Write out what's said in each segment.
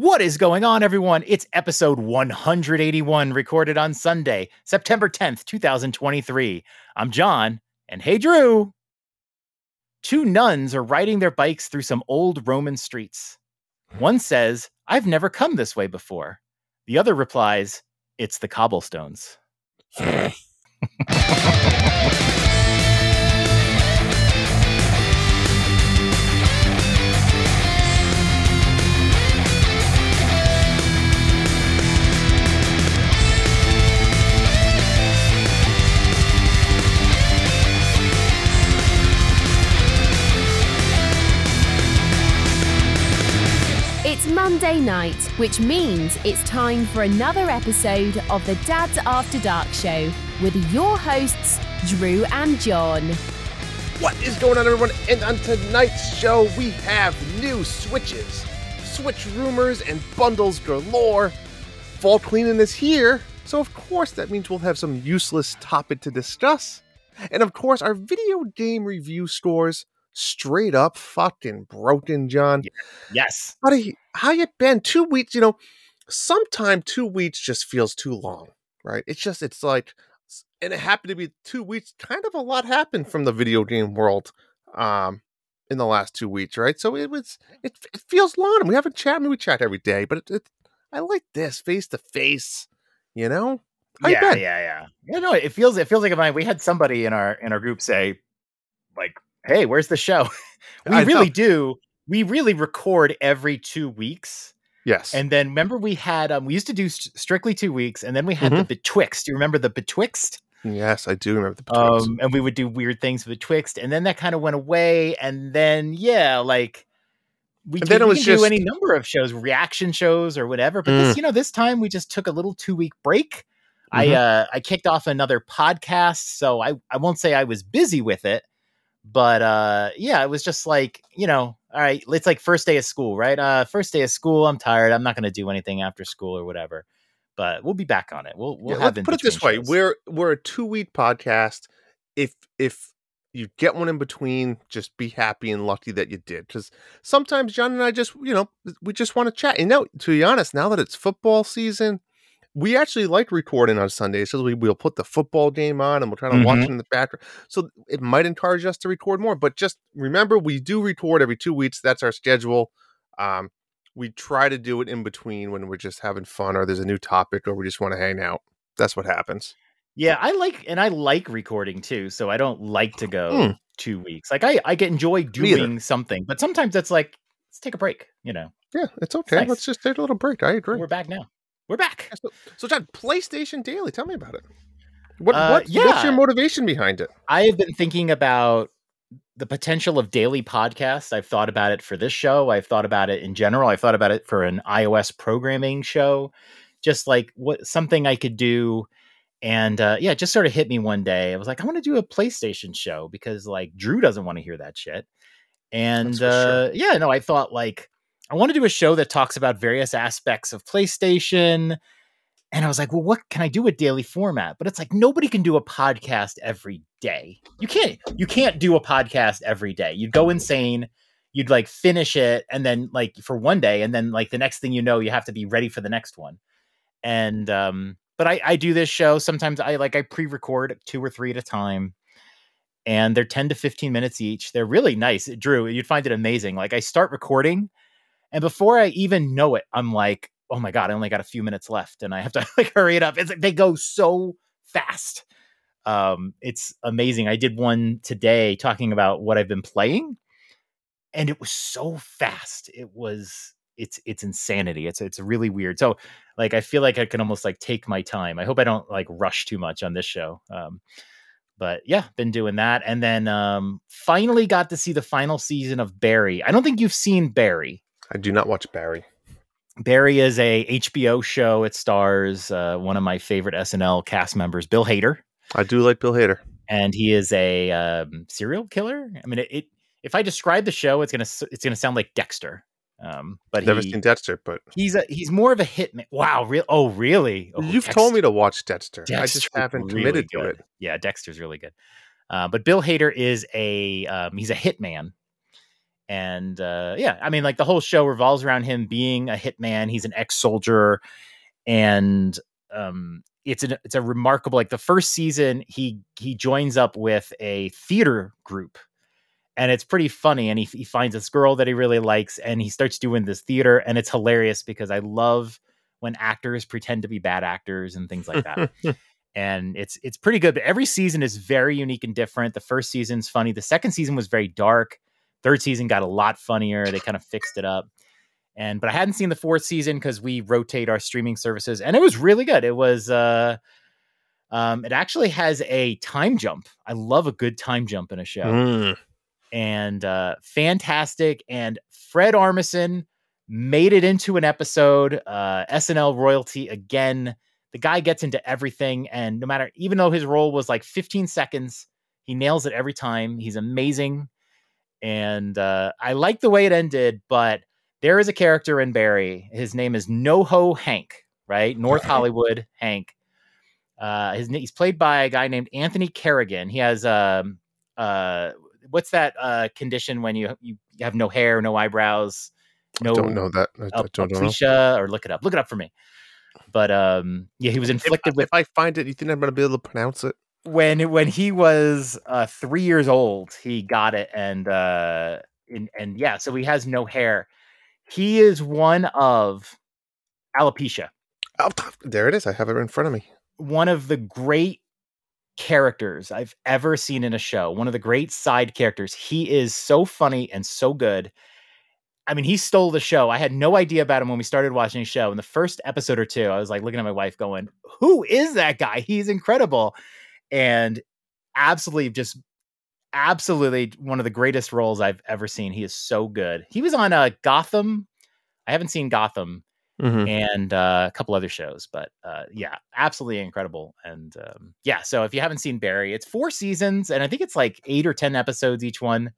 What is going on, everyone? It's episode 181, recorded on Sunday, September 10th, 2023. I'm John, and hey, Drew. Two nuns are riding their bikes through some old Roman streets. One says, I've never come this way before. The other replies, It's the cobblestones. Monday night, which means it's time for another episode of the Dads After Dark Show with your hosts, Drew and John. What is going on, everyone? And on tonight's show, we have new switches, switch rumors, and bundles galore. Fall cleaning is here, so of course that means we'll have some useless topic to discuss. And of course, our video game review scores straight up fucking broken, John. Yes. How, do you, how you been? Two weeks, you know, sometime two weeks just feels too long, right? It's just, it's like, and it happened to be two weeks. Kind of a lot happened from the video game world um, in the last two weeks, right? So it was, it, it feels long. We haven't chatted, I mean, we chat every day, but it, it, I like this face to face, you know? How you yeah, been? yeah, yeah. Yeah, no, it feels it feels like if I we had somebody in our in our group say, like, hey, where's the show? we I really know. do. We really record every two weeks. Yes. And then remember we had um we used to do st- strictly two weeks, and then we had the betwixt. Do you remember the betwixt? yes, I do remember the betwixt. Um, and we would do weird things with betwixt, and then that kind of went away, and then yeah, like we, And can, then it was can do any number of shows, reaction shows or whatever. But Mm. this, you know, this time we just took a little two week break. I Mhm. uh I kicked off another podcast, so I I won't say I was busy with it, but uh yeah, it was just like you know, all right, it's like first day of school, right? Uh, first day of school, I'm tired. I'm not going to do anything after school or whatever. But we'll be back on it. We'll we'll Yeah, have put it this way: we're we're a two week podcast. If if you get one in between, just be happy and lucky that you did. Because sometimes John and I just you know we just want to chat. And now, to be honest, now that it's football season, we actually like recording on Sundays. So we we'll put the football game on and we'll try to watch Mhm. it in the background. So it might encourage us to record more. But just remember, we do record every two weeks. That's our schedule. Um, we try to do it in between when we're just having fun or there's a new topic or we just want to hang out. That's what happens. Yeah, I like and I like recording too, so I don't like to go Mm. two weeks. Like I I get enjoy doing something, but sometimes it's like let's take a break. You know, Yeah, it's okay. nice. Let's just take a little break. I agree. we're back now. We're back. So, so John, PlayStation Daily, tell me about it. What, Uh, what what's your motivation behind it? I have been thinking about the potential of daily podcasts. I've thought about it for this show. I've thought about it in general. I've thought about it for an iOS programming show. Just like what something I could do. And uh, yeah, it just sort of hit me one day. I was like, I want to do a PlayStation show because like Drew doesn't want to hear that shit. And for sure. uh, yeah, no, I thought like I want to do a show that talks about various aspects of PlayStation. And I was like, well, what can I do with daily format? But it's like nobody can do a podcast every day. You can't you can't do a podcast every day. You'd go insane. You'd like finish it and then like for one day and then like the next thing you know you have to be ready for the next one. And um but I I do this show sometimes I like I pre-record two or three at a time and they're 10 to 15 minutes each. They're really nice. Drew, you'd find it amazing. Like I start recording and before I even know it, I'm like, oh my God, I only got a few minutes left and I have to like hurry it up. It's like they go so fast. Um, it's amazing. I did one today talking about what I've been playing, and it was so fast. It was it's it's insanity. It's it's really weird. So like I feel like I can almost like take my time. I hope I don't like rush too much on this show. Um, but yeah, been doing that, and then um, finally got to see the final season of Barry. I don't think you've seen Barry. I do not watch Barry. Barry is a HBO show. It stars uh, one of my favorite SNL cast members, Bill Hader, I do like Bill Hader. and he is a um, serial killer. I mean, it, it. If I describe the show, it's gonna it's gonna sound like Dexter. Um, but Never he, seen Dexter, but he's a he's more of a hitman. Wow, real? Oh, really? Oh, you've told me to watch Dexter. I just haven't really committed to it. Yeah, Dexter's really good. Uh, but Bill Hader is a um, he's a hitman, and uh, yeah, I mean, like the whole show revolves around him being a hitman. He's an ex-soldier, and um, it's a it's a remarkable. Like the first season, he he joins up with a theater group, and it's pretty funny. And he he finds this girl that he really likes, and he starts doing this theater, and it's hilarious because I love when actors pretend to be bad actors and things like that. and it's it's pretty good. But every season is very unique and different. The first season's funny. The second season was very dark. Third season got a lot funnier. They kind of fixed it up. And but I hadn't seen the fourth season because we rotate our streaming services, and it was really good. It was uh um it actually has a time jump. I love a good time jump in a show. Mm. And uh fantastic. And Fred Armisen made it into an episode. Uh SNL royalty again. The guy gets into everything, and no matter even though his role was like 15 seconds, he nails it every time. He's amazing and uh, I like the way it ended, but there is a character in Barry. His name is NoHo Hank, right? North Hollywood Hank. Uh, his he's played by a guy named Anthony Carrigan. He has um uh what's that uh condition when you you have no hair, no eyebrows, no I don't know that. I, I don't know. or look it up. Look it up for me. But um yeah, he was If, inflicted with if I find it, you think I'm going to be able to pronounce it? When when he was uh, three years old, he got it, and uh, and, and yeah, so he has no hair. He is one of alopecia, Oh, there it is. I have it in front of me. one of the great characters I've ever seen in a show. One of the great side characters. He is so funny and so good. I mean, he stole the show. I had no idea about him when we started watching the show. In the first episode or two, I was like looking at my wife, going, "Who is that guy? He's incredible!" And absolutely, just absolutely one of the greatest roles I've ever seen. He is so good. He was on uh, Gotham. I haven't seen Gotham Mm-hmm. and uh, a couple other shows, but uh, yeah, absolutely incredible. And um, yeah, so if you haven't seen Barry, it's four seasons, and I think it's like eight or ten episodes each one.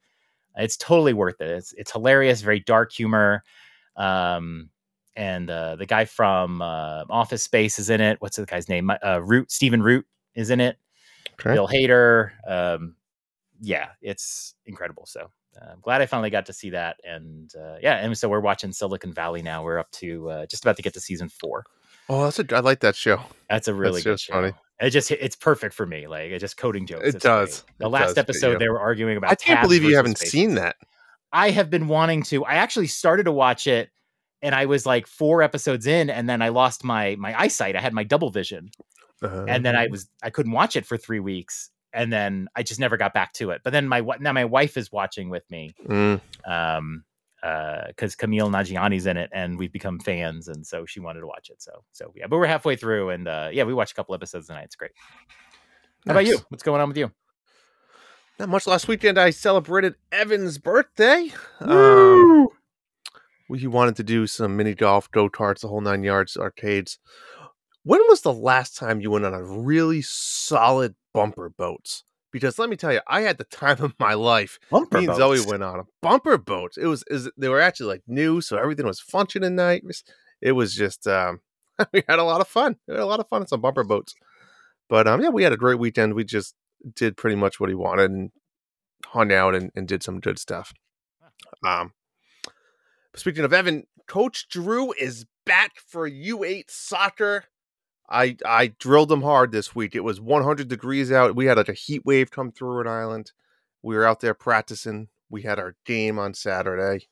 It's totally worth it. It's it's hilarious, very dark humor. Um, and uh, the guy from uh, Office Space is in it. What's the guy's name? Uh, Root Stephen Root is in it. Okay. Bill Hader. Um, yeah, it's incredible. So uh, I'm glad I finally got to see that. And uh, yeah, and so we're watching Silicon Valley now. We're up to uh, just about to get to season four. Oh, that's a, I like that show. That's a really That's good show. funny. It just it's perfect for me. Like it just coding jokes. It does. great. The It last does episode they were arguing about. I can't believe you haven't spaces. seen that. I have been wanting to. I actually started to watch it, and I was like four episodes in, and then I lost my my eyesight. I had my double vision, Uh, and then I was I couldn't watch it for three weeks, and then I just never got back to it. But then my now my wife is watching with me, mm, um, because Kumail Nanjiani's in it, and we've become fans, and so she wanted to watch it. So so yeah, but we're halfway through, and uh, yeah, we watched a couple episodes tonight. It's great. How about you? What's going on with you? Not much last weekend. I celebrated Evan's birthday. Um, we wanted to do some mini golf, go tarts, the whole nine yards, arcades. When was the last time you went on a really solid bumper boats? Because let me tell you, I had the time of my life. Bumper Me and Zoe went on a bumper boat. It was is they were actually like new, so everything was functioning nice. It was just um, we had a lot of fun. We had a lot of fun on some bumper boats. But um, yeah, we had a great weekend. We just did pretty much what he wanted and hung out and, and did some good stuff. Um, speaking of Evan, Coach Drew is back for U8 soccer. I I drilled him hard this week. It was 100 degrees out. We had like a heat wave come through Rhode Island. We were out there practicing. We had our game on Saturday.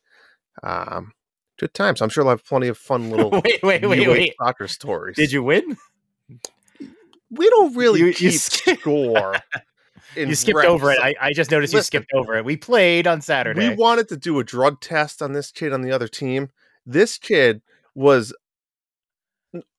Um, good times. I'm sure I'll have plenty of fun little wait, wait, wait, wait. soccer stories. Did you win? We don't really You- you keep sk- score. in You skipped over it. I, I just noticed you skipped over it. We played on Saturday. We wanted to do a drug test on this kid on the other team. This kid was,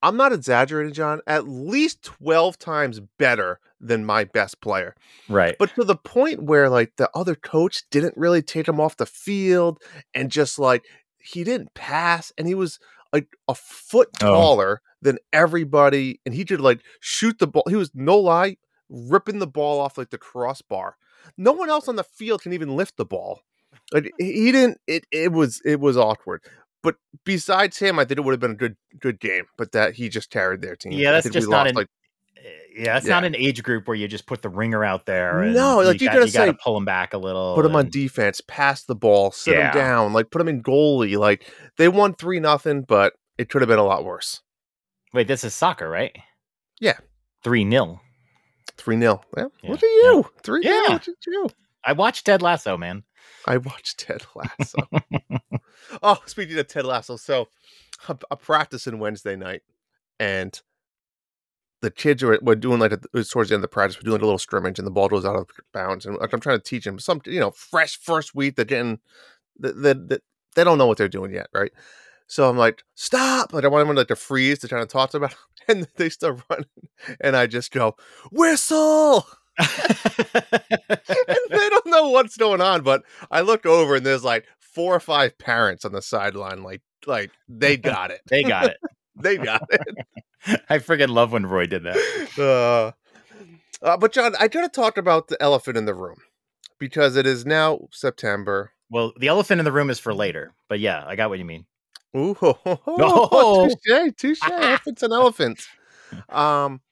I'm not exaggerating, John, at least 12 times better than my best player. right. But to the point where, like, the other coach didn't really take him off the field and just like, he didn't pass and he was like a foot Oh. taller than everybody. And he could like shoot the ball. He was, no lie, ripping the ball off like the crossbar. No one else on the field can even lift the ball. Like he didn't. It it was it was awkward. But besides him, I think it would have been a good good game. But that he just carried their team. Yeah, that's just not an- like eh, Yeah, it's not an age group where you just put the ringer out there. and No, like, you got- you gotta say, pull them back a little. put them on defense, pass the ball, sit Yeah. them down, like put them in goalie. Like they won three nothing, but it could have been a lot worse. Wait, this is soccer, right? Yeah. three nil. Three 0 Well, Yeah, look at you, three 0 Yeah. Look at you. I watched Ted Lasso, man. I watched Ted Lasso. oh, speaking of Ted Lasso, so I'm, I'm practicing Wednesday night, and the kids are we're doing like a, was towards the end of the practice. We're doing like a little scrimmage, and the ball goes out of bounds, and like, I'm trying to teach them some, you know, fresh first week. They're getting that they, they, they don't know what they're doing yet, right? So I'm like, stop! Like I want them like to freeze to try to talk to them, about and they start running, and I just go whistle. and they don't know what's going on. But I look over and there's like four or five parents on the sideline, like like they got it. they got it. they got it. I friggin' love when Roy did that. Uh, uh, but John, I gotta talk about the elephant in the room because it is now September. Well, the elephant in the room is for later, but yeah, I got what you mean. Ooh, ho, ho, ho, No. touche, touche, elephants and elephants. Um,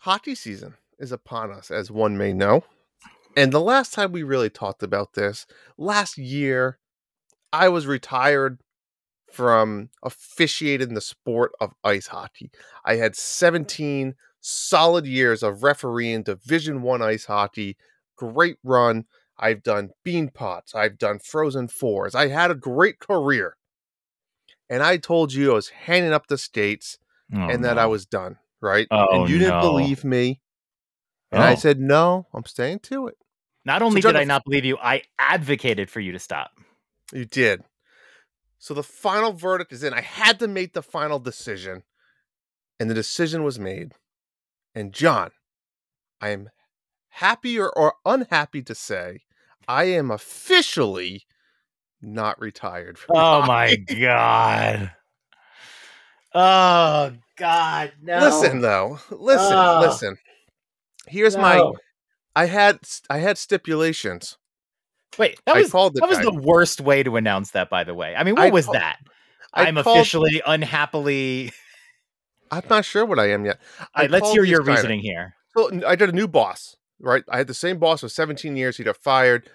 hockey season is upon us, as one may know. And the last time we really talked about this, last year, I was retired from officiating the sport of ice hockey. I had 17 solid years of refereeing Division One ice hockey. Great run. I've done Beanpots. I've done frozen fours. I had a great career. And I told you I was handing up the skates Oh, and that I was done, right? Oh, and you didn't believe me. And I Oh. said, no, I'm staying to it. Not only John, did I not believe you, I advocated for you to stop. You did. So the final verdict is in. I had to make the final decision, and the decision was made. And John, I am happy or, or unhappy to say I am officially not retired. From Oh hockey. my god. Oh god, no. Listen though, listen, Oh. listen. Here's my. I had I had stipulations. Wait, that I was that was the worst way to announce that. By the way, I mean, what I was that? I I'm called- officially unhappily. I'm not sure what I am yet. I right, let's hear your reasoning here. So I got a new boss, right? I had the same boss for 17 years. He got fired.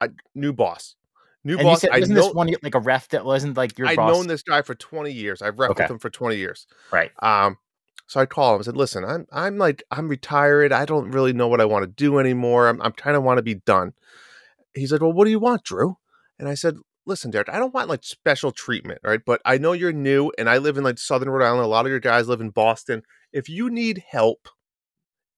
I, new boss, new And boss. said, I wasn't know, this one like a ref that wasn't like your I'd boss? known this guy for 20 years. I've rep Okay. with him for 20 years. Right. Um, so I called him. I said, "Listen, I'm I'm like I'm retired. I don't really know what I want to do anymore. I'm I'm kind of want to be done." He said, "Well, what do you want, Drew?" And I said, "Listen, Derek, I don't want like special treatment, right? But I know you're new, and I live in like Southern Rhode Island. A lot of your guys live in Boston. If you need help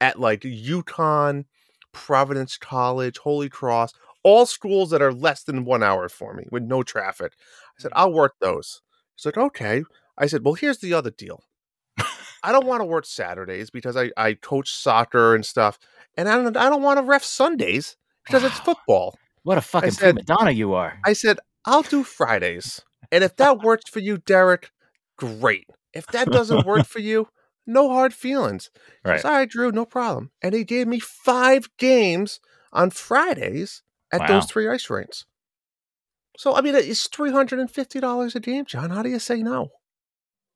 at like UConn, Providence College, Holy Cross, all schools that are less than one hour for me with no traffic," I said, mm. "I'll work those." He's like, "Okay." I said, "Well, here's the other deal." I don't want to work Saturdays because I, I coach soccer and stuff, and I don't I don't want to ref Sundays because it's football. What a fucking said- prima donna you are. I said I'll do Fridays, and if that works for you, Derek, great. If that doesn't work for you, no hard feelings. Right. right, Drew, no problem. And he gave me five games on Fridays at Wow. those three ice rinks. So I mean, it's three hundred and fifty dollars a game, John. How do you say no?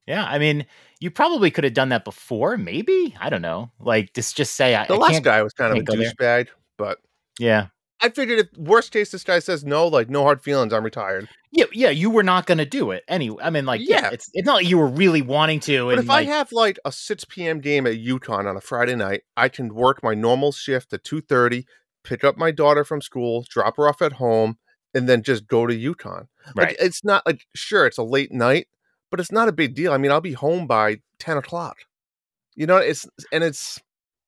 Yeah, I mean, you probably could have done that before, maybe. I don't know. Like, just just say I, The I last guy was kind of a can't go there. douchebag, but Yeah, I figured if worst case this guy says no, like no hard feelings, I'm retired. yeah, yeah. You were not going to do it anyway. I mean, like, yeah, Yeah. it's it's not like you were really wanting to. But if like, I have like a 6 p.m. game at UConn on a Friday night, I can work my normal shift at 2:30, pick up my daughter from school, drop her off at home, and then just go to UConn. Like, right, it's not like sure it's a late night, but it's not a big deal. I mean, I'll be home by 10 o'clock. You know, it's and it's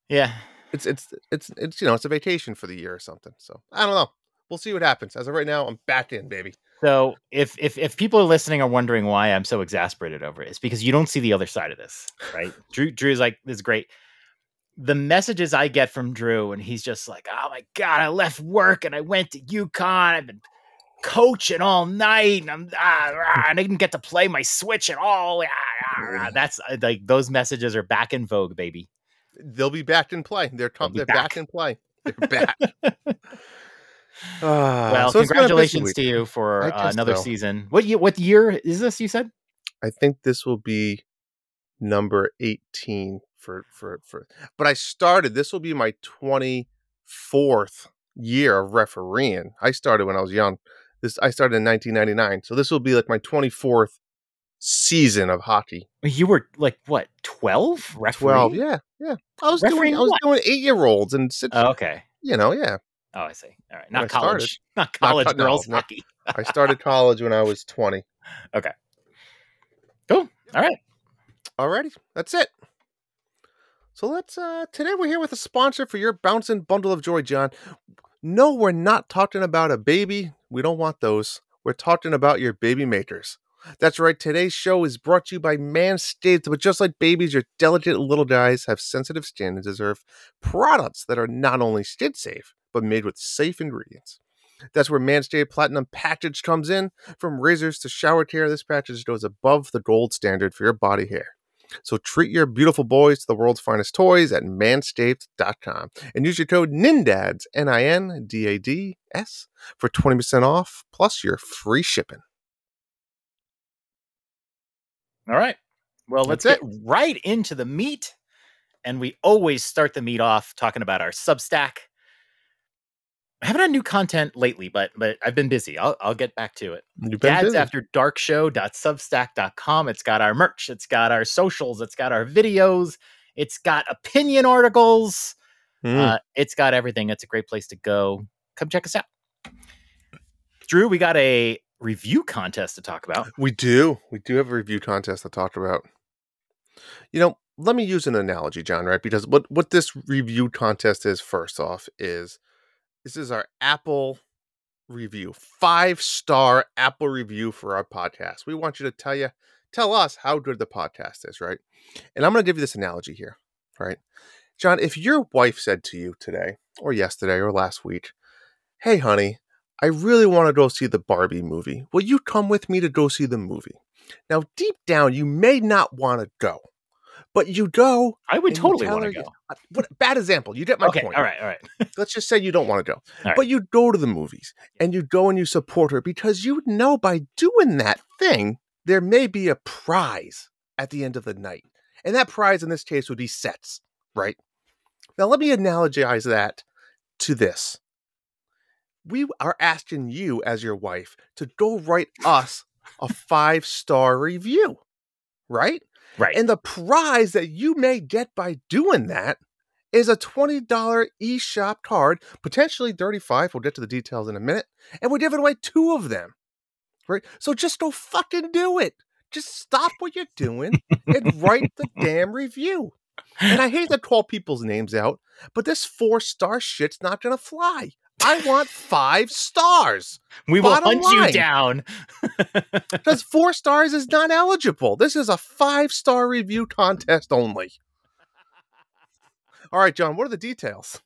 yeah, it's it's it's it's you know it's a vacation for the year or something. So I don't know. We'll see what happens. As of right now, I'm back in, baby. So if if if people are listening are wondering why I'm so exasperated over it, it's because you don't see the other side of this, right? Drew Drew's like this is great. The messages I get from Drew, and he's just like, "Oh my god, I left work and I went to UConn. I've been coaching all night, and I'm ah, rah, and I didn't get to play my Switch at all." Ah, ah, rah." That's uh, like those messages are back in vogue, baby. They'll be back in play. They're be they're back. back. in play. They're back. Ah, well, so it's been a busy congratulations to you for uh, another so. season. What year? What year is this? You said I think this will be number 18 for for for. But I started. This will be my twenty fourth year of refereeing. I started when I was young. This I started in 1999, so this will be like my 24th season of hockey. You were like what, 12? Referee? 12, yeah, yeah. I was doing I was what? doing eight year olds and six, Oh, okay. you know, yeah. Oh, I see. All right. Not I started. college. Not college co- girls no. hockey. I started college when I was 20. Okay. Cool. All right. All righty. that's it. So let's uh today we're here with a sponsor for your bouncing bundle of joy, John. No, we're not talking about a baby. We don't want those. We're talking about your baby makers. That's right, today's show is brought to you by Manscaped, but just like babies, your delicate little guys have sensitive skin and deserve products that are not only skin safe, but made with safe ingredients. That's where Manscaped Platinum Package comes in. From razors to shower care, this package goes above the gold standard for your body hair. So treat your beautiful boys to the world's finest toys at manscaped.com and use your code NINDADS, N I N D A D S, for 20% off plus your free shipping. All right. Well, let's That's get right into the meat. And we always start the meat off talking about our Substack. I haven't had new content lately, but but I've been busy. I'll I'll get back to it. Dads. After Dark Show.substack.com. It's got our merch, it's got our socials, it's got our videos, it's got opinion articles, Mm. uh, it's got everything. It's a great place to go. Come check us out. Drew, we got a review contest to talk about. We do. We do have a review contest to talk about. You know, let me use an analogy, John, right? Because what, what this review contest is, first off, is this is our Apple review, five star Apple review for our podcast. We want you to tell you, tell us how good the podcast is, right? And I'm going to give you this analogy here, right? John, if your wife said to you today, or yesterday, or last week, hey, honey, I really want to go see the Barbie movie. Will you come with me to go see the movie? Now, deep down, you may not want to go, but you go. I would totally want to go. uh, What, bad example. You get my okay, point. all right, all right. Let's just say you don't want to go, right. but you go to the movies and you go and you support her because you know by doing that thing, there may be a prize at the end of the night. And that prize in this case would be sets, right? Now, let me analogize that to this. We are asking you, as your wife, to go write us a five star review, right? Right. And the prize that you may get by doing that is a $20 eShop card, potentially 35. We'll get to the details in a minute. And we're giving away two of them. Right? So just go fucking do it. Just stop what you're doing and write the damn review. And I hate to call people's names out, but this four star shit's not gonna fly. I want five stars we will hunt you down. because four stars is not eligible. This is a five star review contest only. All right, John, what are the details?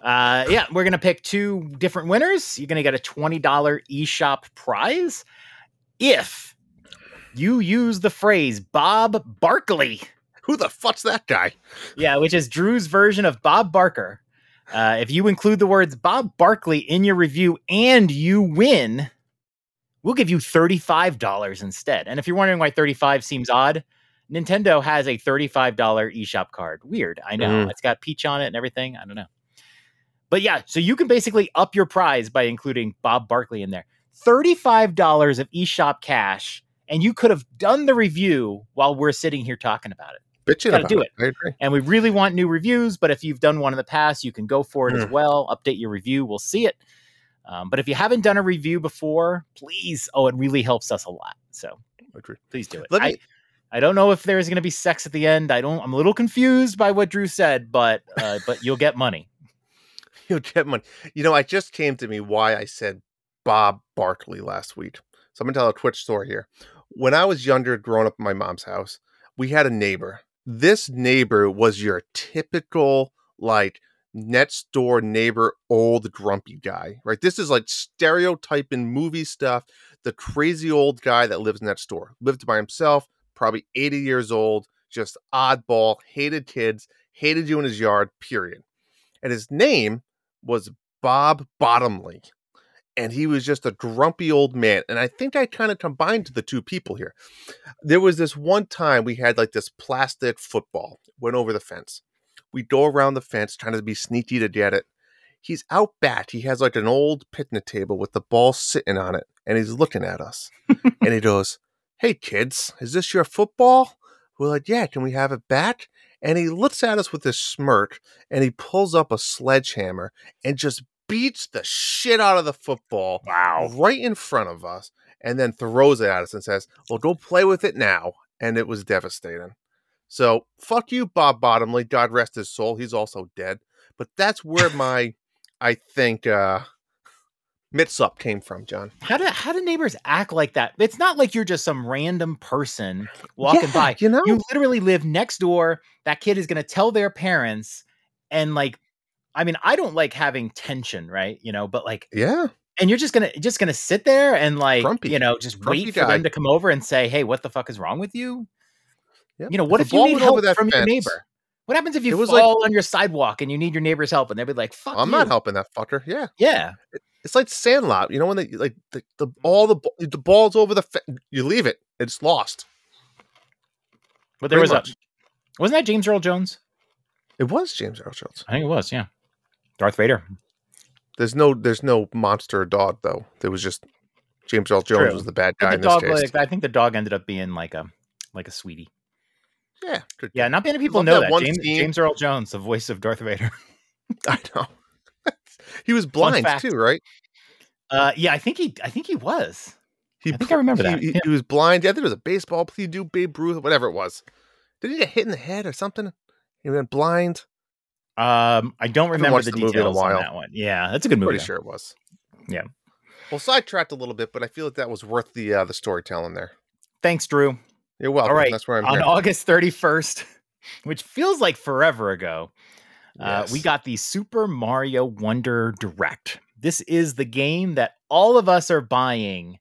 Uh, yeah, we're gonna pick two different winners. You're gonna get a twenty dollar eShop prize if you use the phrase Bob Barkley. Who the fuck's that guy? Yeah, which is Drew's version of Bob Barker. Uh, if you include the words Bob Barkley in your review and you win, we'll give you $35 instead. And if you're wondering why 35 seems odd, Nintendo has a $35 eShop card. Weird. I know. Mhm. It's got Peach on it and everything. I don't know. But yeah, so you can basically up your prize by including Bob Barkley in there. $35 of eShop cash, and you could have done the review while we're sitting here talking about it Bitching about do it. I agree. and we really want new reviews. But if you've done one in the past, you can go for it as Mm. well. Update your review, we'll see it. Um, but if you haven't done a review before, please, oh, it really helps us a lot. So I agree. please do it. Let I, I don't know if there's going to be sex at the end. I don't. I'm a little confused by what Drew said, but uh, but you'll get money. You'll get money. You know, I just came to me why I said Bob Barkley last week. So I'm gonna tell a Twitch story here. When I was younger, growing up in my mom's house, we had a neighbor. This neighbor was your typical like next door neighbor, old grumpy guy, right? This is like stereotyping movie stuff. The crazy old guy that lives next door, lived by himself, probably 80 years old, just oddball, hated kids, hated you in his yard, period. And his name was Bob Bottomley. And he was just a grumpy old man. And I think I kind of combined the two people here. There was this one time we had like this plastic football went over the fence. We go around the fence trying to be sneaky to get it. He's out back. He has like an old picnic table with the ball sitting on it, and he's looking at us. and he goes, Hey kids, is this your football? We're like, Yeah, can we have it back? And he looks at us with this smirk and he pulls up a sledgehammer and just beats the shit out of the football Wow. right in front of us and then throws it at us and says, Well, go play with it now. And it was devastating. So fuck you, Bob Bottomley. God rest his soul. He's also dead. But that's where my, I think, uh, mix up came from, John. How do how do neighbors act like that? It's not like you're just some random person walking Yeah, by. you know? You literally live next door. That kid is gonna tell their parents, and like, I mean, I don't like having tension, right? You know, but like, Yeah. and you're just gonna just gonna sit there and like, Grumpy. you know, just Grumpy wait for them to come over and say, "Hey, what the fuck is wrong with you?" Yep. You know, what If if, you need help that from your neighbor? What happens if you was like- fall on your sidewalk and you need your neighbor's help and they'd be like, "Fuck I'm you." not helping that fucker. Yeah. Yeah, It's like Sandlot. You know, when they like the, the all the mm-hmm. the ball's over the, fe- you leave it, it's lost. but there Pretty was much. a wasn't that James Earl Jones? It was James Earl Jones. I think it was. Yeah, Darth Vader. There's no there's no monster dog though. There was just James Earl Jones True. was the bad guy the in this dog, case. like, I think the dog ended up being like a like a sweetie. yeah, good Yeah, not many people know that that. James, scene. James Earl Jones, the voice of Darth Vader. I know. he was blind fact. too, right? Uh, yeah, I think he, I think he was. He I think pl- I remember he, that, He, yeah. he was blind. Yeah, I think it was a baseball. Please do Babe Ruth, whatever it was. Did he get hit in the head or something? He went blind. Um, I don't remember watched the the movie in a details on that one. Yeah, that's a good movie. Pretty though. sure it was. Yeah. Well, sidetracked a little bit, but I feel like that was worth the uh, the storytelling there. Thanks, Drew. You're welcome. All right, That's where I'm on here. August 31st, which feels like forever ago, uh, we got the Super Mario Wonder Direct. This is the game that all of us are buying.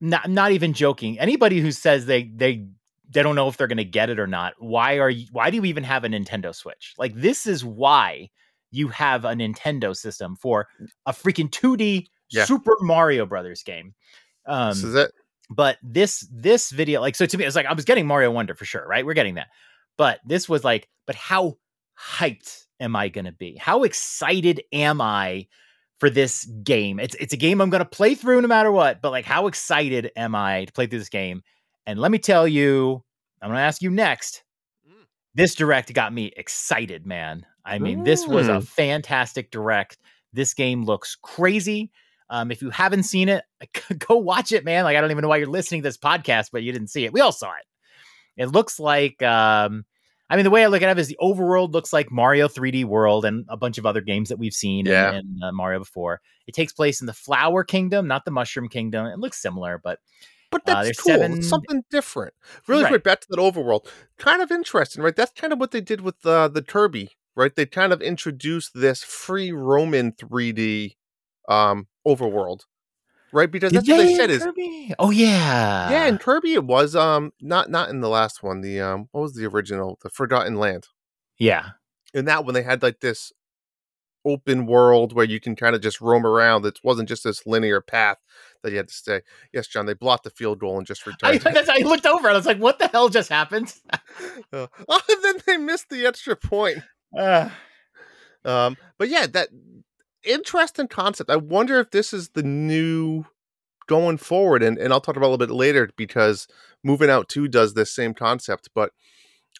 Not, not even joking. Anybody who says they they they don't know if they're going to get it or not, why are you? Why do you even have a Nintendo Switch? Like this is why you have a Nintendo system for a freaking 2D Yeah. Super Mario Brothers game. Um, this is it. but this this video like so to me it's like i was getting mario wonder for sure right we're getting that but this was like but how hyped am i going to be how excited am i for this game it's it's a game i'm going to play through no matter what but like how excited am i to play through this game and let me tell you i'm going to ask you next Mm. this direct got me excited man i mean this was a Mm. fantastic direct this game looks crazy um, if you haven't seen it, go watch it, man. Like I don't even know why you're listening to this podcast, but you didn't see it. We all saw it. It looks like, um, I mean, the way I look at it is the overworld looks like Mario 3D World and a bunch of other games that we've seen in- in, uh, Mario before. It takes place in the Flower Kingdom, not the Mushroom Kingdom. It looks similar, but But Uh, that's there's cool. seven- It's something different. Really Right. quick, back to that overworld. Kind of interesting, right? That's kind of what they did with uh, the Kirby, right? They kind of introduced this free roaming 3D um, overworld, right? Because that's what they said is Kirby? oh yeah, yeah, in Kirby it was um not not in the last one. The um what was the original? The Forgotten Land. yeah. In that one, they had like this open world where you can kind of just roam around. It wasn't just this linear path that you had to stay. Yes, John, they blocked the field goal and just I, returned. that's, I looked over and I was like, "What the hell just happened?" Uh, oh, and then they missed the extra point. Uh, Um, but yeah, that interesting concept. I wonder if this is the new going forward, and, and I'll talk about it a little bit later because Moving Out 2 does this same concept, but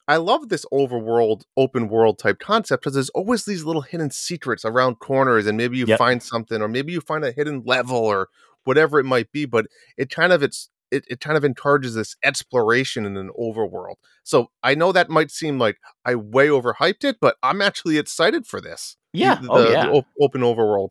I love this overworld, open world type concept because there's always these little hidden secrets around corners, and maybe you Yep. find something, or maybe you find a hidden level, or whatever it might be. But it kind of it's it, it kind of encourages this exploration in an overworld. So I know that might seem like I way overhyped it, but I'm actually excited for this. Yeah. the, oh the op- open overworld.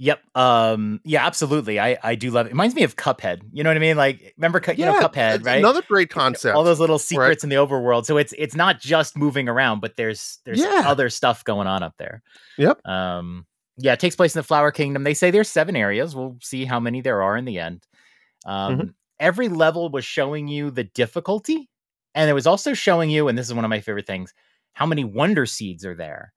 Yep. Um. Yeah. Absolutely. I I do love it. it. Reminds me of Cuphead. You know what I mean? Like remember, you know Cuphead, right? Another great concept. All those little secrets in the overworld. So it's it's not just moving around, but there's there's Yeah. other stuff going on up there. Yep. Um. Yeah. It takes place in the Flower Kingdom. They say there's seven areas. We'll see how many there are in the end. Um. Mm-hmm. Every level was showing you the difficulty, and it was also showing you, and this is one of my favorite things, how many wonder seeds are there.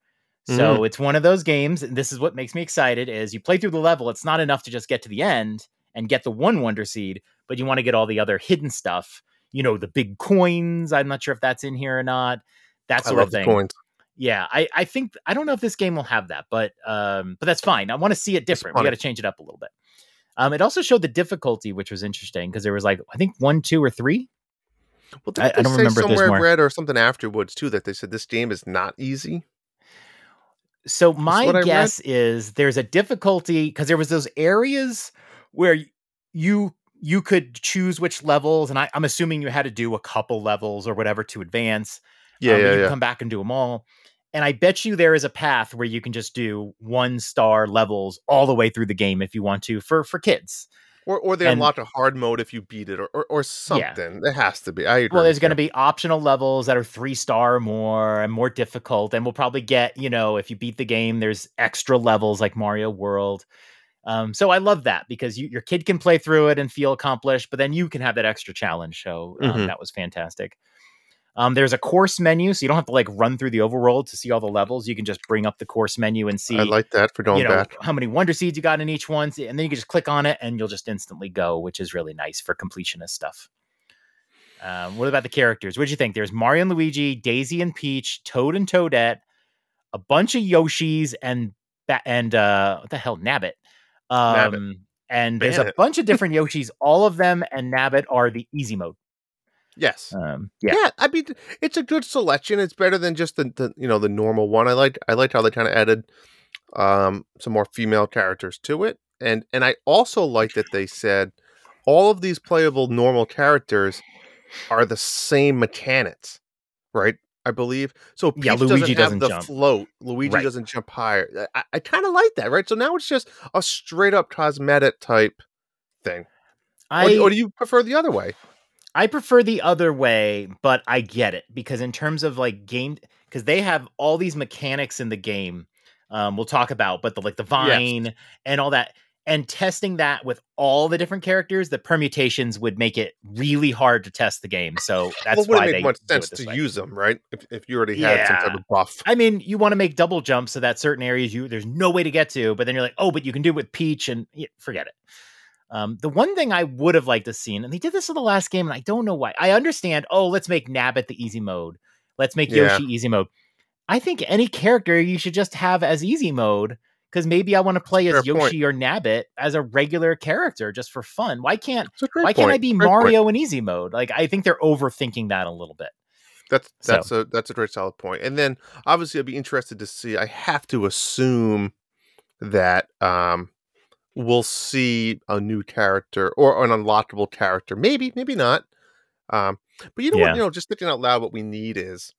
So it's one of those games, and this is what makes me excited: is you play through the level. It's not enough to just get to the end and get the one wonder seed, but you want to get all the other hidden stuff. You know, the big coins. I'm not sure if that's in here or not. That I sort love of the thing. coins. Yeah, I, I think I don't know if this game will have that, but um, but that's fine. I want to see it different. We got to change it up a little bit. Um, it also showed the difficulty, which was interesting because there was like I think one, two, or three. Well, I- I don't say remember somewhere I read or something afterwards too that they said this game is not easy. So my read. guess is there's a difficulty because there was those areas where you you could choose which levels, and I, I'm assuming you had to do a couple levels or whatever to advance. Yeah, um, yeah, you yeah. come back and do them all. And I bet you there is a path where you can just do one star levels all the way through the game if you want to for for kids. Or or they and- unlock a hard mode if you beat it, or or, or something. There has to be. I agree. Well, there's going to be optional levels that are three star or more and more difficult. And we'll probably get, you know, if you beat the game, there's extra levels like Mario World. Um, so I love that because you, your kid can play through it and feel accomplished, but then you can have that extra challenge. So um, Mhm. that was fantastic. Um, there's a course menu, so you don't have to like run through the overworld to see all the levels. You can just bring up the course menu and see I like that for going you know back. how many wonder seeds you got in each one, and then you can just click on it and you'll just instantly go, which is really nice for completionist stuff. Um, what about the characters? What do you think? There's Mario and Luigi, Daisy and Peach, Toad and Toadette, a bunch of Yoshis, and and uh, what the hell, Nabbit. Nabbit. Um, and there's a bunch of different Yoshis. All of them and Nabbit are the easy mode. Yes. Um, yeah. yeah, I mean, it's a good selection. It's better than just the, the you know the normal one. I like I liked how they kind of added um some more female characters to it, and and I also like that they said all of these playable normal characters are the same mechanics, right? I believe so. Peach Yeah, Luigi doesn't, doesn't have the jump. float. Luigi Right. doesn't jump higher. I, I kind of like that, right? So now it's just a straight up cosmetic type thing. I or, or do you prefer the other way? I prefer the other way, but I get it because in terms of like game, because they have all these mechanics in the game. Um, we'll talk about, but the like the vine and all that, and testing that with all the different characters, the permutations would make it really hard to test the game. So that's well, why wouldn't they make much sense it to way. use them, right? If, if you already had some type of buff. I mean, you want to make double jumps so that certain areas you there's no way to get to, but then you're like, oh, but you can do it with Peach, and yeah, forget it. Um, the one thing I would have liked to seen, and they did this in the last game, and I don't know why. I understand. Oh, let's make Nabbit the easy mode. Let's make Yeah. Yoshi easy mode. I think any character you should just have as easy mode because maybe I want to play as fair point. Yoshi or Nabbit as a regular character just for fun. Why can't It's a great Why can't I point. be point. Mario in easy mode? Like I think they're overthinking that a little bit. That's So- that's a that's a great solid point. And then obviously I'd be interested to see. I have to assume that um we'll see a new character or an unlockable character. Maybe, maybe not. Um, but you know Yeah. what? You know, just thinking out loud, what we need is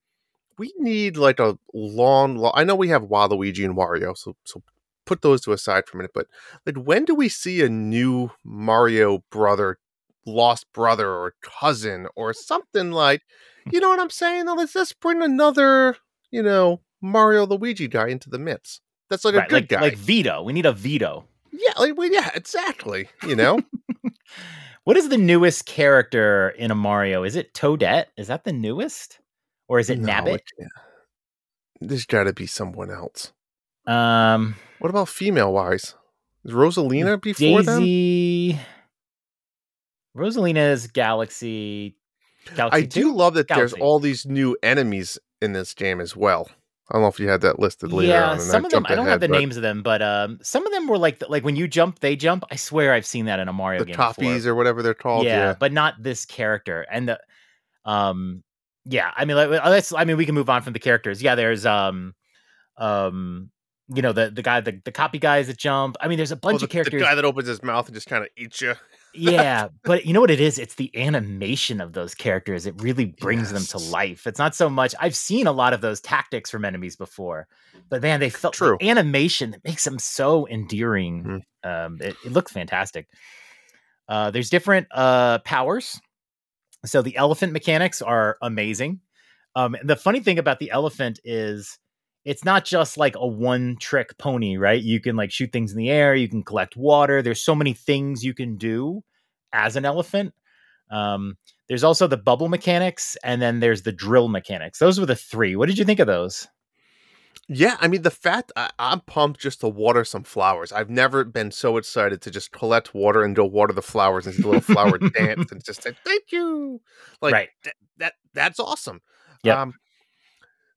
we need like a long. lo- I know we have Waluigi and Wario, so so put those to aside for a minute. But like, when do we see a new Mario brother, lost brother, or cousin, or something like? You know what I'm saying? Now, let's just bring another, you know, Mario Luigi guy into the mix. That's like a good like guy. like Vito. We need a Vito. Yeah, like, well, yeah, exactly. You know, What is the newest character in a Mario? Is it Toadette? Is that the newest? Or is it No, Nabbit? it. There's got to be someone else. Um What about female wise? Is Rosalina before them? Daisy Rosalina's Galaxy Galaxy I do love that there's all these new enemies in this game as well. I don't know if you had that listed later yeah, some of them I don't have the but names of them, but um some of them were like like when you jump, they jump. I swear I've seen that in a Mario The game. copies before. or whatever they're called. yeah, Yeah. but not this character. And the um yeah, I mean like, let's I mean we can move on from the characters. Yeah, there's um um you know the the guy the, the copy guys that jump. I mean there's a bunch Well, the, of characters. the guy that opens his mouth and just kind of eats you. Yeah, but you know what it is? It's the animation of those characters. It really brings them to life. It's not so much. I've seen a lot of those tactics from enemies before, but man, they felt True. the animation that makes them so endearing. Um, it, it looks fantastic. Uh, there's different uh, powers. So the elephant mechanics are amazing. Um, and the funny thing about the elephant is it's not just like a one trick pony, right? You can like shoot things in the air, you can collect water. There's so many things you can do as an elephant. Um, there's also the bubble mechanics, and then there's the drill mechanics. Those were the three. What did you think of those? Yeah, I mean the fact I, I'm pumped just to water some flowers. I've never been so excited to just collect water and go water the flowers and see the little flower dance and just say thank you. Like Right. that, that that's awesome. Yep. Um,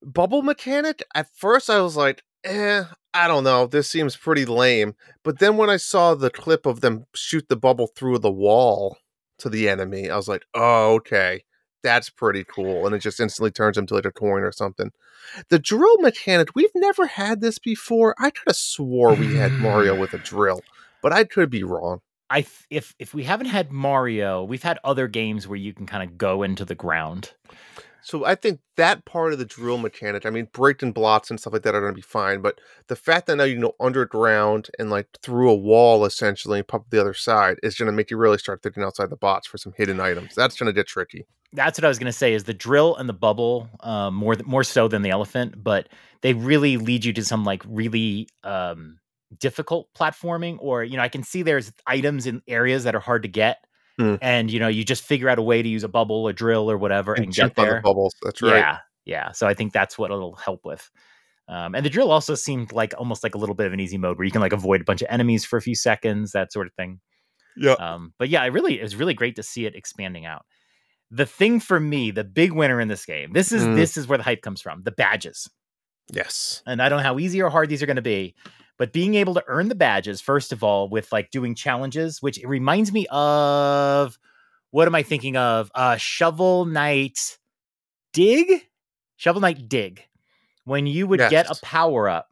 bubble mechanic. At first, I was like, eh, I don't know. This seems pretty lame. But then when I saw the clip of them shoot the bubble through the wall to the enemy, I was like, oh, okay. That's pretty cool. And it just instantly turns into like a coin or something. The drill mechanic, we've never had this before. I could have swore we had Mario with a drill, but I could be wrong. I th- if if we haven't had Mario, we've had other games where you can kind of go into the ground. So I think that part of the drill mechanic, I mean, breaking blocks and stuff like that are going to be fine. But the fact that now you can go underground and like through a wall essentially and pop up the other side is going to make you really start thinking outside the box for some hidden items. That's going to get tricky. That's what I was going to say. Is the drill and the bubble um, more th- more so than the elephant, but they really lead you to some like really um, difficult platforming. Or you know, I can see there's items in areas that are hard to get, Hmm. and you know, you just figure out a way to use a bubble, a drill, or whatever, and, And get there. the bubbles. That's right. Yeah, yeah. So I think that's what it'll help with. Um, and the drill also seemed like almost like a little bit of an easy mode where you can like avoid a bunch of enemies for a few seconds, that sort of thing. Yeah. Um, but yeah, it really it was really great to see it expanding out. The thing for me, the big winner in this game, this is Mm. this is where the hype comes from, the badges. Yes. And I don't know how easy or hard these are going to be, but being able to earn the badges, first of all, with like doing challenges, which it reminds me of what am I thinking of? Uh Shovel Knight Dig? Shovel Knight Dig. When you would get a power up,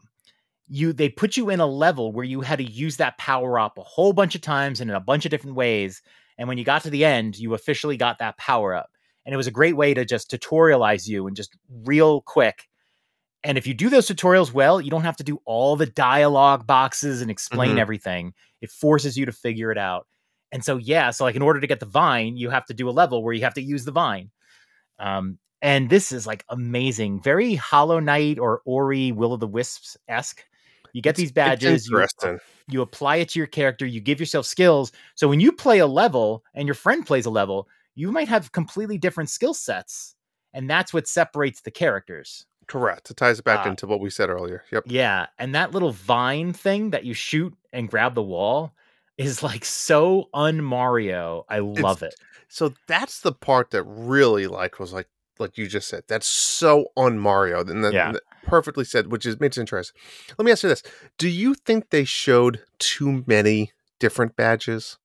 you they put you in a level where you had to use that power up a whole bunch of times and in a bunch of different ways. And when you got to the end, you officially got that power up. And it was a great way to just tutorialize you and just real quick. And if you do those tutorials well, you don't have to do all the dialogue boxes and explain Mhm. everything. It forces you to figure it out. And so, yeah, so like in order to get the vine, you have to do a level where you have to use the vine. Um, and this is like amazing, very Hollow Knight or Ori Will of the Wisps esque. You get It's- these badges, you, you apply it to your character, you give yourself skills. So when you play a level and your friend plays a level, you might have completely different skill sets. And that's what separates the characters. Correct. It ties it back Ah. into what we said earlier. Yep. Yeah, and that little vine thing that you shoot and grab the wall is like so un Mario. I love it. So that's the part that really like was like like you just said. That's so on Mario. And that, Yeah. perfectly said, which is makes interesting. Let me ask you this: Do you think they showed too many different badges?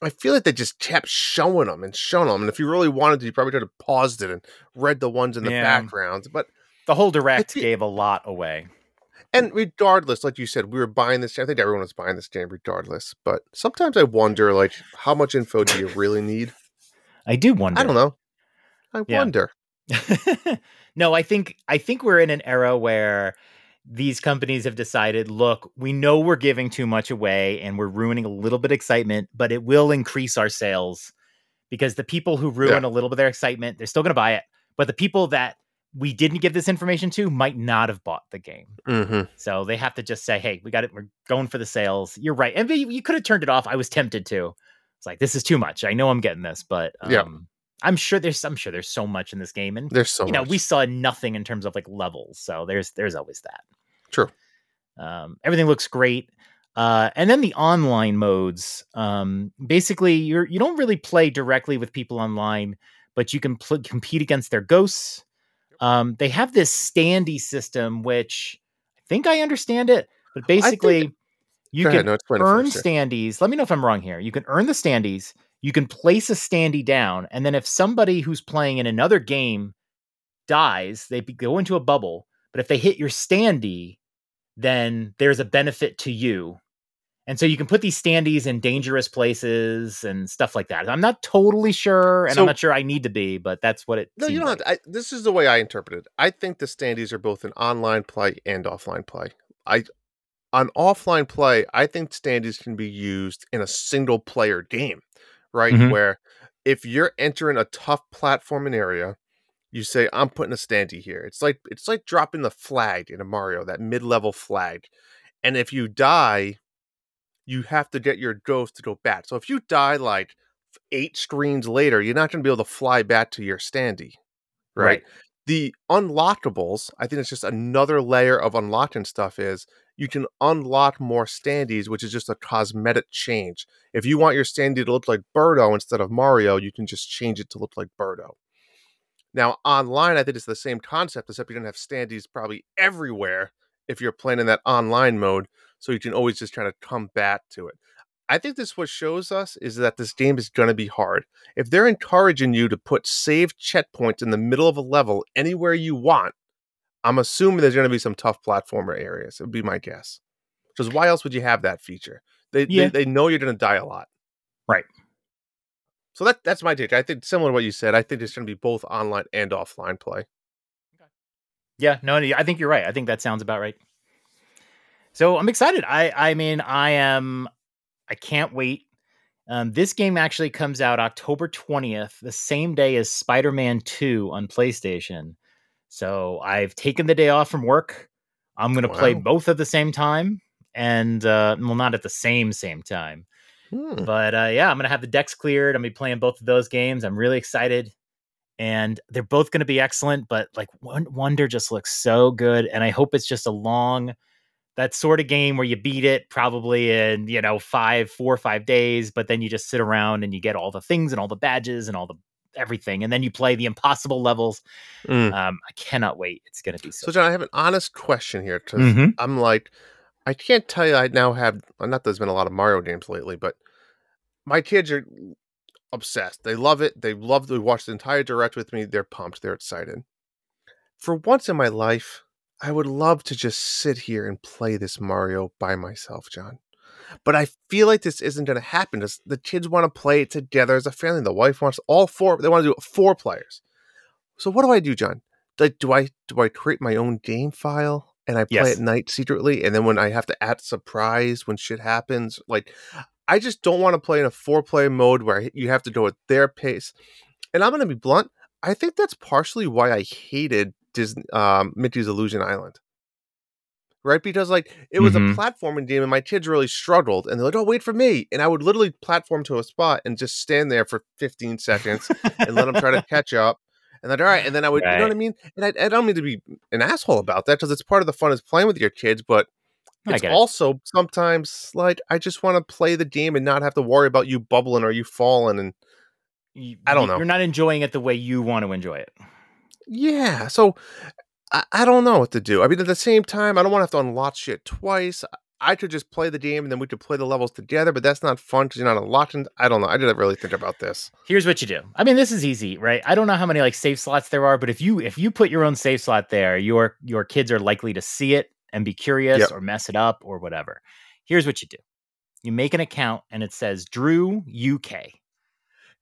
I feel like they just kept showing them and showing them. And if you really wanted to, you probably could have paused it and read the ones in the Yeah. background. But The whole direct feel- gave a lot away. and regardless, like you said, we were buying this. I think everyone was buying this game regardless. But sometimes I wonder, like, how much info do you really need? I do wonder. I don't know. I Yeah. wonder. no, I think I think we're in an era where these companies have decided, look, we know we're giving too much away and we're ruining a little bit of excitement, but it will increase our sales because the people who ruin a little bit of their excitement, they're still going to buy it. But the people that we didn't give this information to might not have bought the game. hmm So they have to just say, "Hey, we got it. We're going for the sales." You're right, and you, you could have turned it off. I was tempted to. It's like this is too much. I know I'm getting this, but um, Yeah. I'm sure there's I'm sure there's so much in this game, and There's so you know much. we saw nothing in terms of like levels. So there's there's always that. True. Um, everything looks great. Uh, and then the online modes. Um, basically, you're you don't really play directly with people online, but you can pl- compete against their ghosts. Um, they have this standee system, which I think I understand it, but basically, you Go can ahead, no, earn standees. Let me know if I'm wrong here. You can earn the standees. You can place a standee down, and then if somebody who's playing in another game dies, they go into a bubble. But if they hit your standee, then there's a benefit to you. And so you can put these standees in dangerous places and stuff like that. I'm not totally sure, and So- I'm not sure I need to be, but that's what it. No, you don't like. have to. I, this is the way I interpret it. I think the standees are both an online play and offline play. I on offline play, I think standees can be used in a single player game, right? Mhm. Where if you're entering a tough platforming area, you say, "I'm putting a standee here." It's like it's like dropping the flag in a Mario, that mid level flag, and if you die, you have to get your ghost to go back. So if you die like eight screens later, you're not going to be able to fly back to your standee, right? Right. The unlockables, I think it's just another layer of unlocking stuff is you can unlock more standees, which is just a cosmetic change. If you want your standee to look like Birdo instead of Mario, you can just change it to look like Birdo. Now, online, I think it's the same concept, except you're going to have standees probably everywhere if you're playing in that online mode. So you can always just try to come back to it. I think this what shows us is that this game is going to be hard. If they're encouraging you to put save checkpoints in the middle of a level anywhere you want, I'm assuming there's going to be some tough platformer areas. It would be my guess. Because why else would you have that feature? They Yeah. they, they know you're going to die a lot. Right. So that that's my take. I think similar to what you said. I think it's going to be both online and offline play. Yeah, no, I think you're right. I think that sounds about right. So I'm excited. I I mean, I am I can't wait. Um, this game actually comes out October 20th, the same day as Spider-Man 2 on PlayStation. So I've taken the day off from work. I'm gonna play both at the same time. And uh well not at the same same time. Hmm. But uh, yeah, I'm gonna have the decks cleared. I'm gonna be playing both of those games. I'm really excited, and they're both gonna be excellent. But like Wonder just looks so good, and I hope it's just a long, that sort of game where you beat it probably in you know five, four or five days, but then you just sit around and you get all the things and all the badges and all the everything, and then you play the impossible levels. Mm. Um, I cannot wait. It's gonna be so. So John, I have an honest question here because Mhm. I'm like, I can't tell you. I now have not. that There's been a lot of Mario games lately, but my kids are obsessed. They love it. They love to watch the entire direct with me. They're pumped. They're excited. For once in my life, I would love to just sit here and play this Mario by myself, John. But I feel like this isn't going to happen. The kids want to play it together as a family. The wife wants all four. They want to do it four players. So what do I do, John? Like, do I do I create my own game file and I play Yes. at night secretly, and then when I have to act surprise when shit happens, like I just don't want to play in a four player mode where you have to go at their pace. And I'm going to be blunt. I think that's partially why I hated Disney, um, Mickey's Illusion Island. Right, because like it was Mhm. a platforming game, and my kids really struggled, and they're like, "Oh, wait for me!" And I would literally platform to a spot and just stand there for 15 seconds and let them try to catch up. And then, all right, and then I would, you know what I mean? And I, I don't mean to be an asshole about that because it's part of the fun is playing with your kids, but it's get it. also sometimes like I just want to play the game and not have to worry about you bubbling or you falling. And You- I don't know. You're not enjoying it the way you want to enjoy it. Yeah, so I, I don't know what to do. I mean, at the same time, I don't want to have to unlock shit twice. I could just play the game and then we could play the levels together, but that's not fun because you're not unlocking. I don't know. I didn't really think about this. here's what you do. I mean, this is easy, right? I don't know how many like save slots there are, but if you if you put your own save slot there, your your kids are likely to see it and be curious Yep. or mess it up or whatever. Here's what you do. You make an account and it says Drew UK.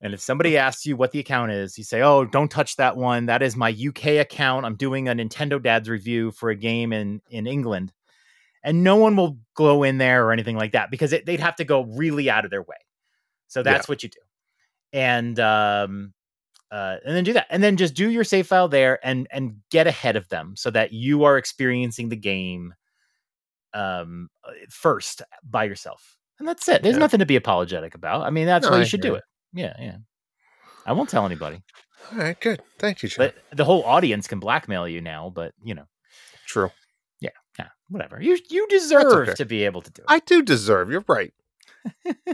And if somebody asks you what the account is, you say, "Oh, don't touch that one. That is my UK account. I'm doing a Nintendo Dad's review for a game in in England." And no one will go in there or anything like that because it, they'd have to go really out of their way. So that's what you do. And um uh, and then do that, and then just do your save file there, and and get ahead of them so that you are experiencing the game um uh, first by yourself, and that's it. There's Yeah. nothing to be apologetic about. I mean, that's No, why you should do it. Yeah, yeah. I won't tell anybody, All right, good. Thank you, John. but the whole audience can blackmail you now. But you know, True. yeah, yeah, whatever. You you deserve okay. to be able to do it. I do deserve. You're right.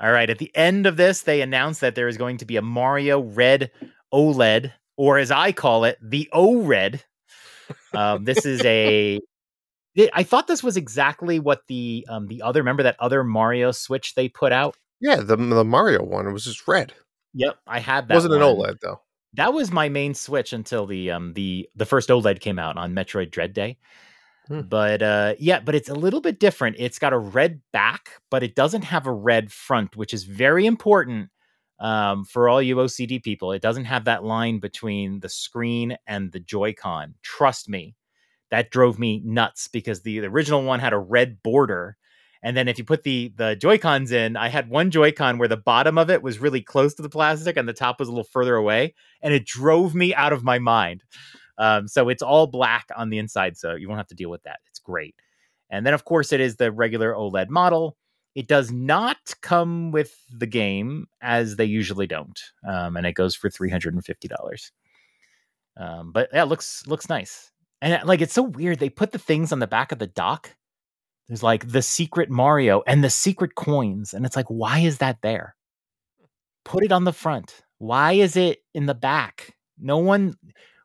All right. At the end of this, they announced that there is going to be a Mario Red OLED, or as I call it, the ORED. Um, this is a I thought this was exactly what the um, the other. Remember that other Mario Switch they put out? Yeah, the the Mario one it was just red. Yep, I had that. Wasn't an. OLED though. That was my main Switch until the um the the first OLED came out on Metroid Dread Day. Hmm. But uh yeah, but it's a little bit different. It's got a red back, but it doesn't have a red front, which is very important um, for all you OCD people. It doesn't have that line between the screen and the Joy-Con. Trust me, that drove me nuts because the, the original one had a red border. And then if you put the the Joy-Cons in, I had one Joy-Con where the bottom of it was really close to the plastic and the top was a little further away, and it drove me out of my mind. Um, so it's all black on the inside, so you won't have to deal with that. It's great. And then, of course, it is the regular OLED model. It does not come with the game, as they usually don't, um, and it goes for three hundred and fifty dollars. Um, but yeah, it looks looks nice. And like it's so weird. They put the things on the back of the dock. There's like the secret Mario and the secret coins, and it's like, why is that there? Put it on the front. Why is it in the back? No one.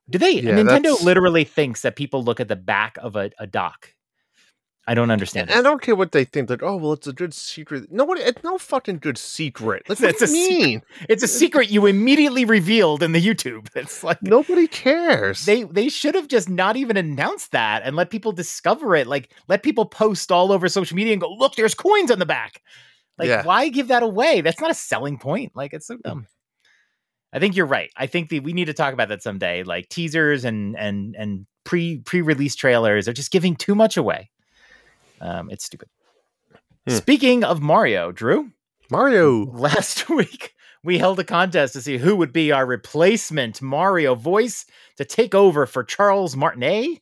Do they? Yeah, Nintendo that's- literally thinks that people look at the back of a, a dock. I don't understand. And I don't care what they think. Like, oh well, it's a good secret. Nobody, it's no fucking good secret. Like, what It's do a you secret. mean? It's a secret you immediately revealed in the YouTube. It's like Nobody cares. they they should have just not even announced that and let people discover it. Like let people post all over social media and go, look, there's coins on the back. Like, Yeah. why give that away? That's not a selling point. Like, it's so dumb. Mm. I think you're right. I think that we need to talk about that someday. Like teasers and and and pre pre release trailers are just giving too much away. Um, it's stupid. Hmm. Speaking of Mario, Drew, Mario. last week we held a contest to see who would be our replacement Mario voice to take over for Charles Martinet,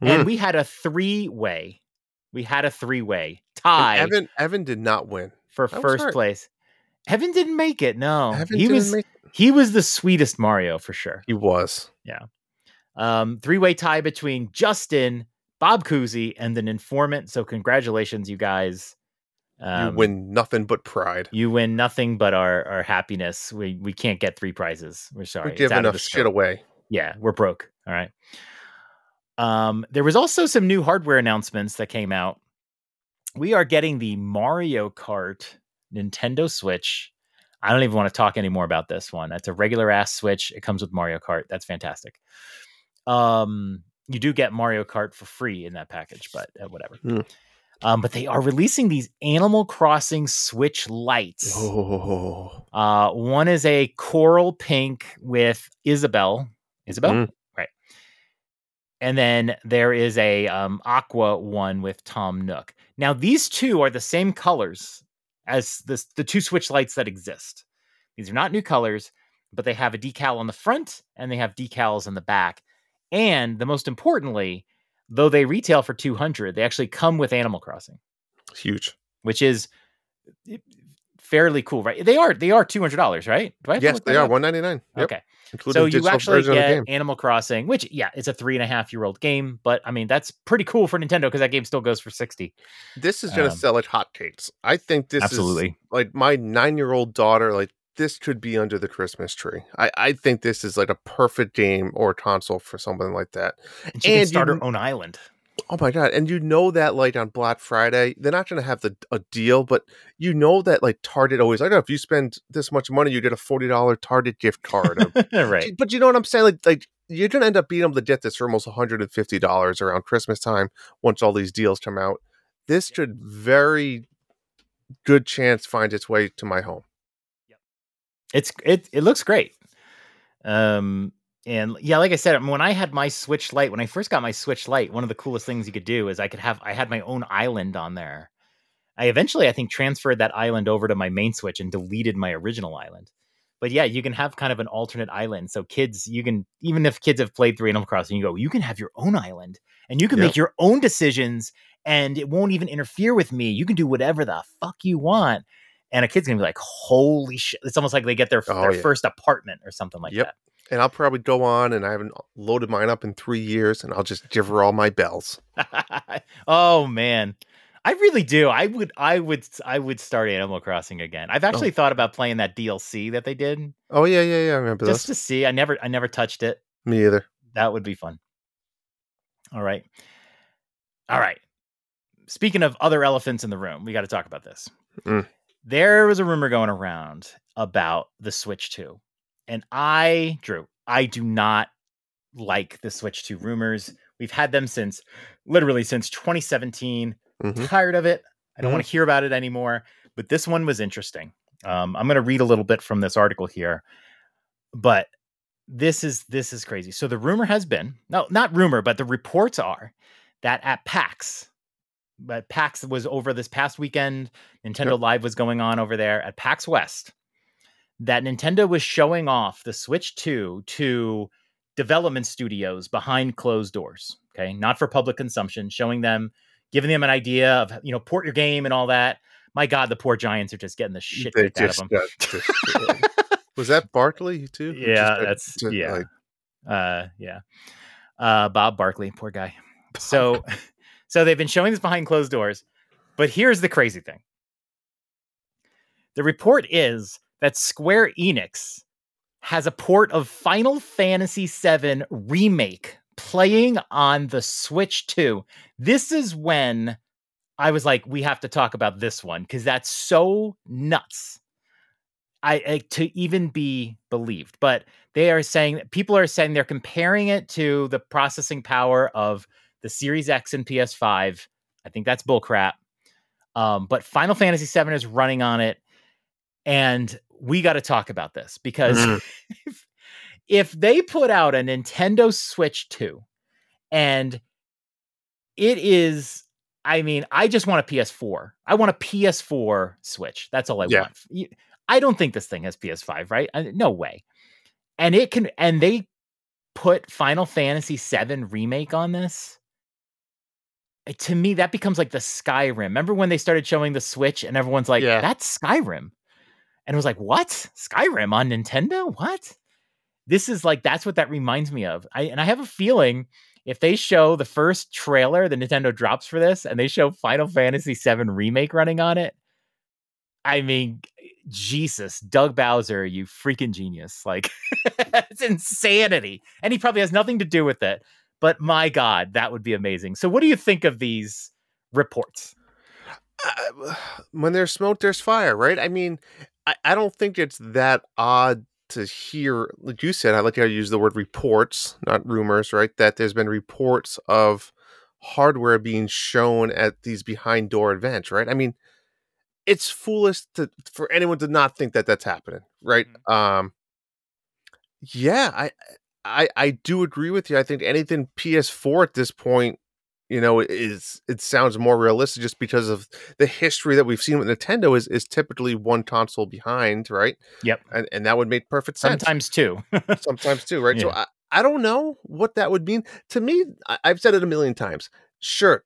and Mm. we had a three way. We had a three way And tie Evan Evan did not win. for first place. Evan didn't make it. No, Evan he was he was the sweetest Mario for sure. He was. Yeah. Um, three way tie between Justin, Bob Cousy, and an informant. So congratulations, you guys. Um, you win nothing but pride. You win nothing but our our happiness. We we can't get three prizes. We're sorry. We It's give out enough shit away. Yeah, we're broke. All right. Um, there was also some new hardware announcements that came out. We are getting the Mario Kart Nintendo Switch. I don't even want to talk anymore about this one. It's a regular ass Switch. It comes with Mario Kart. That's fantastic. Um, you do get Mario Kart for free in that package, but uh, whatever. Hmm. Um, but they are releasing these Animal Crossing Switch lights. Oh, Uh, one is a coral pink with Isabelle. Isabelle, Mm. right? And then there is a um, aqua one with Tom Nook. Now these two are the same colors as the the two switch lights that exist. These are not new colors, but they have a decal on the front and they have decals on the back. And the most importantly, though they retail for two hundred, they actually come with Animal Crossing huge. which is eh, fairly cool, right? They are they are two hundred dollars, right? Do I Yes, they are one ninety nine. Yep. Okay, Including so you actually version of the get. Animal Crossing, which yeah, it's a three and a half year old game, but I mean that's pretty cool for Nintendo because that game still goes for sixty. This is gonna um, sell like hotcakes. I think this is Absolutely, like my nine year old daughter. Like this could be under the Christmas tree. I I think this is like a perfect game or console for something like that. and she can start you- her own island. Oh my god! And you know that like on Black Friday, they're not going to have the a deal, but you know that like Target always. I don't know if you spend this much money, you get a forty dollar Target gift card. or- right? But you know what I'm saying? Like like you're going to end up being able to get this for almost one hundred and fifty dollars around Christmas time once all these deals come out. This should very good chance find its way to my home. It's it it looks great. Um and yeah, like I said, when I had my Switch Lite, when I first got my Switch Lite, one of the coolest things you could do is I could have I had my own island on there. I eventually I think transferred that island over to my main Switch and deleted my original island. But yeah, you can have kind of an alternate island. So kids, you can even if kids have played through Animal Crossing, you go, you can have your own island and you can Yep. make your own decisions and it won't even interfere with me. You can do whatever the fuck you want. And a kid's gonna be like, holy shit. It's almost like they get their, Oh, their yeah. first apartment or something like that. Yep. And I'll probably go on, and I haven't loaded mine up in three years, and I'll just give her all my bells. oh man. I really do. I would I would I would start Animal Crossing again. I've actually thought about playing that DLC that they did Oh yeah, yeah, yeah. I remember just this. to see. I never I never touched it. Me either. That would be fun. All right. All right. Speaking of other elephants in the room, we got to talk about this. Mm. There was a rumor going around about the Switch 2. And I, Drew, I do not like the Switch 2 rumors. We've had them since literally since 2017. Mm-hmm. Tired of it. I don't want to hear about it anymore. But this one was interesting. Um, I'm going to read a little bit from this article here. But this is this is crazy. So the rumor has been no, not rumor, but the reports are that at PAX, but PAX was over this past weekend. Nintendo Live was going on over there at PAX West. That Nintendo was showing off the Switch 2 to development studios behind closed doors. Okay, not for public consumption, showing them, giving them an idea of you know port your game and all that. My God, the poor Giants are just getting the shit kicked out of them. just- was that Barkley too? Yeah, that's- to, yeah. like, Uh, yeah. Uh, Bob Barkley, poor guy. So, so they've been showing this behind closed doors, but here's the crazy thing. The report is that Square Enix has a port of Final Fantasy VII Remake playing on the Switch 2. This is when I was like, we have to talk about this one because that's so nuts. I, I, to even be believed, but they are saying people are saying they're comparing it to the processing power of the Series X and PS5. I think that's bullcrap. Um, but Final Fantasy VII is running on it, and we got to talk about this because mm. if, if they put out a Nintendo Switch 2 and it is I mean, I just want a PS4. I want a PS4 Switch. That's all I yeah. want. I don't think this thing has PS5, right? No way. And it can and they put Final Fantasy VII remake on this. Eh, to me, that becomes like the Skyrim. Remember when they started showing the Switch and everyone's like, yeah. that's Skyrim. And it was like, what? Skyrim on Nintendo? What? This is like that's what that reminds me of. I and I have a feeling if they show the first trailer the Nintendo drops for this and they show Final Fantasy VII remake running on it, I mean, Jesus, Doug Bowser, you freaking genius! Like, it's insanity, and he probably has nothing to do with it. But my God, that would be amazing. So, what do you think of these reports? Uh, when there's smoke, there's fire, right? I mean, I, I don't think it's that odd to hear, like you said, I like how you use the word reports, not rumors, right? That there's been reports of hardware being shown at these behind door events, right? I mean, it's foolish to for anyone to not think that that's happening, right? Mm-hmm. Um, yeah, I, I, I do agree with you. I think anything PS4 at this point you know is it sounds more realistic just because of the history that we've seen with nintendo is is typically one console behind right? Yep. And, and that would make perfect sense. Sometimes two. Sometimes two right? Yeah. so I, I don't know what that would mean. To me I, i've said it a million times. Sure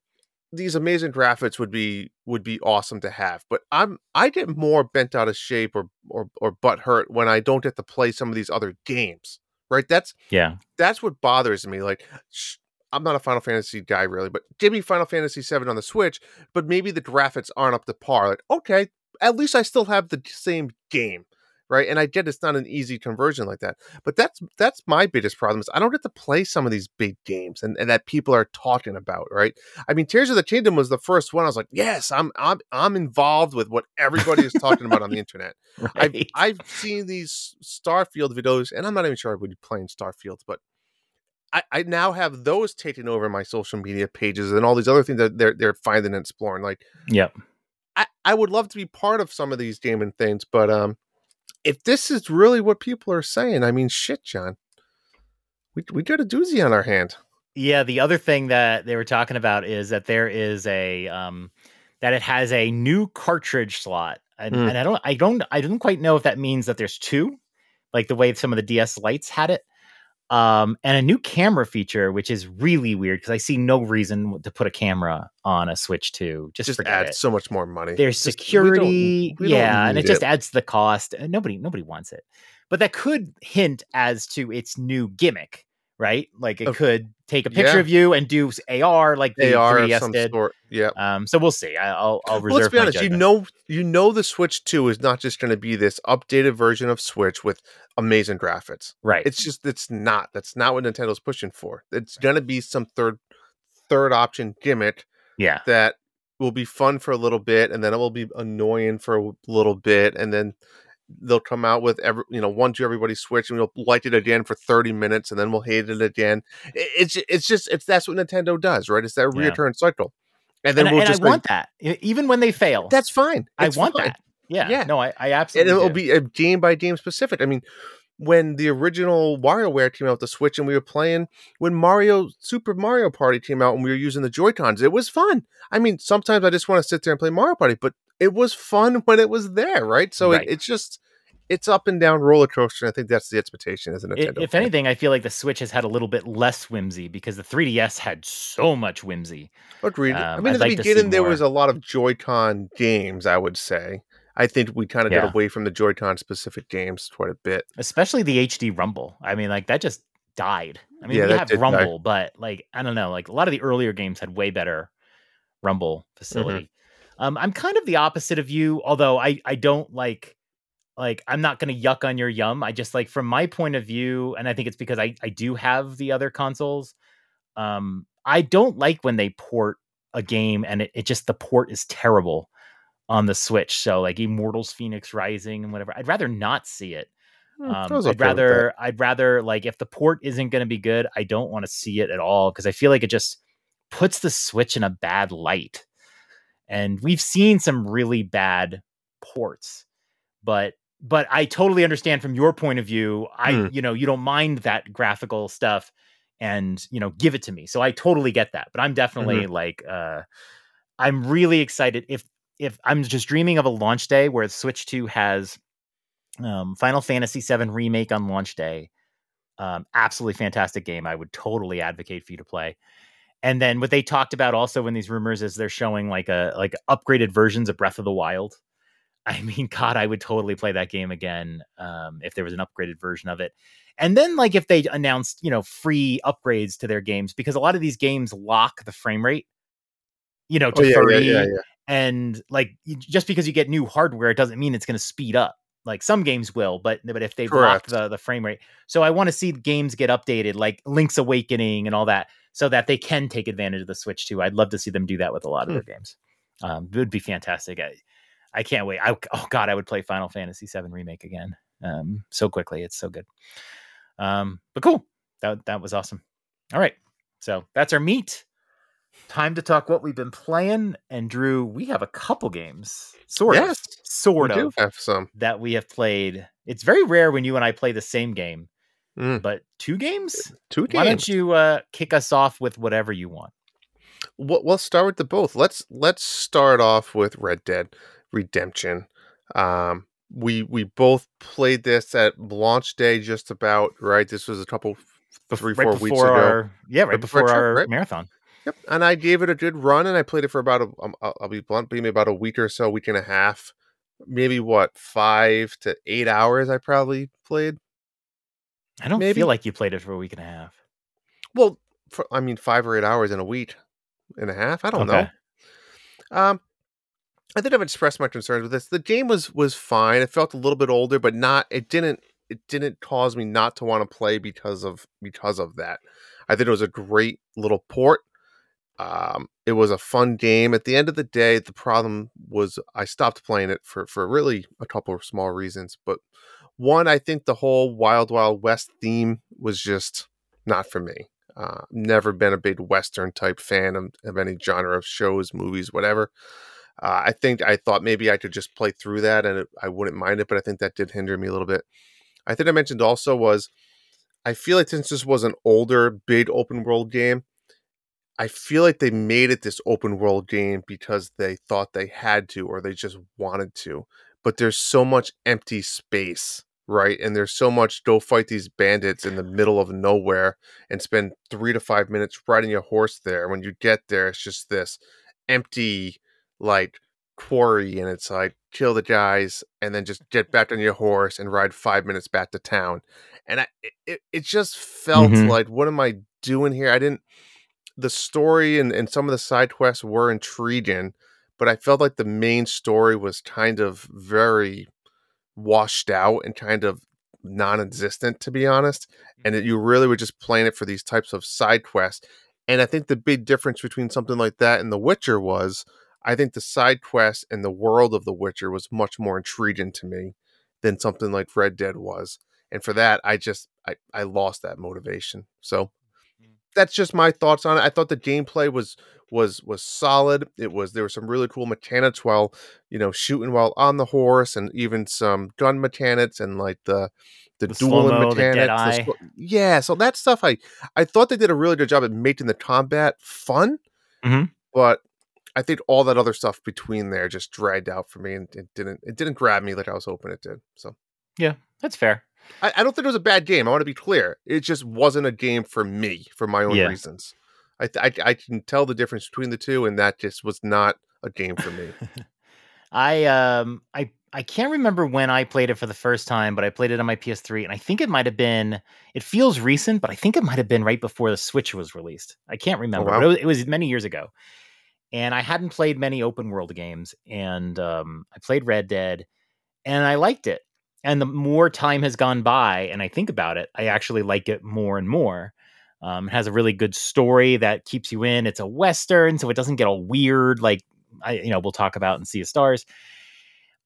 these amazing graphics would be would be awesome to have but i'm i get more bent out of shape or or, or butt hurt when i don't get to play some of these other games right that's yeah that's what bothers me like sh- I'm not a Final Fantasy guy really, but give me Final Fantasy VII on the Switch, but maybe the graphics aren't up to par. Like, okay, at least I still have the same game, right? And I get it's not an easy conversion like that, but that's that's my biggest problem is I don't get to play some of these big games and, and that people are talking about, right? I mean, Tears of the Kingdom was the first one. I was like, yes, I'm I'm I'm involved with what everybody is talking about on the internet. Right. I've I've seen these Starfield videos, and I'm not even sure I would be playing Starfield, but I, I now have those taken over my social media pages and all these other things that they're they're finding and exploring. Like, yeah, I, I would love to be part of some of these gaming things, but um, if this is really what people are saying, I mean, shit, John, we we got a doozy on our hand. Yeah, the other thing that they were talking about is that there is a um that it has a new cartridge slot, and, mm. and I don't I don't I don't quite know if that means that there's two, like the way some of the DS lights had it um, and a new camera feature, which is really weird because I see no reason to put a camera on a Switch 2. Just, just adds it. so much more money. There's just, security, we don't, we yeah, and it, it, just adds the cost. Nobody, nobody wants it, but that could hint as to its new gimmick right? Like it could take a picture yeah. of you and do AR like the AR 3DS did. Sort. Yeah. Um. So we'll see. I, will I'll reserve. Well, let's be honest. Judgment. You know, you know, the Switch Two is not just going to be this updated version of Switch with amazing graphics. Right. It's just it's not. That's not what Nintendo's pushing for. It's going to be some third third option gimmick. Yeah. That will be fun for a little bit, and then it will be annoying for a little bit, and then they'll come out with every you know one to everybody switch and we'll like it again for 30 minutes and then we'll hate it again. It's it's just it's that's what nintendo does right? It's that yeah. reoccurring cycle. And then and, we'll and just I like, want that even when they fail. That's fine. It's i want fine. that. Yeah. Yeah. No i, I absolutely and it'll do. be a game by game specific. I mean when the original WarioWare came out with the Switch and we were playing when Mario Super Mario Party came out and we were using the Joy Cons, it was fun. I mean, sometimes I just want to sit there and play Mario Party, but it was fun when it was there, right? So right. It, it's just it's up and down roller coaster. I think that's the expectation as a Nintendo. If anything, I feel like the Switch has had a little bit less whimsy because the 3DS had so much whimsy. Agreed. Um, I mean, at the like beginning, there was a lot of Joy-Con games. I would say. I think we kind of yeah. get away from the Joy-Con specific games quite a bit, especially the HD Rumble. I mean, like that just died. I mean, Yeah, we have did die. Rumble, but like I don't know, like a lot of the earlier games had way better Rumble facility. Um, I'm kind of the opposite of you, although I I don't like like I'm not gonna yuck on your yum. I just like from my point of view, and I think it's because I I do have the other consoles. Um, I don't like when they port a game and it, it just the port is terrible on the Switch. So like Immortals Fenyx Rising and whatever. I'd rather not see it. Um, I'd okay that. rather I'd rather like if the port isn't going to be good, I don't want to see it at all because I feel like it just puts the Switch in a bad light. And we've seen some really bad ports, but but I totally understand from your point of view. I Hmm. you know you don't mind that graphical stuff, and you know give it to me. So I totally get that. But I'm definitely like uh, I'm really excited if if I'm just dreaming of a launch day where Switch Two has um, Final Fantasy VII remake on launch day. Um, absolutely fantastic game. I would totally advocate for you to play. And then what they talked about also in these rumors is they're showing like a like upgraded versions of Breath of the Wild. I mean, God, I would totally play that game again um, if there was an upgraded version of it. And then like if they announced you know free upgrades to their games because a lot of these games lock the frame rate, you know, to Oh, yeah, yeah, 30 yeah, yeah. and like just because you get new hardware it doesn't mean it's going to speed up like some games will but but if they block the, the frame rate. So i want to see games get updated like link's awakening and all that so that they can take advantage of the switch too. I'd love to see them do that with a lot of Hmm. their games. Um it would be fantastic. I i can't wait. I, oh god i would play final fantasy VII remake again um so quickly. It's so good. Um but cool. That that was awesome. All right. So that's our meet time to talk what we've been playing. And Drew, we have a couple games, sort Yes, of, sort of, have some. that we have played. It's very rare when you and I play the same game, Mm, but two games. two games. Why don't you uh, kick us off with whatever you want? Well, let's start with the both. Let's let's start off with Red Dead Redemption. Um, we we both played this at launch day, just about right. This was a couple three right four weeks ago. our yeah, right, Right before before, our our trip, right? marathon. Yep, and I gave it a good run, and I played it for about a. Um, I'll, I'll be blunt, maybe about a week or so, week and a half, maybe what five to eight hours. I probably played. I don't Maybe. feel like you played it for a week and a half. Well, for I mean, five or eight hours in a week and a half. I don't know. Um, I think I've expressed my concerns with this. The game was was fine. It felt a little bit older, but not. It didn't. It didn't cause me not to want to play because of because of that. I think it was a great little port. Um, it was a fun game. At the end of the day, the problem was I stopped playing it for for really a couple of small reasons. But one, I think the whole Wild Wild West theme was just not for me. Uh, never been a big Western type fan of, of any genre of shows, movies, whatever. Uh, I think I thought maybe I could just play through that and it, I wouldn't mind it, but I think that did hinder me a little bit. I think I mentioned also was I feel like since this was an older, big open world game, I feel like they made it this open world game because they thought they had to or they just wanted to. But there's so much empty space, right? And there's so much go fight these bandits in the middle of nowhere and spend three to five minutes riding your horse there. When you get there, it's just this empty, like, quarry. And it's like, kill the guys and then just get back on your horse and ride five minutes back to town. And I, it- it, just felt Mhm. like, what am I doing here? I didn't the story and, and some of the side quests were intriguing, but I felt like the main story was kind of very washed out and kind of non-existent to be honest mm-hmm. and that you really were just playing it for these types of side quests and i think the big difference between something like that and the witcher was i think the side quest and the world of the witcher was much more intriguing to me than something like red dead was and for that i just i, I lost that motivation so that's just my thoughts on it. I thought the gameplay was was was solid. It was there were some really cool mechanics while you know shooting while on the horse, and even some gun mechanics and like the the, The dueling the mechanics. Deadeye. sw- yeah, so that stuff I I thought they did a really good job at making the combat fun, Mhm. but I think all that other stuff between there just dragged out for me and it didn't it didn't grab me like I was hoping it did. So Yeah, that's fair. I, I don't think it was a bad game. I want to be clear. It just wasn't a game for me for my own Yeah. reasons. I, th- I I can tell the difference between the two, and that just was not a game for me. I um I I can't remember when I played it for the first time, but I played it on my PS3, and I think it might have been. It feels recent, but I think it might have been right before the Switch was released. I can't remember. wow. but it, was, it was many years ago, and I hadn't played many open world games, and um, I played Red Dead, and I liked it. And the more time has gone by, and I think about it, I actually like it more and more. Um, it has a really good story that keeps you in. It's a western, so it doesn't get all weird, like I, you know, we'll talk about in see Stars.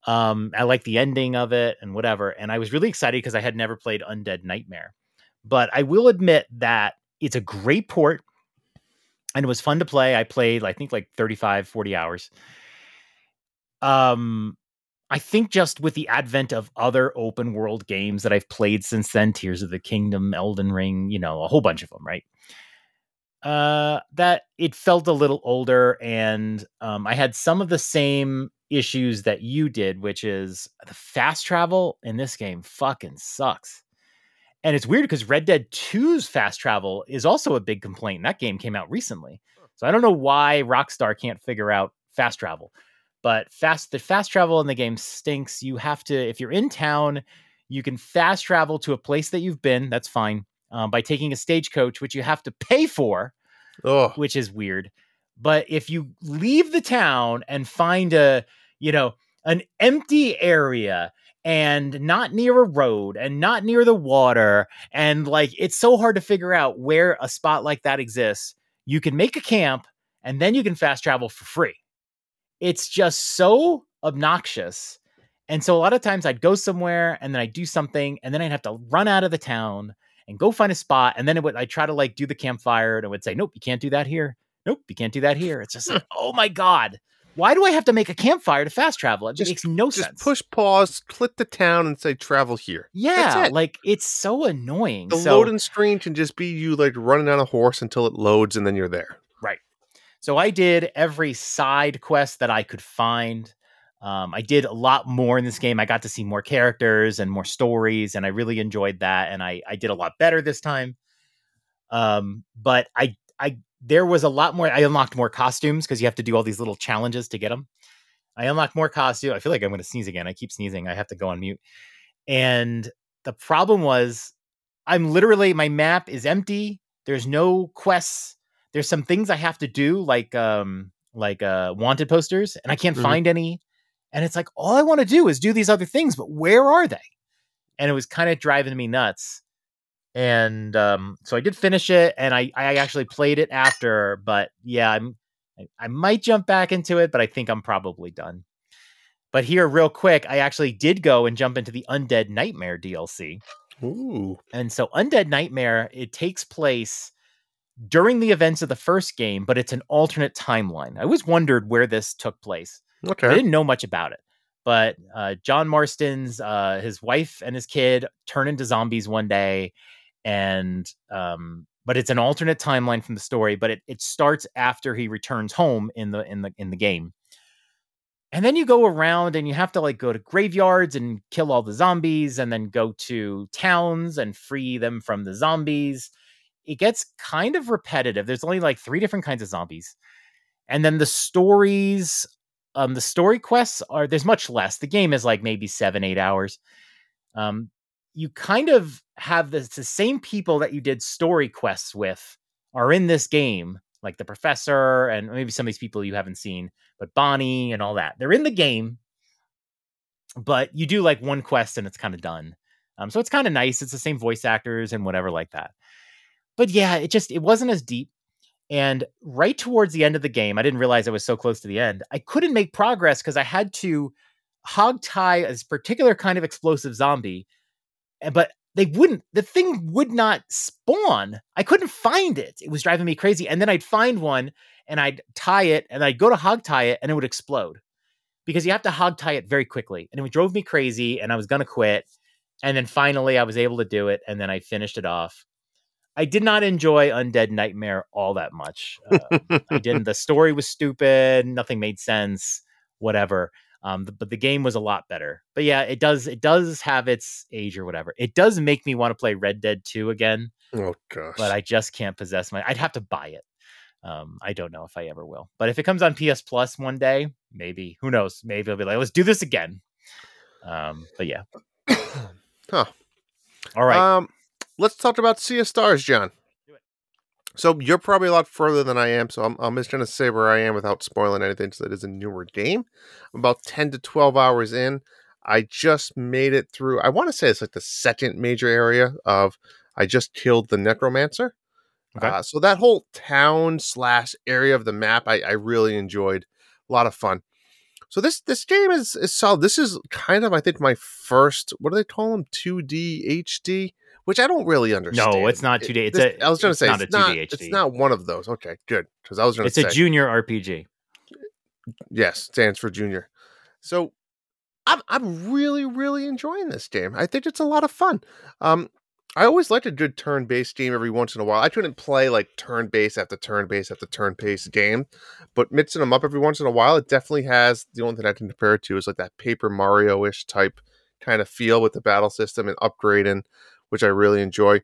Um, I like the ending of it and whatever. And I was really excited because I had never played Undead Nightmare. But I will admit that it's a great port and it was fun to play. I played, I think, like 35, 40 hours. Um, I think just with the advent of other open world games that I've played since then, Tears of the Kingdom, Elden Ring, you know, a whole bunch of them, right? Uh, that it felt a little older, and um, I had some of the same issues that you did, which is the fast travel in this game fucking sucks. And it's weird because Red Dead 2's fast travel is also a big complaint. That game came out recently. So I don't know why Rockstar can't figure out fast travel. But fast the fast travel in the game stinks. You have to if you're in town, you can fast travel to a place that you've been. That's fine. Um, by taking a stagecoach, which you have to pay for, Oh, which is weird. But if you leave the town and find a, you know, an empty area and not near a road and not near the water, and like it's so hard to figure out where a spot like that exists, you can make a camp and then you can fast travel for free. It's just so obnoxious. And so a lot of times I'd go somewhere and then I'd do something and then I'd have to run out of the town and go find a spot. And then it would I try to like do the campfire and it would say, Nope, you can't do that here. Nope, you can't do that here. It's just like, oh my God. Why do I have to make a campfire to fast travel? It Just- makes no just sense. push pause, click the town, and say travel here. Yeah, it. like it's so annoying. The so, loading screen can just be you like running on a horse until it loads, and then you're there. So I did every side quest that I could find. Um, I did a lot more in this game. I got to see more characters and more stories, and I really enjoyed that. And I I did a lot better this time. Um, but I I there was a lot more. I unlocked more costumes because you have to do all these little challenges to get them. I unlocked more costume. I feel like I'm going to sneeze again. I keep sneezing. I have to go on mute. And the problem was, I'm literally my map is empty. There's no quests there's some things I have to do, like um like uh wanted posters, and I can't Mhm. find any. And it's like all I want to do is do these other things, but where are they? And it was kind of driving me nuts. And um, so I did finish it, and I I actually played it after, but yeah, I'm I, I might jump back into it, but I think I'm probably done. But here, real quick, I actually did go and jump into the Undead Nightmare DLC. Ooh, And so Undead Nightmare, it takes place during the events of the first game, but it's an alternate timeline. I always wondered where this took place. Okay. I didn't know much about it. But uh, John Marston's uh, his wife and his kid turn into zombies one day, and um, but it's an alternate timeline from the story. But it it starts after he returns home in the in the in the game. And then you go around and you have to like go to graveyards and kill all the zombies, and then go to towns and free them from the zombies. It gets kind of repetitive. There's only like three different kinds of zombies. And then the stories um the story quests are there's much less the game is like maybe seven eight hours um you kind of have this, the same people that you did story quests with are in this game like the professor and maybe some of these people you haven't seen but bonnie and all that they're in the game but you do like one quest and it's kind of done um so it's kind of nice it's the same voice actors and whatever like that but yeah it just it wasn't as deep and right towards the end of the game, I didn't realize I was so close to the end. I couldn't make progress because I had to hog tie this particular kind of explosive zombie, eh, but they wouldn't. The thing would not spawn. I couldn't find it. It was driving me crazy. And then I'd find one and I'd tie it, and I'd go to hog tie it, and it would explode because you have to hog tie it very quickly. And it drove me crazy, and I was gonna quit. And then finally, I was able to do it, and then I finished it off. I did not enjoy Undead Nightmare all that much. Uh, I didn't. The story was stupid. Nothing made sense. Whatever. Um, but the game was a lot better. But yeah, it does. It does have its age or whatever. It does make me want to play Red Dead Two again. Oh gosh. But I just can't possess my. I'd have to buy it. Um, I don't know if I ever will. But if it comes on PS Plus one day, maybe. Who knows? Maybe I'll be like, let's do this again. Um, but yeah. Huh. All right. Um, let's talk about Sea of Stars, John. So you're probably a lot further than I am, so I'm, I'm just going to say where I am without spoiling anything. So it is a newer game. I'm about 10 to 12 hours in. I just made it through. I want to say it's like the second major area of. I just killed the necromancer. Okay. Uh, so that whole town slash area of the map, I, I really enjoyed. A lot of fun. So this this game is is solid. This is kind of I think my first. What do they call them? Two D HD, which I don't really understand. no, it's not 2D. It's this- a. I was going to it's say not it's a not. 2D It's not one of those. Okay, good. Because I was going to It's a junior RPG. yes, stands for junior. So I'm I'm really really enjoying this game. I think it's a lot of fun. Um, I always liked a good turn-based game every once in a while. I couldn't play like turn-based after turn-based after turn-based game, but mixing them up every once in a while, it definitely has. The only thing I can compare it to is like that Paper Mario-ish type kind of feel with the battle system and upgrading, which I really enjoy.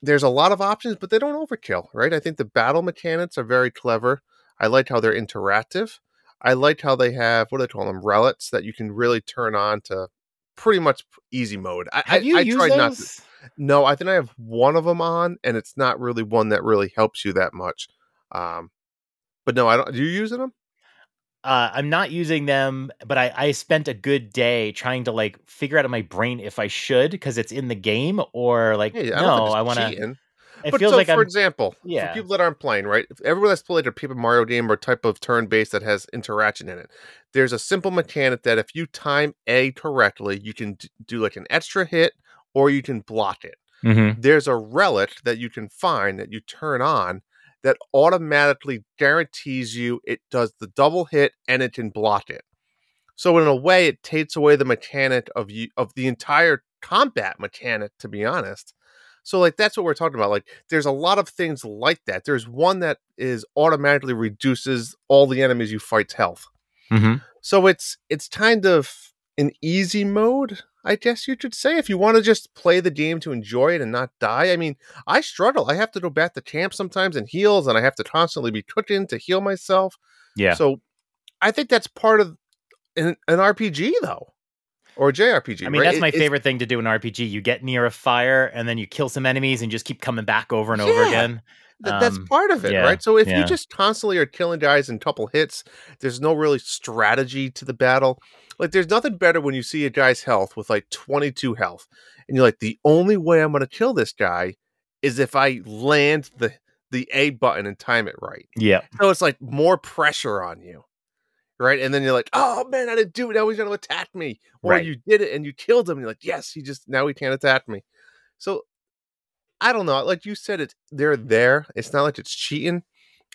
There's a lot of options, but they don't overkill, right? I think the battle mechanics are very clever. I like how they're interactive. I like how they have what do they call them relics that you can really turn on to pretty much easy mode. I, Have I, you I used tried those? not to. No, I think I have one of them on, and it's not really one that really helps you that much. Um, but no, I don't. Do you using them? Uh, I'm not using them, but I, I spent a good day trying to like figure out in my brain if I should because it's in the game or like Hey, I no, I want to. It but feels so, like for I'm. example, yeah. for people that aren't playing, right? If everyone that's played a Paper Mario game or type of turn-based that has interaction in it, there's a simple mechanic that if you time A correctly, you can do like an extra hit or you can block it. Mhm. There's a relic that you can find that you turn on that automatically guarantees you it does the double hit and it can block it. So in a way, it takes away the mechanic of you of the entire combat mechanic. To be honest, so like that's what we're talking about. Like there's a lot of things like that. There's one that is automatically reduces all the enemies you fight's health. Mhm. So it's it's kind of an easy mode, I guess you could say, if you want to just play the game to enjoy it and not die. I mean, I struggle. I have to go back to camp sometimes and heals, and I have to constantly be cooking to heal myself. Yeah. So I think that's part of an, an RPG, though, or a JRPG. I mean, right? that's my it's- favorite thing to do in RPG. You get near a fire and then you kill some enemies and just keep coming back over and over again. Th- that's Um, part of it, yeah, right? So if yeah. you just constantly are killing guys in couple hits, there's no really strategy to the battle. Like there's nothing better when you see a guy's health with like 22 health, and you're like, the only way I'm going to kill this guy is if I land the the A button and time it right. Yeah. So it's like more pressure on you, right? And then you're like, oh man, I didn't do it. Now he's going to attack me. Or Right. you did it and you killed him. You're like, yes, he just now he can't attack me. So I don't know. Like you said, it's they're there. It's not like it's cheating.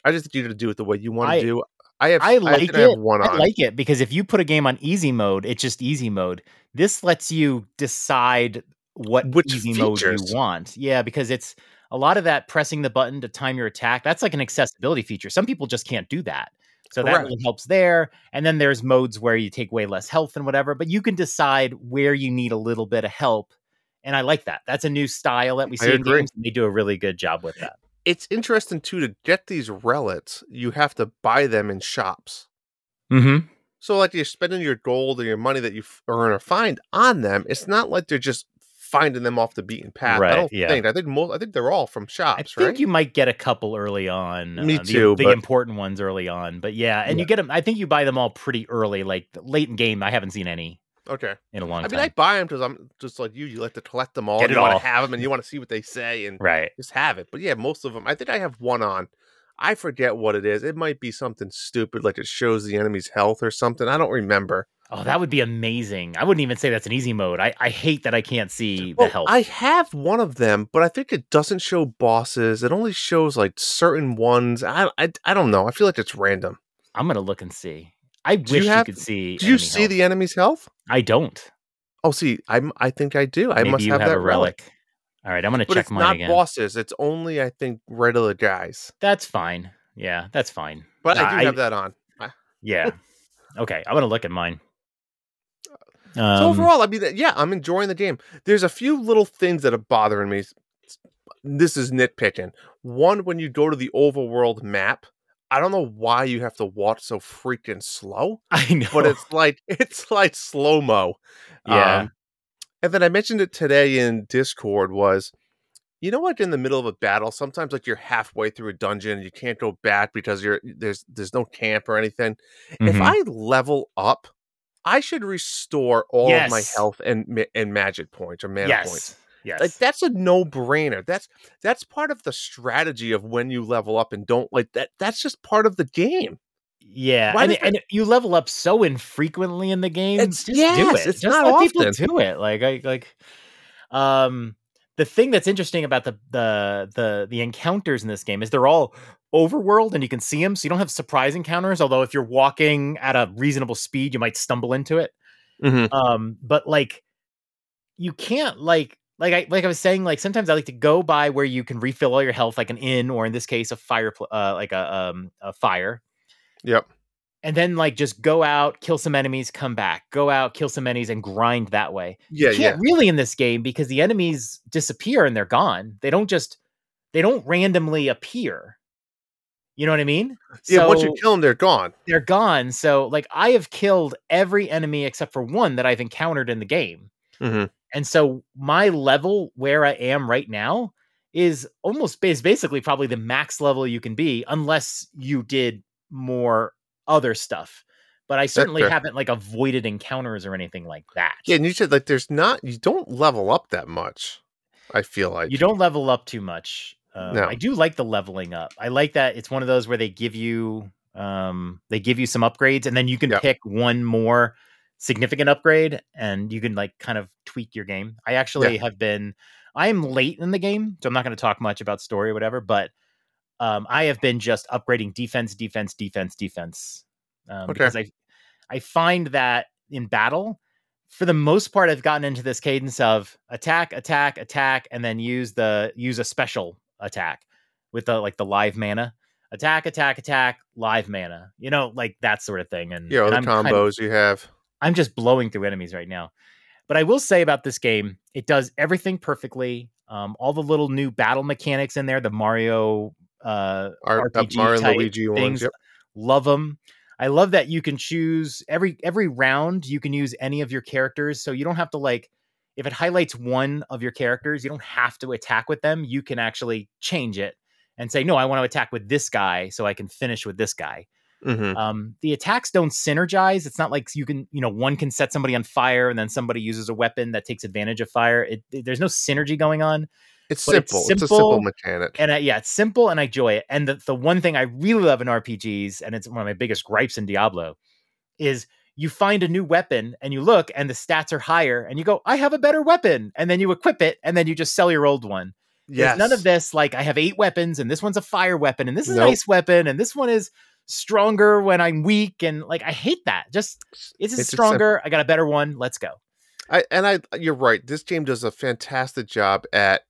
I just need you to do it the way you want I- to do. I have. I like think it. I I like it because if you put a game on easy mode, it's just easy mode. This lets you decide what Which easy mode you want. Yeah, because it's a lot of that pressing the button to time your attack. That's like an accessibility feature. Some people just can't do that. So that really helps there. And then there's modes where you take way less health and whatever, but you can decide where you need a little bit of help. And I like that. That's a new style that we see in games. And they do a really good job with that. It's interesting too to get these relics. You have to buy them in shops. Mm-hmm. So like you're spending your gold or your money that you earn or find on them. It's not like they're just finding them off the beaten path. Right, I don't yeah. think. I think most. I think they're all from shops. I think right? you might get a couple early on. Me uh, the, too, The but- important ones early on, but yeah, and Yeah. you get them. I think you buy them all pretty early, like late in game. I haven't seen any okay. in a long I mean, I buy them because I'm just like you. You like to collect them all. Get you want all. to have them, and you want to see what they say, and right. just have it. But yeah, most of them. I think I have one on. I forget what it is. It might be something stupid, like it shows the enemy's health or something. I don't remember. Oh, that would be amazing. I wouldn't even say that's an easy mode. I, I hate that I can't see Well, the health. I have one of them, but I think it doesn't show bosses. It only shows like certain ones. I I, I don't know. I feel like it's random. I'm gonna look and see. I Do wish you, have- could see. Do you see health. the enemy's health? I don't. Oh, see, I'm. I think I do. I Maybe must you have, have, that a relic. All right, I'm gonna But check it's mine not again. bosses. It's only I think regular guys. That's fine. Yeah, that's fine. But I do I- have that on. Yeah. okay, I'm gonna look at mine. so Um, overall, I mean, yeah, I'm enjoying the game. There's a few little things that are bothering me. This is nitpicking. One, when you go to the overworld map, I don't know why you have to walk so freaking slow, I know. but it's like it's like slow mo. yeah. and then I mentioned it today in Discord was, you know what? In the middle of a battle, sometimes like you're halfway through a dungeon, and you can't go back because you're there's there's no camp or anything. If Mhm. I level up, I should restore all of my health and and magic points or mana points. Yes. Yes. Like that's a no brainer. That's that's part of the strategy of when you level up and don't like that. That's just part of the game. Yeah, and, that- and you level up so infrequently in the game. It's- just do it. it's just not let people often. do it. Like I like, um, the thing that's interesting about the the the the encounters in this game is they're all overworld and you can see them, so you don't have surprise encounters. Although if you're walking at a reasonable speed, you might stumble into it. Mm-hmm. Um, but like, you can't like. Like I like I was saying, like sometimes I like to go by where you can refill all your health, like an inn, or in this case, a fire, uh, like a um a fire, Yep. and then like just go out, kill some enemies, come back, go out, kill some enemies, and grind that way. Yeah. you Yeah. can't really in this game because the enemies disappear and they're gone. They don't just they don't randomly appear. You know what I mean? Yeah. once you kill them, they're gone. they're gone. So like I have killed every enemy except for one that I've encountered in the game. Mm-hmm. And so my level where I am right now is almost is basically probably the max level you can be unless you did more other stuff. But I certainly haven't like avoided encounters or anything like that. Yeah, and you said like there's not you don't level up that much. I feel like you don't level up too much. Um, No. I do like the leveling up. I like that it's one of those where they give you um they give you some upgrades and then you can Yep. pick one more significant upgrade and you can like kind of tweak your game. I actually have been I am late in the game, so I'm not going to talk much about story or whatever, but um I have been just upgrading defense, defense, defense, defense. Um Okay. because I I find that in battle for the most part I've gotten into this cadence of attack, attack, attack and then use the use a special attack with the like the live mana. Attack, attack, attack, live mana. You know, like that sort of thing and yeah, all the I'm kind of- combos you have. I'm just blowing through enemies right now. But I will say about this game, it does everything perfectly. Um, all the little new battle mechanics in there, the Mario uh, Our, uh, RPG Mario type Luigi ones. things, Yep. love them. I love that you can choose every every round. You can use any of your characters, so you don't have to like. If it highlights one of your characters, you don't have to attack with them. You can actually change it and say, "No, I want to attack with this guy, so I can finish with this guy." Mhm. um, the attacks don't synergize. It's not like you can, you know, one can set somebody on fire and then somebody uses a weapon that takes advantage of fire. It, it- there's no synergy going on. It's but it's simple. It's, a simple simple mechanic. And uh, yeah, it's simple and I enjoy it. And the, the one thing I really love in RPGs, and it's one of my biggest gripes in Diablo, is you find a new weapon and you look and the stats are higher and you go, I have a better weapon. And then you equip it and then you just sell your old one. There's none of this. Like I have eight weapons, and this one's a fire weapon, and this is Nope. a nice weapon, and this one is stronger when I'm weak, and like I hate that. Just It's just stronger. I got a better one. Let's go. I and I you're right. This game does a fantastic job at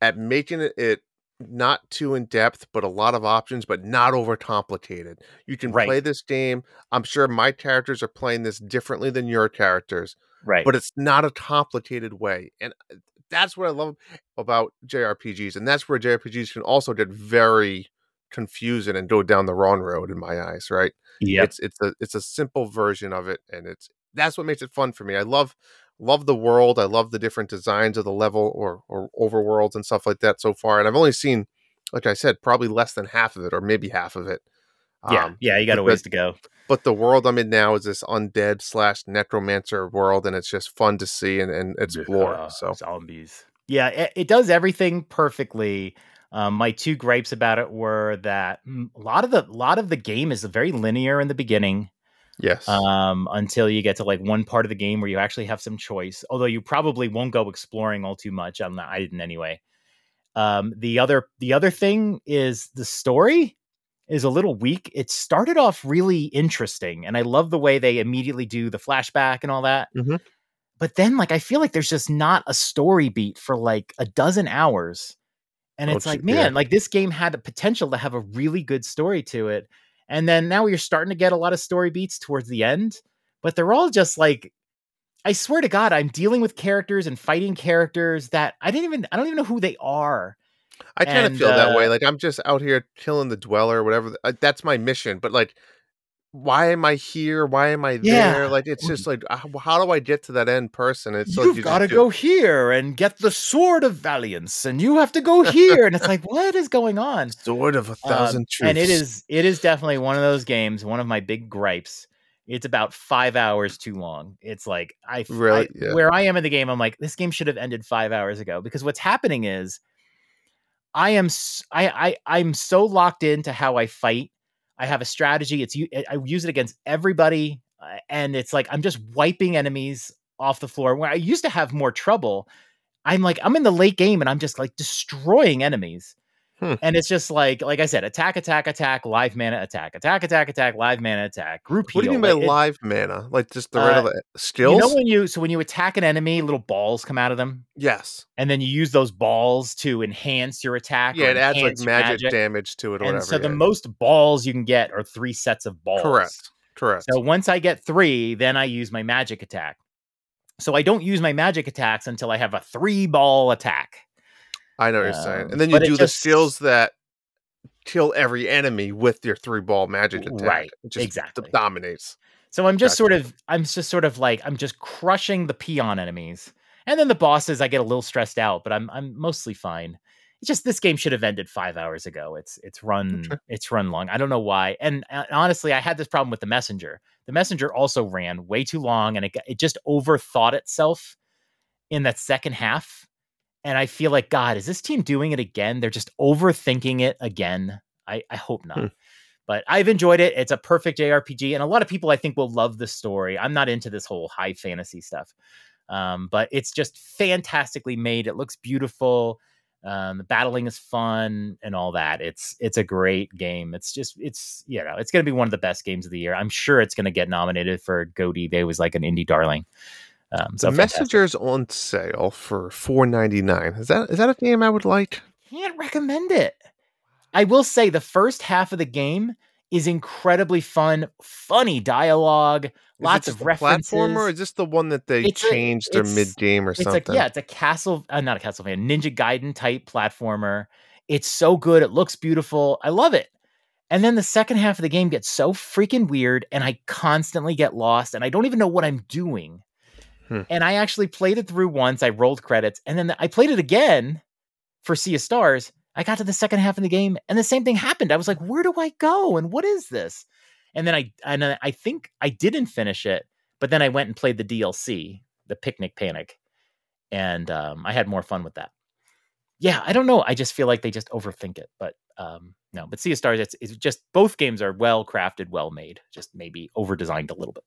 at making it, it not too in depth, but a lot of options, but not over complicated. You can Right. play this game. I'm sure my characters are playing this differently than your characters, Right. but it's not a complicated way. And uh, that's what I love about JRPGs. And that's where JRPGs can also get very confusing and go down the wrong road in my eyes, right? yeah. It's it's a it's a simple version of it, and it's that's what makes it fun for me. I love love the world. I love the different designs of the level or or overworlds and stuff like that so far. And I've only seen, like I said, probably less than half of it, or maybe half of it. Yeah. Um, yeah. You got a ways to go. but the world I'm in now is this undead slash necromancer world, and it's just fun to see and, and explore. Uh, so zombies. Yeah, it, it does everything perfectly. Um, my two gripes about it were that mm, a lot of the lot of the game is very linear in the beginning. yes, um, until you get to like one part of the game where you actually have some choice. Although you probably won't go exploring all too much. I'm not, I didn't anyway. Um, the other the other thing is the story is a little weak. It started off really interesting, and I love the way they immediately do the flashback and all that. Mhm. But then, like, I feel like there's just not a story beat for like a dozen hours. And Oh, it's like, gee, yeah. man, like this game had the potential to have a really good story to it. And then now you're starting to get a lot of story beats towards the end, but they're all just like I swear to God, I'm dealing with characters and fighting characters that I didn't even I don't even know who they are. I kind of feel that way. uh, Like I'm just out here killing the dweller, or whatever. uh, That's my mission. But like, why am I here? Why am I Yeah. there? Like it's just like, how do I get to that end person? It's like You've you got to go here and get the sword of valiance, and you have to go here. and it's like, what is going on? sword of a Um, thousand truths. and it is it is definitely one of those games. One of my big gripes. It's about five hours too long. It's like I, Really? I- Yeah. where I am in the game. I'm like, this game should have ended five hours ago because what's happening is, I am I I I'm so locked into how I fight. I have a strategy. It's I use it against everybody, uh, and it's like I'm just wiping enemies off the floor. Where I used to have more trouble, I'm like I'm in the late game and I'm just like destroying enemies. Hmm. And it's just like, like I said, attack, attack, attack, live mana attack, attack, attack, attack, live mana attack, group What do you mean by Like, it- live mana? Like just the Uh, of the skills? You know when you so when you attack an enemy, little balls come out of them, yes. and then you use those balls to enhance your attack. Yeah, it adds like your magic, damage to it or And whatever. so the most balls you can get are three sets of balls. Correct. Correct. So once I get three, then I use my magic attack. So I don't use my magic attacks until I have a three ball attack. I know what you're saying. um, And then you do the just- skills that kill every enemy with your three ball magic attack. Right, It just exactly. dominates. So I'm just Gotcha. sort of, I'm just sort of like, I'm just crushing the peon enemies, and then the bosses, I get a little stressed out, but I'm, I'm mostly fine. It's just this game should have ended five hours ago. It's, it's run, Okay. it's run long. I don't know why. And uh, honestly, I had this problem with the messenger. The messenger also ran way too long, and it, it just overthought itself in that second half. And I feel like, God, is this team doing it again? They're just overthinking it again. I, I hope not. Hmm. But I've enjoyed it. It's a perfect JRPG, and a lot of people I think will love the story. I'm not into this whole high fantasy stuff, um, but it's just fantastically made. It looks beautiful. Um, the battling is fun and all that. It's it's a great game. It's just it's you know it's going to be one of the best games of the year. I'm sure it's going to get nominated for Goaty. They was like an indie darling. Um, so the fantastic. messenger's on sale for four ninety nine. Is that is that a game I would like? can't recommend it. I will say the first half of the game is incredibly fun, funny dialogue, Is lots of a references. platform or is this the one that they It's a- changed their it's- mid game or it's something? a yeah, it's a castle, uh, not a castle Castlevania, Ninja Gaiden type platformer. It's so good. It looks beautiful. I love it. And then the second half of the game gets so freaking weird, and I constantly get lost, and I don't even know what I'm doing. Hmm. And I actually played it through once. I rolled credits, and then I played it again for Sea of Stars. I got to the second half of the game, and the same thing happened. I was like, "Where do I go? And what is this?" And then I and I think I didn't finish it, but then I went and played the DLC, the Picnic Panic, and um, I had more fun with that. Yeah, I don't know. I just feel like they just overthink it, but um, no. But Sea of Stars, it's, it's just both games are well crafted, well made. Just maybe over designed a little bit.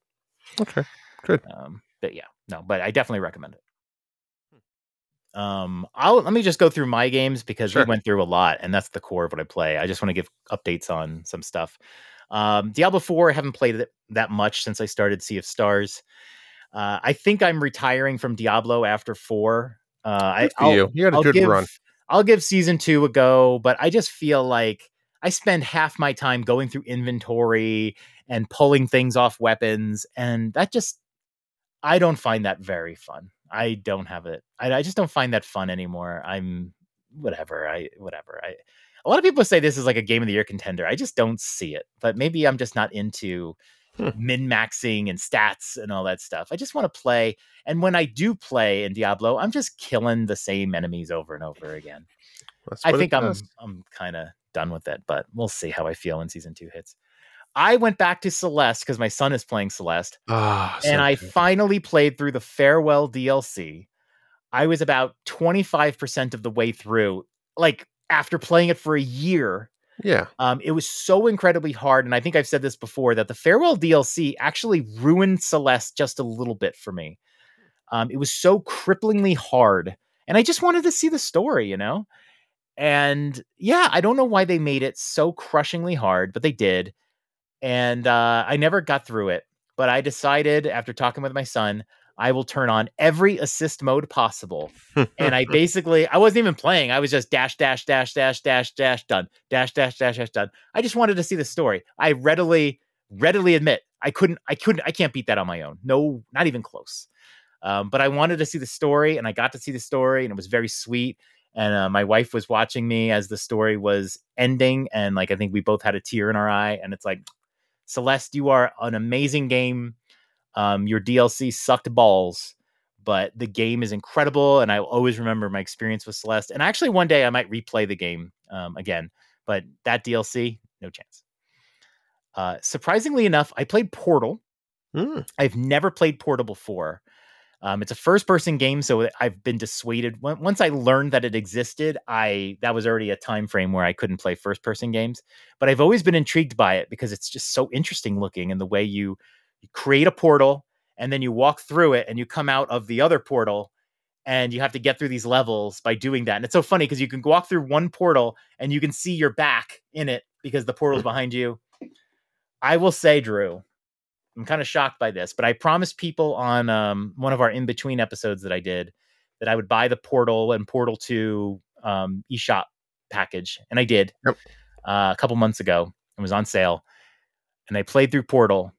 Okay, good. Um, but yeah, no. But I definitely recommend it. Um, I'll let me just go through my games because Sure. we went through a lot, and that's the core of what I play. I just want to give updates on some stuff. Um, Diablo 4, I haven't played it that much since I started Sea of Stars. Uh, I think I'm retiring from Diablo after four. Uh, I, you. You had a I'll good give, run. I'll give season two a go, but I just feel like I spend half my time going through inventory and pulling things off weapons, and that just I don't find that very fun. I don't have it. I, I just don't find that fun anymore. I'm whatever. I whatever. I a lot of people say this is like a game of the year contender. I just don't see it. But maybe I'm just not into Hmm. min maxing and stats and all that stuff. I just want to play. And when I do play in Diablo, I'm just killing the same enemies over and over again. I think I'm does. I'm kind of done with it, but we'll see how I feel when season two hits. I went back to Celeste because my son is playing Celeste, Ah, so and I good. finally played through the farewell DLC. I was about 25% of the way through, like after playing it for a year. yeah. Um, it was so incredibly hard, and I think I've said this before that the farewell DLC actually ruined Celeste just a little bit for me. Um, it was so cripplingly hard, and I just wanted to see the story, you know. And yeah, I don't know why they made it so crushingly hard, but they did. And uh, I never got through it, but I decided after talking with my son, I will turn on every assist mode possible and I basically I wasn't even playing. I was just dash dash dash dash dash dash done dash dash dash dash done. I just wanted to see the story. I readily readily admit I couldn't I couldn't I can't beat that on my own. No, not even close. Um, but I wanted to see the story, and I got to see the story, and it was very sweet. And uh, my wife was watching me as the story was ending, and like I think we both had a tear in our eye. And it's like, Celeste, you are an amazing game. Um, your DLC sucked balls, but the game is incredible, and I always remember my experience with Celeste. And actually, one day I might replay the game um, again, but that DLC, no chance. Uh, surprisingly enough, I played Portal. Mm. I've never played Portal before. Um, it's a first-person game, so I've been dissuaded. Once I learned that it existed, I that was already a time frame where I couldn't play first-person games. But I've always been intrigued by it because it's just so interesting looking, and the way you, you create a portal and then you walk through it and you come out of the other portal, and you have to get through these levels by doing that. And it's so funny because you can walk through one portal and you can see your back in it because the portal's behind you. I will say, Drew, I'm kind of shocked by this, but I promised people on um, one of our in between episodes that I did that I would buy the Portal and Portal 2 um, eShop package. And I did Yep. uh, a couple months ago. It was on sale. And I played through Portal.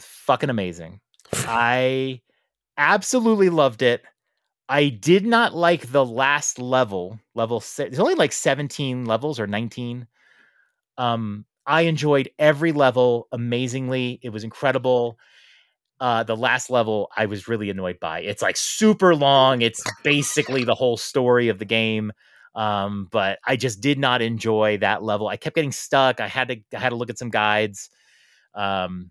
Fucking amazing. I absolutely loved it. I did not like the last level, level six. There's only like 17 levels or 19. Um, I enjoyed every level amazingly. It was incredible. Uh, the last level I was really annoyed by. It's like super long. It's basically the whole story of the game. Um, but I just did not enjoy that level. I kept getting stuck. I had to I had to look at some guides. Um,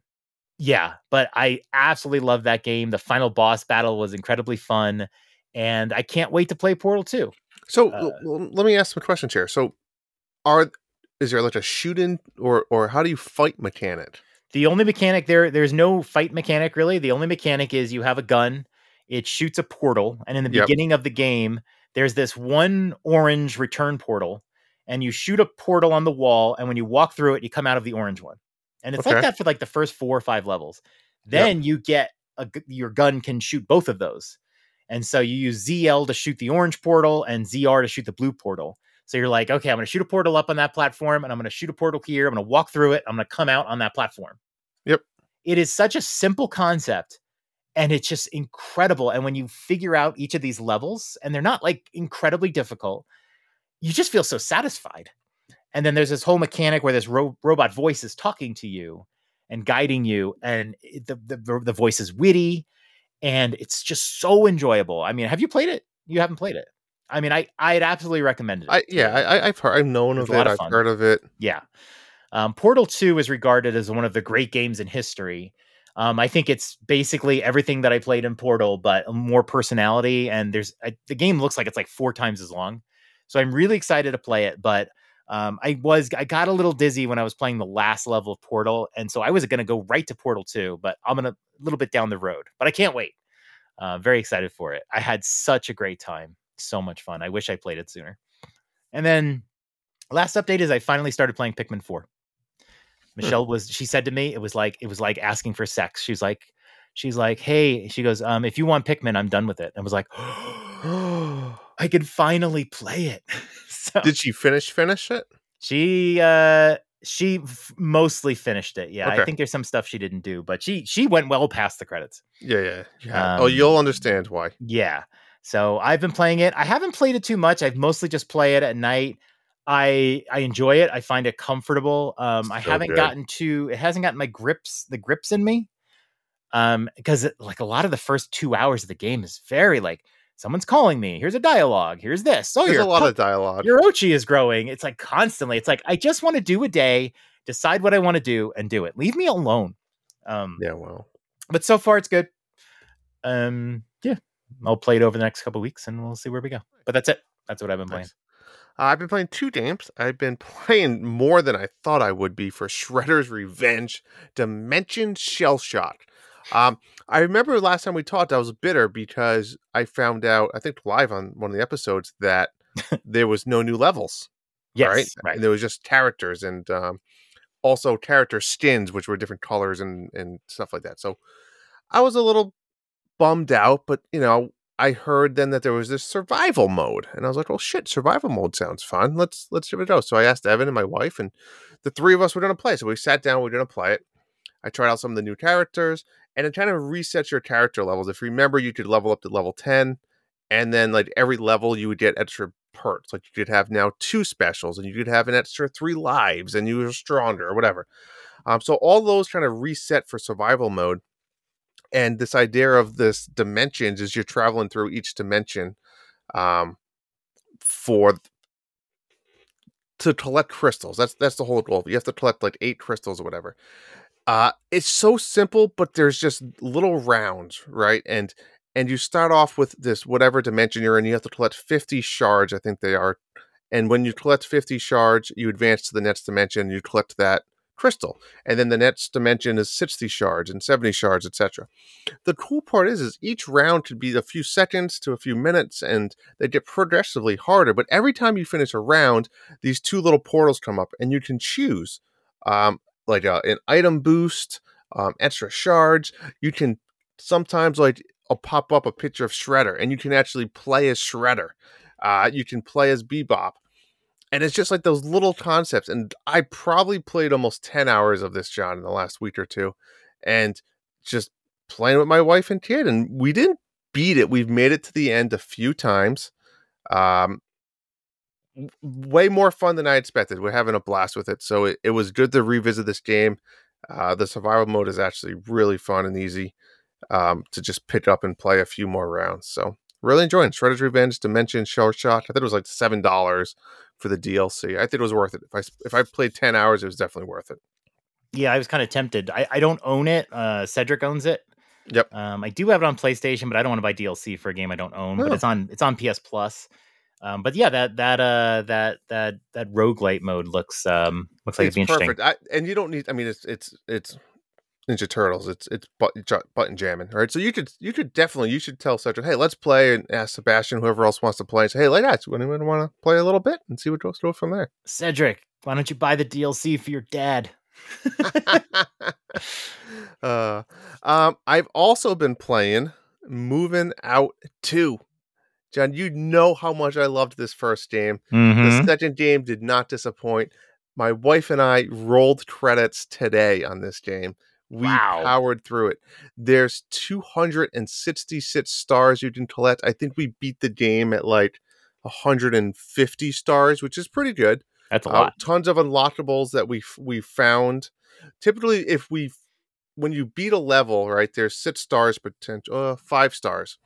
yeah, but I absolutely love that game. The final boss battle was incredibly fun, and I can't wait to play Portal 2. So Uh, l- let me ask some questions here. So, are is there like a shoot in or or how do you fight mechanic? The only mechanic there, there's no fight mechanic really. The only mechanic is you have a gun, it shoots a portal, and in the Yep. beginning of the game, there's this one orange return portal, and you shoot a portal on the wall, and when you walk through it, you come out of the orange one. And it's Okay. like that for like the first four or five levels. Then you get a, your gun can shoot both of those. And so you use ZL to shoot the orange portal and ZR to shoot the blue portal. So you're like, okay, I'm going to shoot a portal up on that platform and I'm going to shoot a portal here. I'm going to walk through it. I'm going to come out on that platform. Yep. It is such a simple concept and it's just incredible. And when you figure out each of these levels, and they're not like incredibly difficult, you just feel so satisfied. And then there's this whole mechanic where this ro- robot voice is talking to you and guiding you, and it- the, the the voice is witty, and it's just so enjoyable. I mean, have you played it? You haven't played it. I mean, I I'd absolutely recommend it. I yeah. I, I've heard, I've known It's of a lot it. of I've heard of it. Yeah. Um, Portal 2 is regarded as one of the great games in history. Um, I think it's basically everything that I played in Portal, but more personality. And there's I, the game looks like it's like four times as long. So I'm really excited to play it. But um, I was I got a little dizzy when I was playing the last level of Portal, and so I was going to go right to Portal 2, but I'm gonna a little bit down the road. But I can't wait. Uh, very excited for it. I had such a great time, so much fun. I wish I played it sooner. And then last update is I finally started playing Pikmin 4. Michelle was she said to me it was like it was like asking for sex. She's like she's like, "Hey," she goes, "Um if you want Pikmin, I'm done with it." And I was like, "I can finally play it." so Did she finish finish it? she uh she f- mostly finished it. Yeah, I think there's some stuff she didn't do, but she she went well past the credits. Yeah, yeah. yeah. oh, Um, you'll understand why. Yeah. So I've been playing it. I haven't played it too much. I've mostly just play it at night. I I enjoy it. I find it comfortable. Um, I haven't good. gotten to. It hasn't gotten my grips, the grips in me. Um, because it, like a lot of the first two hours of the game is very like someone's calling me. Here's a dialogue. Here's this. Oh, There's a lot of dialogue. your Oatchi is growing. It's like constantly. It's like I just want to do a day, decide what I want to do, and do it. Leave me alone. Um, Yeah, well. but so far it's good. Um, yeah, I'll play it over the next couple weeks, and we'll see where we go. But that's it. That's what I've been playing. Nice. Uh, I've been playing two games. I've been playing more than I thought I would be for Shredder's Revenge Dimension Shell Shock. Um, I remember last time we talked, I was bitter because I found out, I think live on one of the episodes, that there was no new levels. Yes, right? right. And there was just characters and um, also character skins, which were different colors and, and stuff like that. So I was a little bummed out, but you know, I heard then that there was this survival mode, and I was like, "Well, shit, survival mode sounds fun. Let's let's give it a go." So I asked Evan and my wife, and the three of us were going to play. So we sat down, we are going to play it. I tried out some of the new characters, and it kind of resets your character levels. If you remember, you could level up to level ten, and then like every level, you would get extra perks. Like you could have now two specials, and you could have an extra three lives, and you were stronger or whatever. Um, so all those kind of reset for survival mode. And this idea of this dimensions is you're traveling through each dimension um, for to collect crystals. That's that's the whole goal. You have to collect like eight crystals or whatever. Uh, it's so simple, but there's just little rounds, right? And and you start off with this whatever dimension you're in. You have to collect 50 shards, I think they are. And when you collect 50 shards, you advance to the next dimension. You collect that crystal and then the next dimension is 60 shards and 70 shards etc the cool part is is each round could be a few seconds to a few minutes and they get progressively harder but every time you finish a round these two little portals come up and you can choose um, like a, an item boost um, extra shards. You can sometimes like I'll pop up a picture of shredder and you can actually play as shredder. Uh, you can play as bebop and it's just like those little concepts and i probably played almost 10 hours of this john in the last week or two and just playing with my wife and kid and we didn't beat it we've made it to the end a few times um way more fun than i expected we're having a blast with it so it, it was good to revisit this game uh the survival mode is actually really fun and easy um to just pick up and play a few more rounds so really enjoying shredder's revenge dimension shell shock i think it was like seven dollars for the DLC. I think it was worth it. If I if I played ten hours, it was definitely worth it. Yeah, I was kind of tempted. I, I don't own it. Uh, Cedric owns it. Yep. Um, I do have it on PlayStation, but I don't want to buy DLC for a game I don't own. But it's on it's on PS Plus. Um, but yeah, that that uh that that that roguelite mode looks um looks like it's it'd be perfect. interesting. I, and you don't need. I mean, it's it's it's Ninja Turtles. It's it's button, button jamming, right? So you could you could definitely you should tell Cedric, hey, let's play, and ask Sebastian, whoever else wants to play, and say, hey, like that. Anyone want to play a little bit and see what goes through from there? Cedric, why don't you buy the DLC for your dad? uh, um, I've also been playing Moving Out Two. John, you know how much I loved this first game. Mm-hmm. The second game did not disappoint. My wife and I rolled credits today on this game. We Wow. powered through it. There's 266 stars you can collect. I think we beat the game at like 150 stars, which is pretty good. That's a Uh, lot. tons of unlockables that we we found. Typically, if we when you beat a level, right, there's six stars potential, uh, five stars.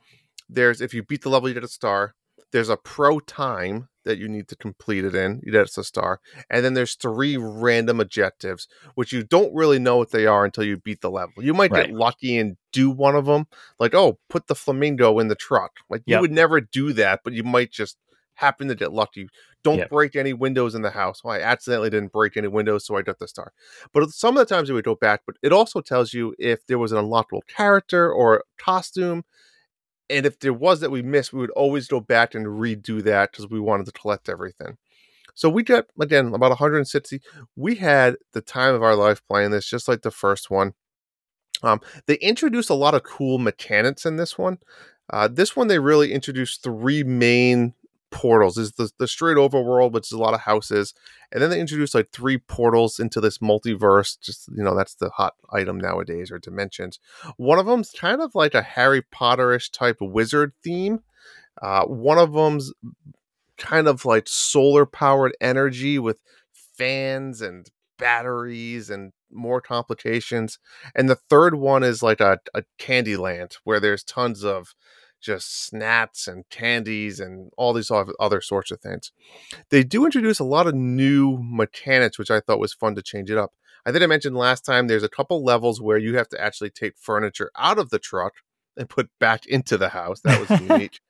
There's if you beat the level, you get a star. There's a pro time that you need to complete it in. You get a star, and then there's three random objectives, which you don't really know what they are until you beat the level. You might Right. get lucky and do one of them, like oh, put the flamingo in the truck. Like you would never do that, but you might just happen to get lucky. Don't Yep. break any windows in the house. Well, I accidentally didn't break any windows, so I got the star. But some of the times it would go back, but it also tells you if there was an unlockable character or costume. And if there was that we missed, we would always go back and redo that because we wanted to collect everything. So we got again about 160. We had the time of our life playing this, just like the first one. Um, they introduced a lot of cool mechanics in this one. Uh, this one they really introduced three main portals. Is the the straight overworld, which is a lot of houses, and then they introduce like three portals into this multiverse. Just you know, that's the hot item nowadays or dimensions. One of them's kind of like a Harry Potterish type wizard theme. Uh, one of them's kind of like solar powered energy with fans and batteries and more complications. And the third one is like a, a candy land where there's tons of just snacks and candies and all these other sorts of things. They do introduce a lot of new mechanics, which I thought was fun to change it up. I think I mentioned last time there's a couple levels where you have to actually take furniture out of the truck and put back into the house. That was unique.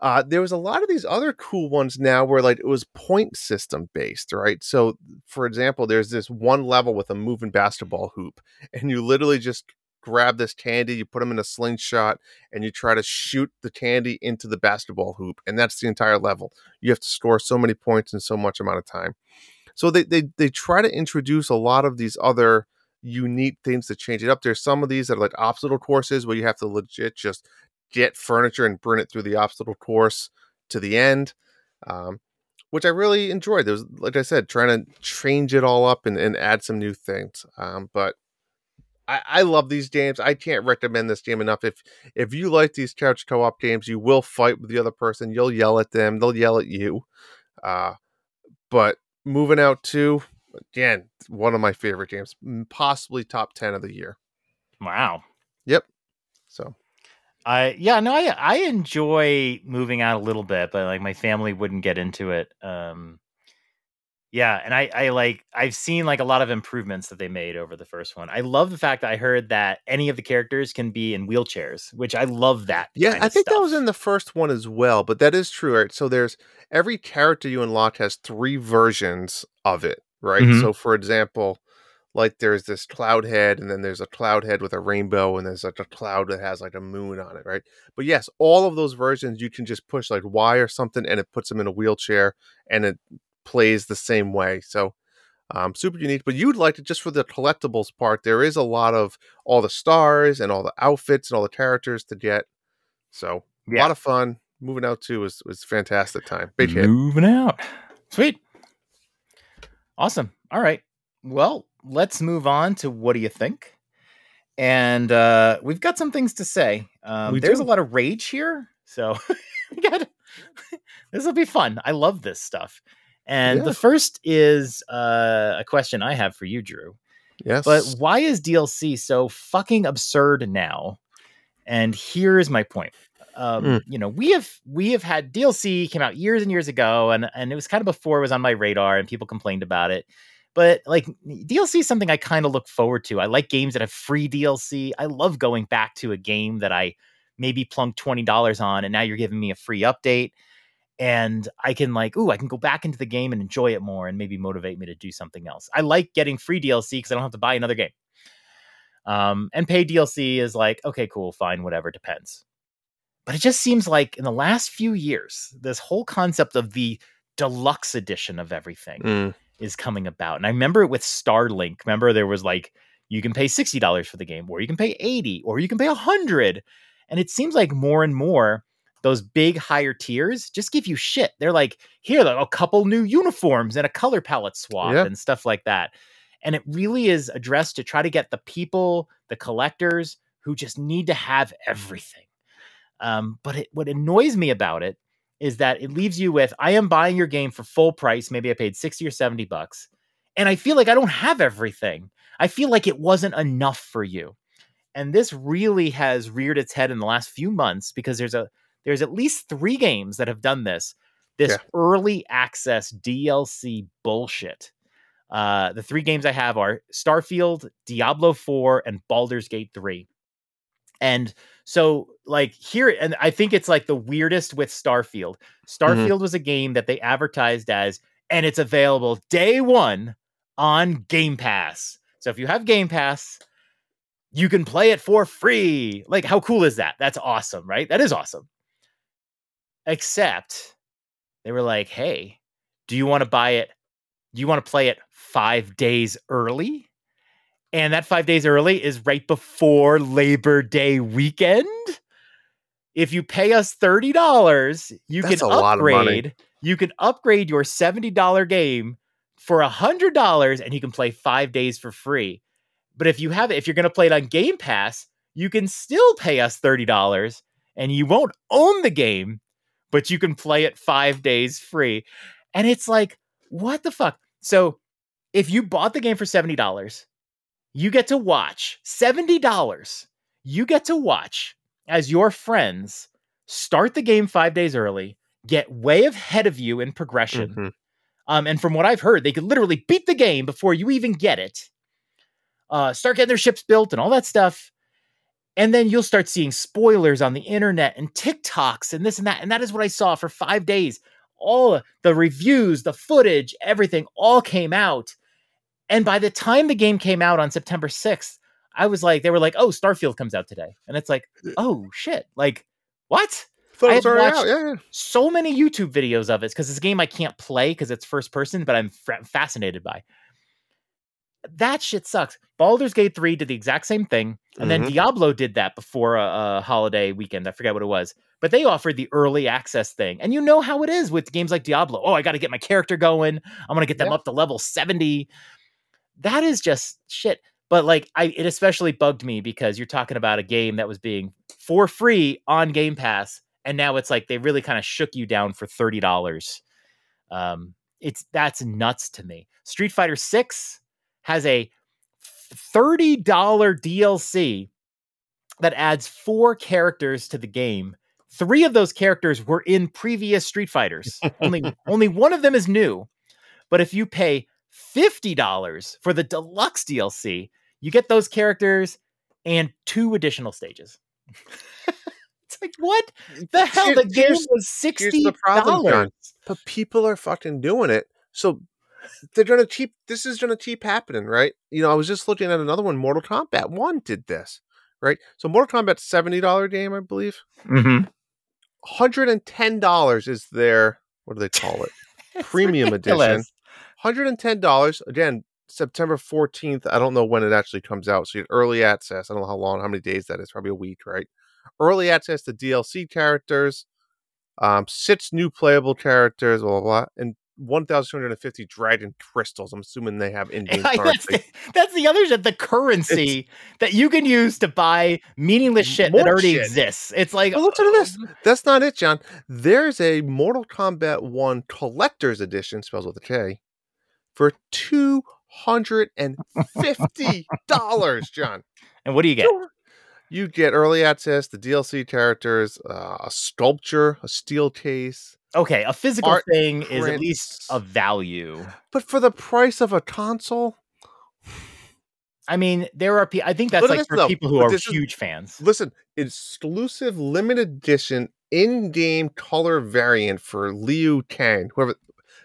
Uh, there was a lot of these other cool ones now where like it was point system based, right? So, for example, there's this one level with a moving basketball hoop, and you literally just grab this candy, you put them in a slingshot, and you try to shoot the candy into the basketball hoop, and that's the entire level. You have to score so many points in so much amount of time. So they they they try to introduce a lot of these other unique things to change it up. There's some of these that are like obstacle courses where you have to legit just get furniture and burn it through the obstacle course to the end. Um, which I really enjoyed. There was, like I said, trying to change it all up and, and add some new things. Um, but I, I love these games. I can't recommend this game enough. If if you like these couch co-op games, you will fight with the other person. You'll yell at them. They'll yell at you. Uh, but moving out two again, one of my favorite games, possibly top ten of the year. Wow. Yep. So I yeah, no, I I enjoy moving out a little bit, but like my family wouldn't get into it. Um yeah, and I I like I've seen like a lot of improvements that they made over the first one. I love the fact that I heard that any of the characters can be in wheelchairs, which I love that. Yeah, I think that was in the first one as well, but that is true, right? So there's every character you unlock has three versions of it, right? Mhm. So for example, like there's this cloud head, and then there's a cloud head with a rainbow, and there's like a cloud that has like a moon on it, right? But yes, all of those versions you can just push like Y or something, and it puts them in a wheelchair, and it plays the same way. So um, super unique. But you'd like it just for the collectibles part. There is a lot of all the stars and all the outfits and all the characters to get. So a lot of fun. Moving out two was was fantastic time. Big hit. Moving out. Sweet. Awesome. All right. Well, let's move on to what do you think? And uh, we've got some things to say. Um, there's do. a lot of rage here, so this will be fun. I love this stuff. And Yeah. the first is uh, a question I have for you, Drew. Yes. But why is DLC so fucking absurd now? And here's my point. Um, Mm. You know, we have we have had DLC came out years and years ago, and and it was kind of before it was on my radar, and people complained about it. But like DLC is something I kind of look forward to. I like games that have free DLC. I love going back to a game that I maybe plunked twenty dollars on, and now you're giving me a free update, and I can like, ooh, I can go back into the game and enjoy it more, and maybe motivate me to do something else. I like getting free DLC because I don't have to buy another game. Um, and paid DLC is like, okay, cool, fine, whatever, depends. But it just seems like in the last few years, this whole concept of the deluxe edition of everything Mm, is coming about. And I remember it with Starlink. Remember there was like you can pay $60 for the game or you can pay 80 or you can pay 100. And it seems like more and more those big higher tiers just give you shit. They're like, here, like, a couple new uniforms and a color palette swap Yeah. and stuff like that. And it really is addressed to try to get the people, the collectors who just need to have everything. Um, but it, what annoys me about it is that it leaves you with I am buying your game for full price. Maybe I paid 60 or 70 bucks. And I feel like I don't have everything. I feel like it wasn't enough for you. And this really has reared its head in the last few months because there's a there's at least three games that have done this. This Yeah. early access DLC bullshit. Uh, the three games I have are Starfield, Diablo 4, and Baldur's Gate 3. And so, like, here, and I think it's like the weirdest with Starfield. Starfield was a game that they advertised as, and it's available day one on Game Pass. So if you have Game Pass, you can play it for free. Like, how cool is that? That's awesome, right? That is awesome. Except they were like, hey, do you want to buy it? Do you want to play it five days early? And that five days early is right before Labor Day weekend. If you pay us $30, you That's can a lot of money. upgrade. You can upgrade your $70 game for $100 and you can play five days for free. But if you have it, if you're going to play it on Game Pass, you can still pay us $30 and you won't own the game, but you can play it five days free. And it's like, what the fuck? So if you bought the game for $70, you get to watch $70. You get to watch as your friends start the game five days early, get way ahead of you in progression. mhm. Um, and from what I've heard, they could literally beat the game before you even get it. Uh, start getting their ships built and all that stuff. And then you'll start seeing spoilers on the internet and TikToks and this and that. And that is what I saw for five days. All the reviews, the footage, everything all came out. And by the time the game came out on September 6th, I was like, they were like, oh, Starfield comes out today. And it's like, oh shit. Like, what? I had watched- out. Yeah, yeah. so many YouTube videos of it because it's a game I can't play because it's first person, but I'm fascinated by. That shit sucks. Baldur's Gate 3 did the exact same thing. And then Mhm. Diablo did that before a, a holiday weekend. I forget what it was. But they offered the early access thing. And you know how it is with games like Diablo. Oh, I got to get my character going. I'm going to get them Yeah. up to level 70. That is just shit. But like I it especially bugged me because you're talking about a game that was being for free on Game Pass and now it's like they really kind of shook you down for $30. Um it's that's nuts to me. Street Fighter 6 has a $30 DLC that adds four characters to the game. Three of those characters were in previous Street Fighters. only only one of them is new. But if you pay $50 for the deluxe DLC, you get those characters and two additional stages. it's like what the hell? Here- the game was sixty the problem, John. dollars. but people are fucking doing it. So they're gonna keep this is gonna keep happening, right? You know, I was just looking at another one, Mortal Kombat 1 did this, right? So Mortal Kombat $70 game, I believe. Mm-hmm. $110 is their what do they call it? Premium edition. $110 again, September 14th. I don't know when it actually comes out. So you early access. I don't know how long, how many days that is, probably a week, right? Early access to DLC characters, um, six new playable characters, blah blah, blah and 1,250 dragon crystals. I'm assuming they have in-game cards. that's, the, that's the other shit, the currency that you can use to buy meaningless shit that already shit. exists. It's like, listen to this. oh, That's not it, John. There's a Mortal Kombat 1 collector's edition, spells with a K, for $250, John. And what do you get? You get early access, the DLC characters, uh, a sculpture, a steel case, Okay, a physical Art thing is at least a value. but for the price of a console, I mean, there are. Pe- I think that's at like for though. people who are this is- huge fans. listen, exclusive limited edition in-game color variant for Liu Kang. Whoever.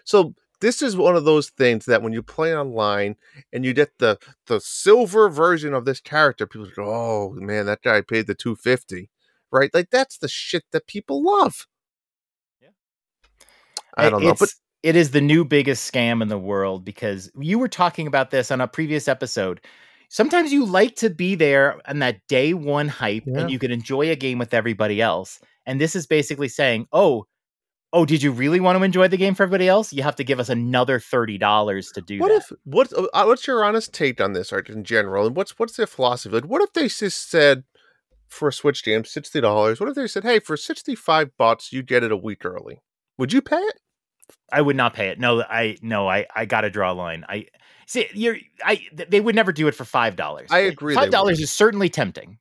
So this is one of those things that when you play online and you get the the silver version of this character, people go, "Oh man, that guy paid the two fifty, right?" Like that's the shit that people love. I don't know, but It's- the new biggest scam in the world because you were talking about this on a previous episode. Sometimes you like to be there on that day one hype Yeah. and you can enjoy a game with everybody else. And this is basically saying, oh, oh, did you really want to enjoy the game for everybody else? You have to give us another thirty dollars to do What that. if what's uh, what's your honest take on this, art in general, and what's what's their philosophy? Like, what if they just said for a Switch game sixty dollars? What if they said, hey, for sixty five bucks, you get it a week early? Would you pay it? I would not pay it. No, I no, I I got to draw a line. I see you're I they would never do it for five dollars. I agree Five dollars is certainly tempting.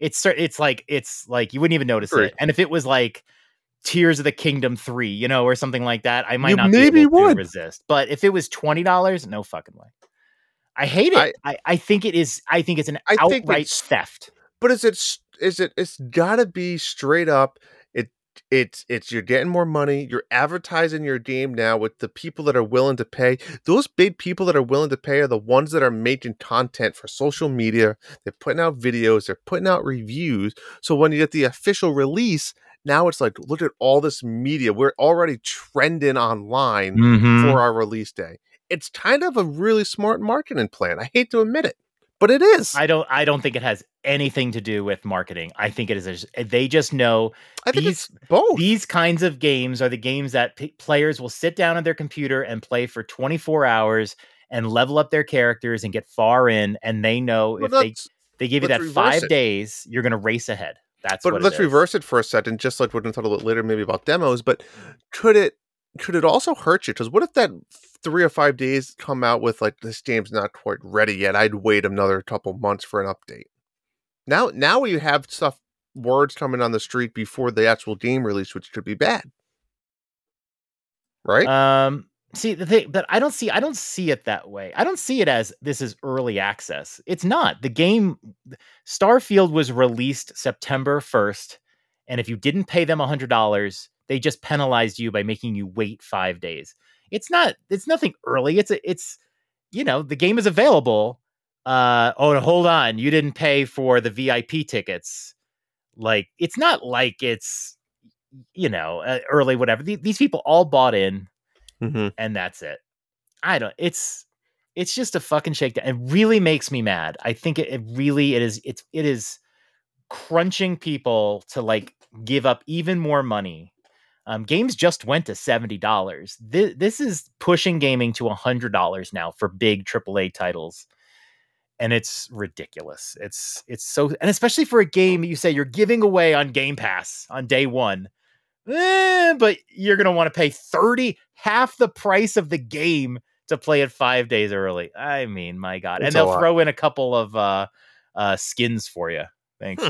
It's it's like it's like you wouldn't even notice it. And if it was like Tears of the Kingdom three, you know, or something like that, I might You not maybe be able would. to resist. But if it was twenty dollars, no fucking way. I hate it. I- I, I, think it is. I think it's an I think outright it's- theft. But is it is it it's gotta be straight up. It it's it's you're getting more money. You're advertising your game now with the people that are willing to pay. Those big people that are willing to pay are the ones that are making content for social media. They're putting out videos. They're putting out reviews. So when you get the official release, now it's like look at all this media. We're already trending online Mm-hmm. for our release day. It's kind of a really smart marketing plan. I hate to admit it, but it is. I don't. I don't think it has anything to do with marketing. I think it is. A, they just know I think these- it's both. these kinds of games are the games that p- players will sit down on their computer and play for 24 hours and level up their characters and get far in and they know Well, if they, they give you that five it. days you're going to race ahead that's but let's reverse it for a second, just like we're going to talk a little later, maybe about demos. But could it could it also hurt you? Because what if that three or five days come out with like this game's not quite ready yet? I'd wait another couple months for an update. Now, now we have stuff words coming on the street before the actual game release, which could be bad, right? um see the thing but i don't see i don't see it that way i don't see it as this is early access it's not the game starfield was released september 1st and if you didn't pay them a $100 they just penalized you by making you wait five days it's not it's nothing early it's a, it's you know the game is available uh oh hold on you didn't pay for the vip tickets like it's not like it's you know uh, early whatever Th- these people all bought in mm-hmm. and that's it. I don't. It's it's just a fucking shakedown. It really makes me mad. I think it, it really it is. It's it is crunching people to like give up even more money. Um, games just went to seventy dollars. This this is pushing gaming to hundred dollars now for big AAA titles. and it's ridiculous. It's it's so and especially for a game you say you're giving away on Game Pass on day one. Eh, but you're gonna want to pay 30, half the price of the game to play it five days early. I mean, my God. It's and they'll throw in a couple of uh uh skins for you. Thanks.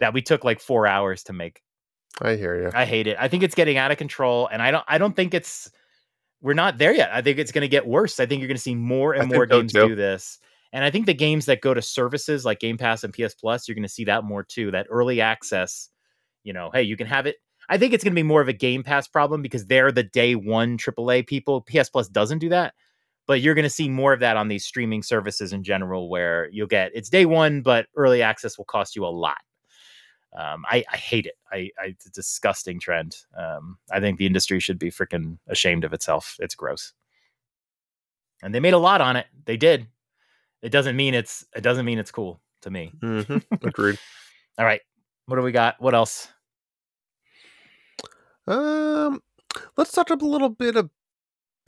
That we took like four hours to make. I hear you. I hate it. I think it's getting out of control, and I don't. I don't think it's. We're not there yet. I think it's going to get worse. I think you're going to see more and I more games do this. And I think the games that go to services like Game Pass and PS Plus, you're going to see that more too. That early access, you know, hey, you can have it. I think it's going to be more of a Game Pass problem because they're the day one AAA people. PS Plus doesn't do that, but you're going to see more of that on these streaming services in general, where you'll get it's day one, but early access will cost you a lot. Um, I, I hate it. I, I it's a disgusting trend. Um, I think the industry should be freaking ashamed of itself. It's gross. And they made a lot on it. They did. It doesn't mean it's it doesn't mean it's cool to me. hmm Agreed. All right. What do we got? What else? Um, let's talk up a little bit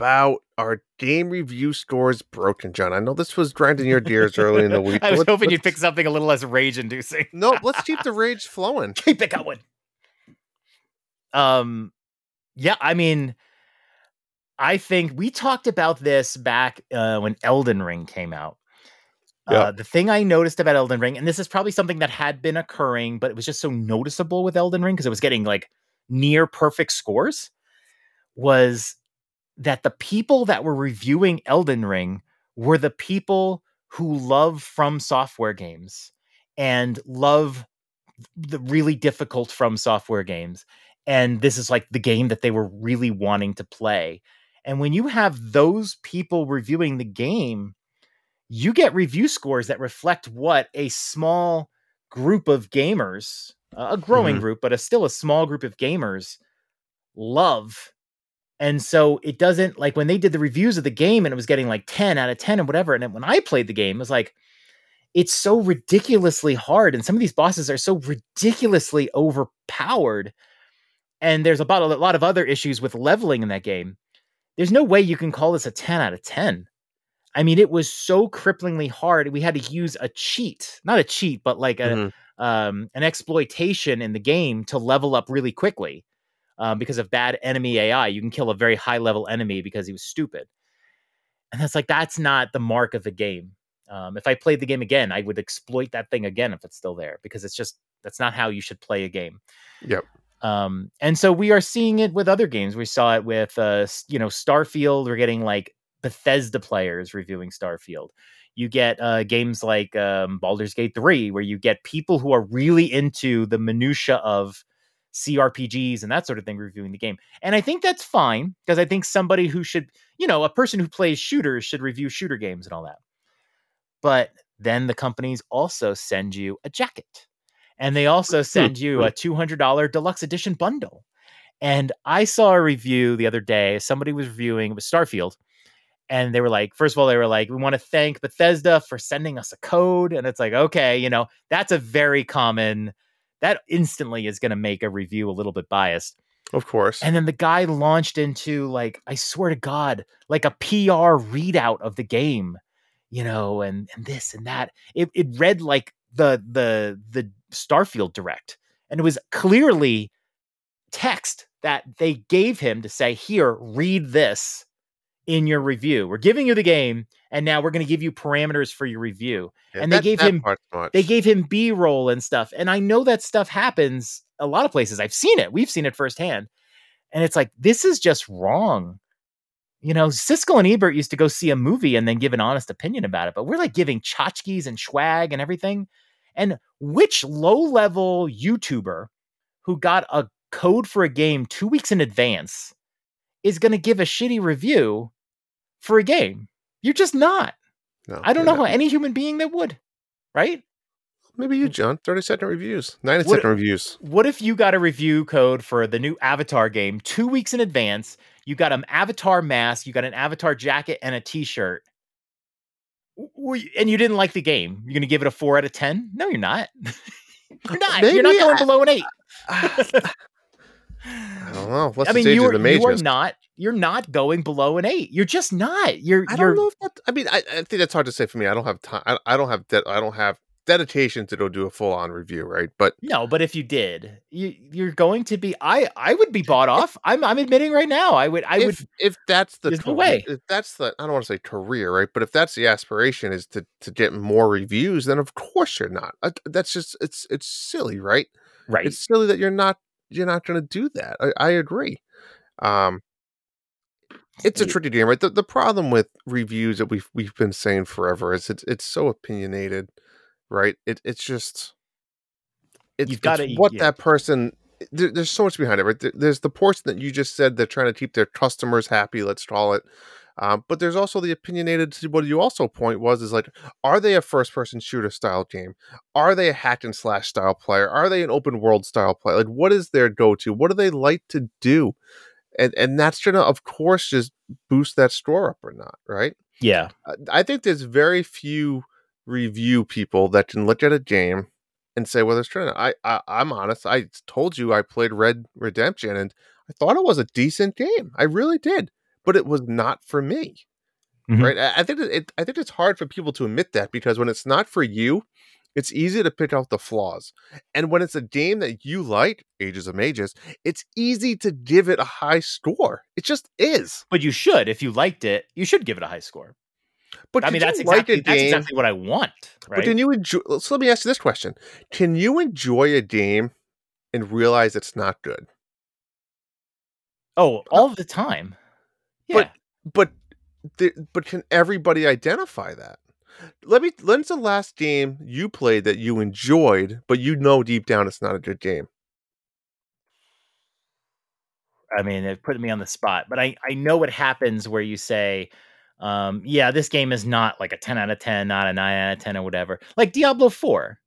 about our game review scores broken, John. I know this was grinding your gears early in the week. I was let's- hoping you'd pick something a little less rage inducing. No, let's keep the rage flowing. keep it going. Um, yeah, I mean, I think we talked about this back uh, when Elden Ring came out. Yeah. Uh, the thing I noticed about Elden Ring, and this is probably something that had been occurring, but it was just so noticeable with Elden Ring because it was getting like near perfect scores, was that the people that were reviewing Elden Ring were the people who love FromSoftware games and love the really difficult FromSoftware games and this is like the game that they were really wanting to play and when you have those people reviewing the game you get review scores that reflect what a small group of gamers a growing Mhm. group but a still a small group of gamers love and so it doesn't like when they did the reviews of the game and it was getting like 10 out of 10 and whatever and then when i played the game it was like it's so ridiculously hard and some of these bosses are so ridiculously overpowered and there's a lot of other issues with leveling in that game. There's no way you can call this a 10 out of 10 i mean it was so cripplingly hard we had to use a cheat not a cheat but like a Mhm. um, an exploitation in the game to level up really quickly um, because of bad enemy ai you can kill a very high level enemy because he was stupid and that's like that's not the mark of the game um, if I played the game again, I would exploit that thing again if it's still there because it's just that's not how you should play a game. Yep. Um, and so we are seeing it with other games. We saw it with uh, you know Starfield. We're getting like Bethesda players reviewing Starfield. You get uh, games like um, Baldur's Gate 3, where you get people who are really into the minutia of CRPGs and that sort of thing reviewing the game. And I think that's fine because I think somebody who should, you know, a person who plays shooters should review shooter games and all that. But then the companies also send you a jacket and they also send you a $200 deluxe edition bundle. And I saw a review the other day. Somebody was reviewing it was Starfield. And they were like, first of all, they were like, we want to thank Bethesda for sending us a code. And it's like, okay, you know, that's a very common, that instantly is going to make a review a little bit biased. Of course. And then the guy launched into like, I swear to God, like a PR readout of the game, you know, and and this and that. It it read like the the the Starfield direct. And it was clearly text that they gave him to say, here, read this in your review. We're giving you the game, and now we're going to give you parameters for your review. Yeah, and they that- gave that him- They gave him B roll and stuff. And I know that stuff happens a lot of places. I've seen it. We've seen it firsthand. And it's like, this is just wrong. You know, Siskel and Ebert used to go see a movie and then give an honest opinion about it, but we're like giving tchotchkes and swag and everything. And which low level YouTuber who got a code for a game two weeks in advance is going to give a shitty review for a game? You're just not. No, I don't know not. how any human being that would, right? Maybe you, John. 30 second reviews, 90 What- second reviews. What if you got a review code for the new Avatar game two weeks in advance? You got an Avatar mask, you got an Avatar jacket, and a T-shirt, W- w- and you didn't like the game. You're gonna give it a four out of ten? No, you're not. you're not. you're not going I- below an eight. I don't know. What's I the mean, you are, the you are not you're not going below an eight. You're just not. You're I you're don't know if that. I mean, I, I think that's hard to say for me. I don't have time. I, I don't have de- I don't have dedication to go do a full on review, right? But no, but if you did, you you're going to be. I I would be bought off. I'm I'm admitting right now. I would I if would. if that's the no way. if that's the I don't want to say career, right? But if that's the aspiration is to to get more reviews, then of course you're not. That's just it's it's silly, right? Right. It's silly that you're not you're not going to do that. I, I agree. Um, it's a tricky game, right? The, the problem with reviews that we've we've been saying forever is it's it's so opinionated, right? It it's just it's, You've it's gotta- what yeah. that person. There, there's so much behind it, right? There- There's the portion that you just said they're trying to keep their customers happy. Let's call it. Um, but there's also the opinionated. What you also point was is like, are they a first-person shooter style game? Are they a hack and slash style player? Are they an open world style player? Like, what is their go-to? What do they like to do? And and that's gonna, of course, just boost that store up or not, right? yeah. Uh, I think there's very few review people that can look at a game and say whether it's true. I, I I'm honest. I told you I played Red Redemption and I thought it was a decent game. I really did, but it was not for me. Mhm. Right? I, I think it. I think it's hard for people to admit that because when it's not for you, it's easy to pick out the flaws. And when it's a game that you like, Ages of Mages, it's easy to give it a high score. It just is. But you should, if you liked it, you should give it a high score. But I mean, that's exactly that's exactly what I want. Right. But can you enjoy? So let me ask you this question: Can you enjoy a game and realize it's not good? oh, all the time. Yeah. But but the, but can everybody identify that? Let me. When's the last game you played that you enjoyed, but you know deep down it's not a good game? I mean, it put me on the spot, but I, I know what happens where you say, um, yeah, this game is not like a 10 out of 10, not a 9 out of 10 or whatever. Like Diablo 4.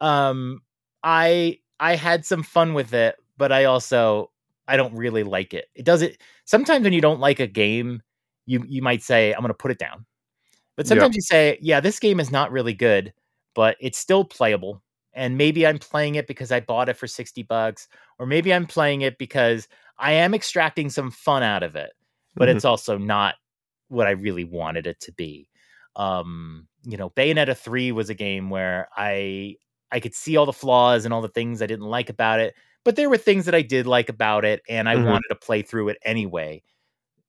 Um, I I had some fun with it, but I also I don't really like it. It does it sometimes when you don't like a game, you you might say, I'm gonna put it down. But Yeah. sometimes you say, yeah, this game is not really good, but it's still playable. And maybe I'm playing it because I bought it for 60 bucks, or maybe I'm playing it because I am extracting some fun out of it, but Mhm. it's also not what I really wanted it to be. Um, you know, Bayonetta 3 was a game where I I could see all the flaws and all the things I didn't like about it, but there were things that I did like about it and I Mhm. wanted to play through it anyway.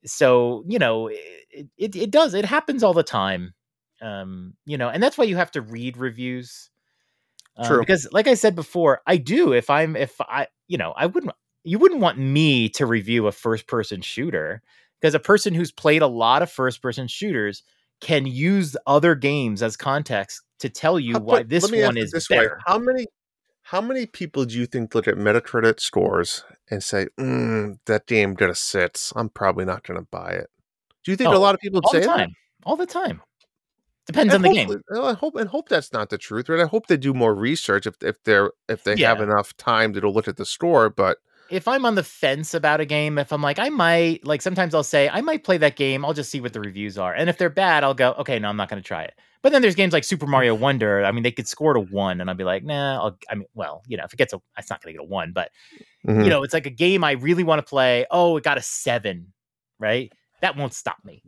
So, you know, it, it it does. It happens all the time. Um, you know, and that's why you have to read reviews. Uh, True. because like I said before, I do if I'm if I, you know, I wouldn't you wouldn't want me to review a first person shooter because a person who's played a lot of first person shooters can use other games as context to tell you why this let me ask one is this way: better. How many how many people do you think look at Metacritic scores and say, mm, "That game got a six. I'm probably not going to buy it." Do you think a Oh, lot of people all say the that? time. All the time. Depends And on the game. well, I hope and hope that's not the truth, right? I hope they do more research if if they're if they have enough time to look at the score, But if I'm on the fence about a game, if I'm like, I might, like, sometimes I'll say, I might play that game. I'll just see what the reviews are. And if they're bad, I'll go, okay, no, I'm not going to try it. But then there's games like Super Mario Wonder. I mean, they could score to one, and I'll be like, nah, I'll, I mean, well, you know, if it gets a, it's not going to get a one, but, mhm, you know, it's like a game I really want to play. Oh, it got a seven, right? That won't stop me.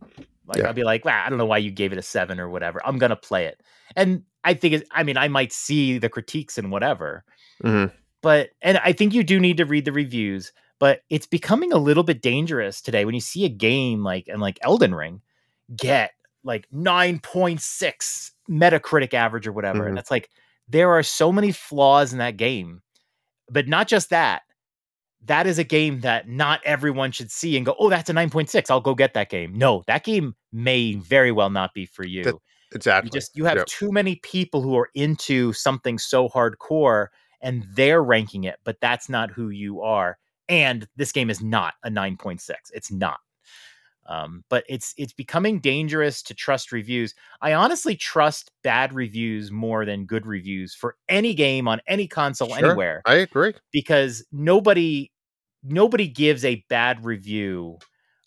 Like, Yeah. I'll be like, wow, I don't know why you gave it a seven or whatever. I'm going to play it. And I think, I mean, I might see the critiques and whatever mhm. But and I think you do need to read the reviews, but it's becoming a little bit dangerous today when you see a game like and like Elden Ring get like 9.6 Metacritic average or whatever. Mhm. And it's like there are so many flaws in that game. But not just that. That is a game that not everyone should see and go, "Oh, that's a 9.6. I'll go get that game." No, that game may very well not be for you. That- exactly. You just you have Yep. too many people who are into something so hardcore and they're ranking it, but that's not who you are. And this game is not a 9.6. It's not. Um, but it's it's becoming dangerous to trust reviews. I honestly trust bad reviews more than good reviews for any game on any console Sure. anywhere I agree. because nobody nobody gives a bad review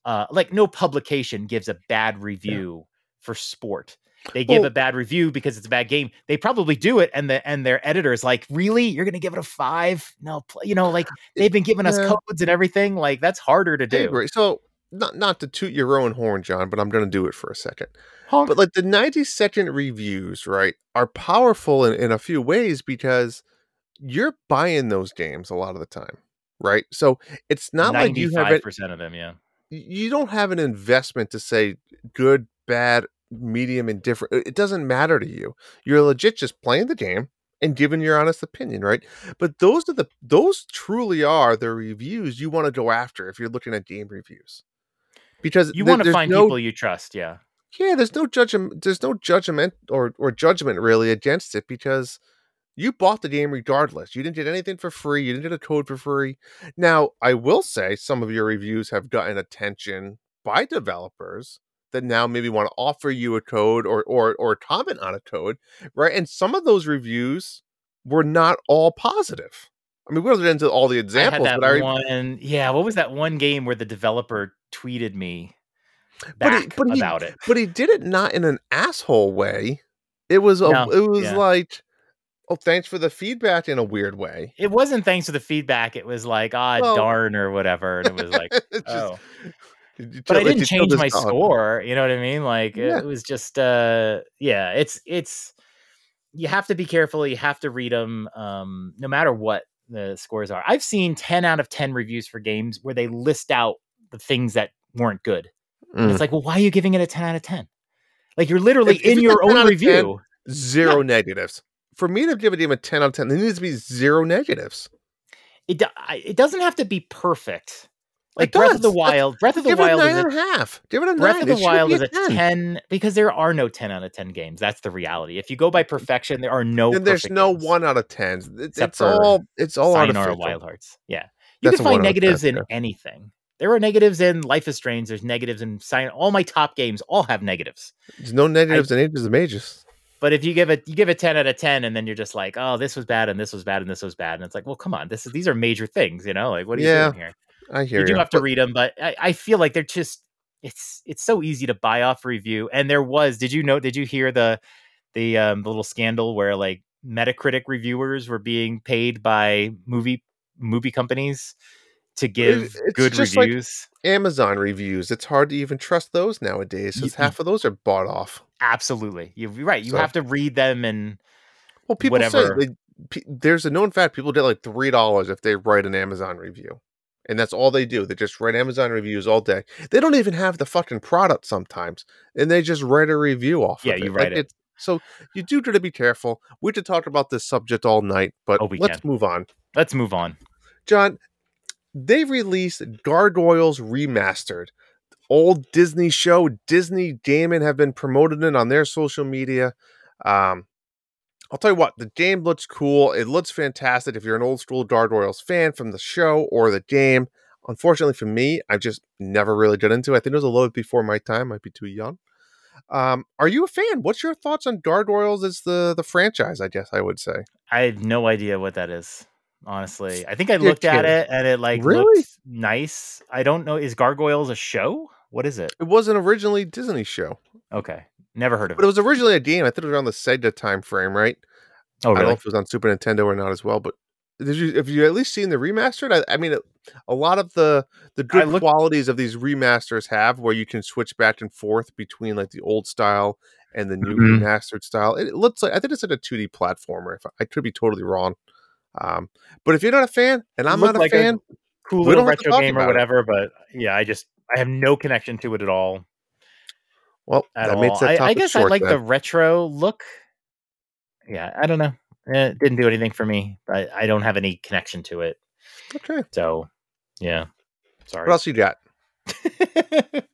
uh like no publication gives a bad review for sport They give Well- a bad review because it's a bad game. They probably do it, and the and their editors like, really, you're gonna give it a five? No, pl-" you know, like they've been giving us Yeah. codes and everything. Like that's harder to do. So not not to toot your own horn, John, but I'm going to do it for a second. Honk. But like the 90 second reviews, right, are powerful in, in a few ways because you're buying those games a lot of the time, right? So it's not like you have percent of them, yeah. you don't have an investment to say good, bad, medium, indifferent. It it doesn't matter to you. You're legit just playing the game and giving your honest opinion, right? But those are the those truly are the reviews you want to go after if you're looking at game reviews. Because You there- want to find no, people you trust, yeah. yeah, there's no judgment. There's no judgment or or judgment really against it because you bought the game regardless. You didn't get anything for free. You didn't get a code for free. Now, I will say some of your reviews have gotten attention by developers that now maybe want to offer you a code or or or comment on a code, right? And some of those reviews were not all positive. I mean, we'll get into all the examples, I had but I that one. Yeah, what was that one game where the developer tweeted me But he- but he- about it? but he did it not in an asshole way. It was a, No, it was yeah. like, oh, thanks for the feedback in a weird way. It wasn't thanks for the feedback. It was like, ah, Well- darn, or whatever. And it was like, just- oh. But I didn't change my dog. score. You know what I mean? Like it- Yeah. it was just, uh, yeah. It's it's you have to be careful. You have to read them, um, no matter what the scores are. I've seen ten out of ten reviews for games where they list out the things that weren't good. Mm. it's like, well, why are you giving it a ten out of ten? Like you're literally If- if in a your own of 10, review. Zero negatives. For me to give a game a 10 out of 10, there needs to be zero negatives. It it doesn't have to be perfect. Like Breath of the Wild. Breath of the Give it a Wild is a and a half. Give it a Breath nine. of the It Wild is a 10. because there are no 10 out of 10 games. That's the reality. If you go by mm-hmm. perfection, there are no And there's no games. one out of 10s. It- Except it's all it's all Sayonara. Wild Hearts. Yeah. You That's can find of 10, negatives in yeah. anything. There are negatives in Life is Strange. There's negatives in Cyan. All my top games all have negatives. There's no negatives in ages of mages. But if you give it you give it 10 out of 10 and then you're just like, "Oh, this was bad and this was bad and this was bad." And it's like, "Well, come on. This is these are major things, you know? Like what are Yeah, you doing here?" I hear you do you. have to But- read them, but I, I feel like they're just it's it's so easy to buy off review. And there was, did you know? Did you hear the the um the little scandal where like Metacritic reviewers were being paid by movie movie companies to give it's good just like- reviews? Amazon reviews. It's hard to even trust those nowadays because half of those are bought off. Absolutely, you're right. You So- have to read them and Well, people Whatever. say pe- there's a known fact people get like three dollars if they write an Amazon review, and that's all they do. They just write Amazon reviews all day. They don't even have the fucking product sometimes, and they just write a review off. Yeah, of you it. write Like, it. it's- So you do got to be careful. We could talk about this subject all night, but Oh, let's can. move on. let's move on. John, they released Gargoyles Remastered. Old Disney show, Disney Damon have been promoting it on their social media. Um, I'll tell you what, the game looks cool. It looks fantastic if you're an old school Gargoyles fan from the show or the game. Unfortunately for me, I've just never really got into it. I think it was a little bit before my time, might be too young. Um, are you a fan? What's your thoughts on Gargoyles as the the franchise? I guess I would say. I have no idea what that is. Honestly, I think I looked at it and it like Really? nice. I don't know. Is Gargoyles a show? What is it? It wasn't originally Disney show. Okay, never heard of But it But it. was originally a game. I think it was around the Sega time frame, right? Oh, really? I don't know if it was on Super Nintendo or not as well. But did you have you at least seen the remastered? I, I mean, it, a lot of the the good looked- qualities of these remasters have where you can switch back and forth between like the old style and the new Mhm. remastered style. It, looks like I think it's like a two D platformer. If I, I could be totally wrong, um, but if you're not a fan and I'm not a like a fan, Cool little don't have to retro game or about it. whatever, but yeah, I just I have no connection to it at all. Well, At that all. makes that I, I guess I short like the retro look. Yeah, I don't know. It didn't do anything for me. I, I don't have any connection to it. Okay, So, yeah. Sorry. what else you got?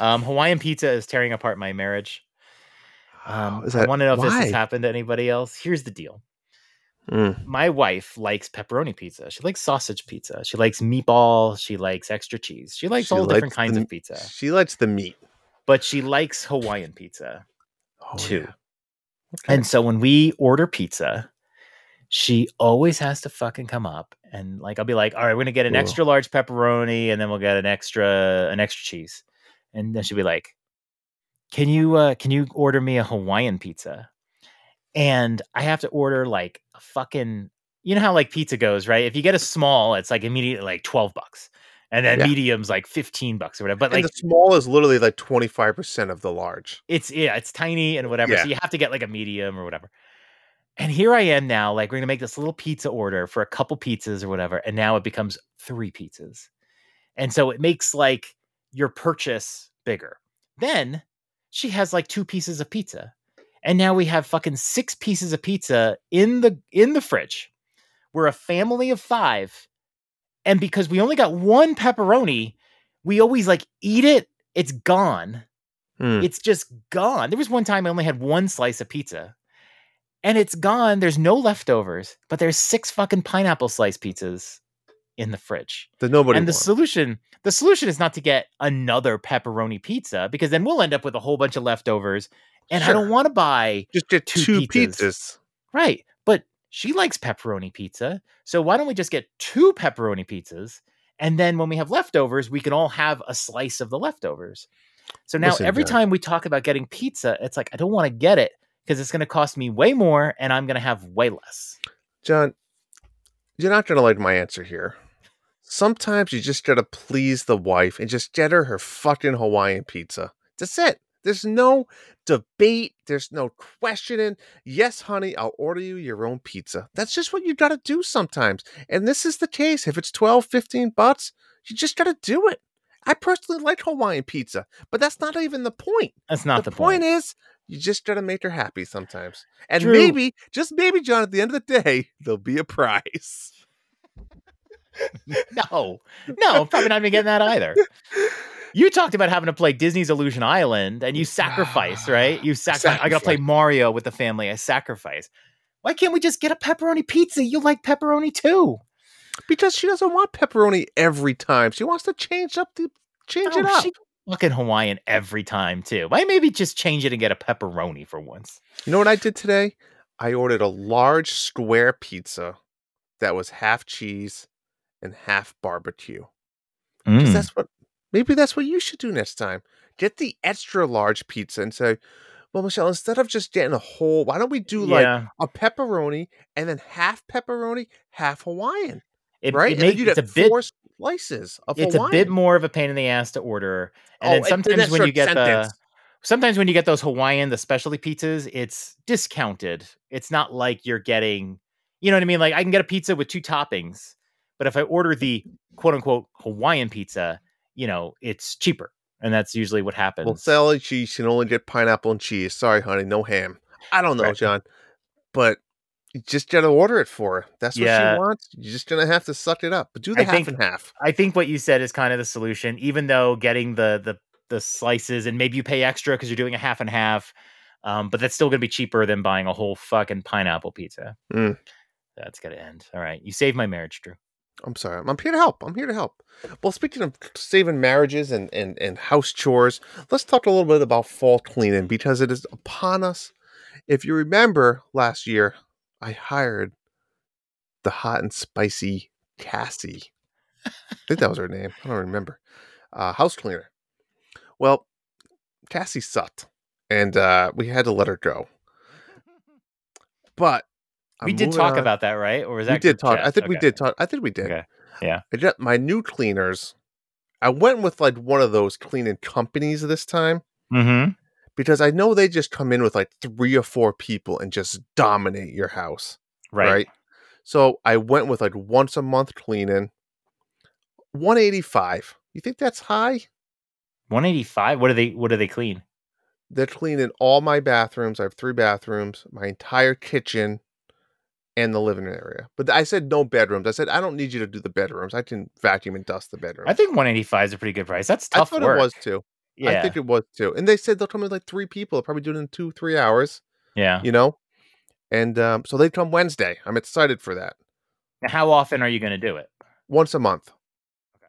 um, Hawaiian pizza is tearing apart my marriage. Um, Is I want to know if this has happened to anybody else. Here's the deal. Mm, My wife likes pepperoni pizza. She likes sausage pizza. She likes meatball. She likes extra cheese. She likes She all different kinds the- of pizza. She likes the meat But she likes Hawaiian pizza oh, too. yeah. Okay. And so when we order pizza, she always has to fucking come up and like I'll be like, all right, we're gonna get an extra large pepperoni and then we'll get an extra an extra cheese. And then she'll be like, can you uh can you order me a Hawaiian pizza? And I have to order like a fucking you know how like pizza goes, right? If you get a small, it's like immediately like 12 bucks. And then Yeah. medium's like 15 bucks or whatever. But and like the small is literally like 25% of the large. it's yeah, it's tiny and whatever. Yeah. So you have to get like a medium or whatever. And here I am now, like we're gonna make this little pizza order for a couple pizzas or whatever, and now it becomes three pizzas. And so it makes like your purchase bigger. Then she has like two pieces of pizza. And now we have fucking six pieces of pizza in the in the fridge. We're a family of five. And because we only got one pepperoni, we always like eat it, it's gone Hmm. it's just gone. There was one time I only had one slice of pizza and it's gone. There's no leftovers, but there's six fucking pineapple slice pizzas in the fridge. that nobody and the solution, the solution is not to get another pepperoni pizza because then we'll end up with a whole bunch of leftovers. And I don't want to buy Just get two two, pizzas. pizzas. right. She likes pepperoni pizza. So why don't we just get two pepperoni pizzas? And then when we have leftovers, we can all have a slice of the leftovers. So now Listen, every time we talk about getting pizza, it's like, I don't want to get it because it's going to cost me way more and I'm going to have way less. John, you're not going to like my answer here. Sometimes you just got to please the wife and just get her her fucking Hawaiian pizza. That's it. There's no debate. There's no questioning. Yes, honey, I'll order you your own pizza. That's just what you got to do sometimes. And this is the case. If it's 12, 15 bucks, you just got to do it. I personally like Hawaiian pizza, but that's not even the point That's not the, the, point. is you just gotta make her happy sometimes and Drew- maybe just maybe john at the end of the day there'll be a prize no, no, probably not even getting that either. You talked about having to play Disney's Illusion Island and you sacrifice, right? You sacrifice. I got to play Mario with the family. I sacrifice. Why can't we just get a pepperoni pizza? You like pepperoni too. because she doesn't want pepperoni every time she wants to change up the change it Oh, up she fucking Hawaiian every time too. Why maybe just change it and get a pepperoni for once? you know what i did today i ordered a large square pizza that was half cheese and half barbecue 'Cause Mm. that's what maybe that's what you should do next time get the extra large pizza and say well michelle instead of just getting a whole why don't we do like a pepperoni and then half pepperoni, half Hawaiian, it, right? It and then make, you it's get a bit. four slices of It's Hawaiian. a bit more of a pain in the ass to order, and Oh, then sometimes that's when you get sentence. the sometimes when you get those Hawaiian, the specialty pizzas, it's discounted. It's not like you're getting, you know what I mean? Like I can get a pizza with two toppings, but if I order the quote unquote Hawaiian pizza, you know, it's cheaper. And that's usually what happens. Well, Sally cheese can only get pineapple and cheese. Sorry, honey, no ham. I don't know, Right. John, but you just gotta order it for her. That's what Yeah. she wants. You're just gonna have to suck it up. But do the I half think- and half. I think what you said is kind of the solution, even though getting the the the slices and maybe you pay extra because you're doing a half and half. Um, but that's still gonna be cheaper than buying a whole fucking pineapple pizza. Mm. That's gonna end. All right. You saved my marriage, Drew. I'm sorry. I'm here to help. I'm here to help. Well, speaking of saving marriages and, and, and house chores, let's talk a little bit about fall cleaning because it is upon us. If you remember last year, I hired the hot and spicy Cassie. I think that was her name. I don't remember. Uh, house cleaner. Well, Cassie sucked, and uh, we had to let her go. But we I'm did talk on. about that, right? Or was that We did talk. I chat? think we did talk. I think we did. Okay. Yeah. I my new cleaners. I went with like one of those cleaning companies this time Mm-hmm. because I know they just come in with like three or four people and just dominate your house. Right. Right. So I went with like once a month cleaning. 185. You think that's high? 185. What do they what do they clean? They're cleaning all my bathrooms. I have three bathrooms, my entire kitchen, and the living area. But I said no bedrooms. I said I don't need you to do the bedrooms. I can vacuum and dust the bedrooms. I think 185 is a pretty good price. That's tough. I thought work. it was too. Yeah. I think it was too. And they said they'll come with like three people. They'll probably do it in two, three hours, yeah. you know? And um, so they come Wednesday. I'm excited for that. Now, How often are you going to do it? Once a month. Okay.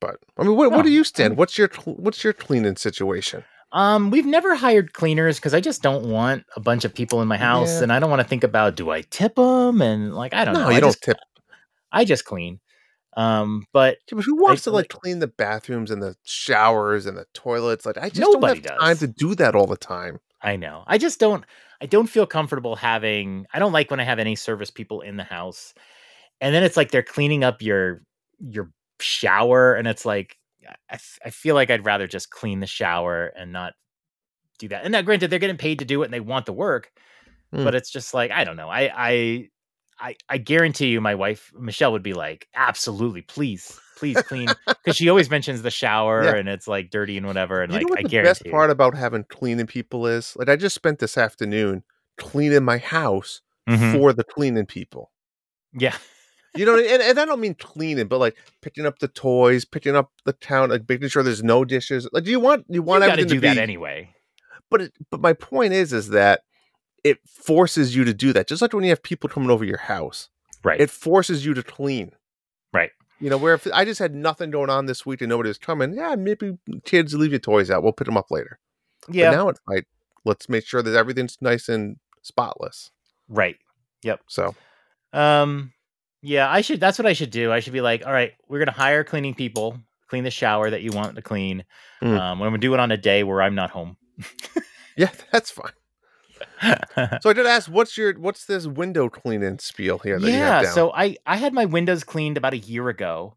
But I mean, what, what do you stand? What's your what's your cleaning situation? Um, we've never hired cleaners because I just don't want a bunch of people in my house, Yeah. and I don't want to think about do I tip them and like I don't No, know. you I don't just, tip. I just clean. Um, but Yeah, but who wants to feel like clean the bathrooms and the showers and the toilets? Like, I just Nobody don't have time to do that all the time. I know. I just don't I don't feel comfortable having I don't like when I have any service people in the house. And then it's like they're cleaning up your your shower and it's like I, f- I feel like I'd rather just clean the shower and not do that. And now granted they're getting paid to do it and they want the work, Hmm. but it's just like I don't know. I I I, I guarantee you my wife Michelle would be like, "Absolutely, please. Please clean." Cuz she always mentions the shower Yeah. and it's like dirty and whatever and you like know what I the guarantee best part about having cleaning people is? Like, I just spent this afternoon cleaning my house Mhm. for the cleaning people. Yeah. You know, and, and I don't mean cleaning, but like picking up the toys, picking up the town, like making sure there's no dishes. Like, do you want you want you to everything do to be? that anyway. But it, but my point is, is that it forces you to do that. Just like when you have people coming over your house, Right. it forces you to clean. right. You know, where if I just had nothing going on this week and nobody was coming, yeah, maybe kids leave your toys out. We'll pick them up later. Yeah. But now it's like, let's make sure that everything's nice and spotless. right. Yep. So Um yeah, I should that's what I should do. I should be like, all right, we're gonna hire cleaning people, clean the shower that you want to clean. Mm. Um, I'm gonna do it on a day where I'm not home. yeah, that's fine. So I did ask, what's your what's this window cleaning spiel here that yeah, so I I had my windows cleaned about a year ago.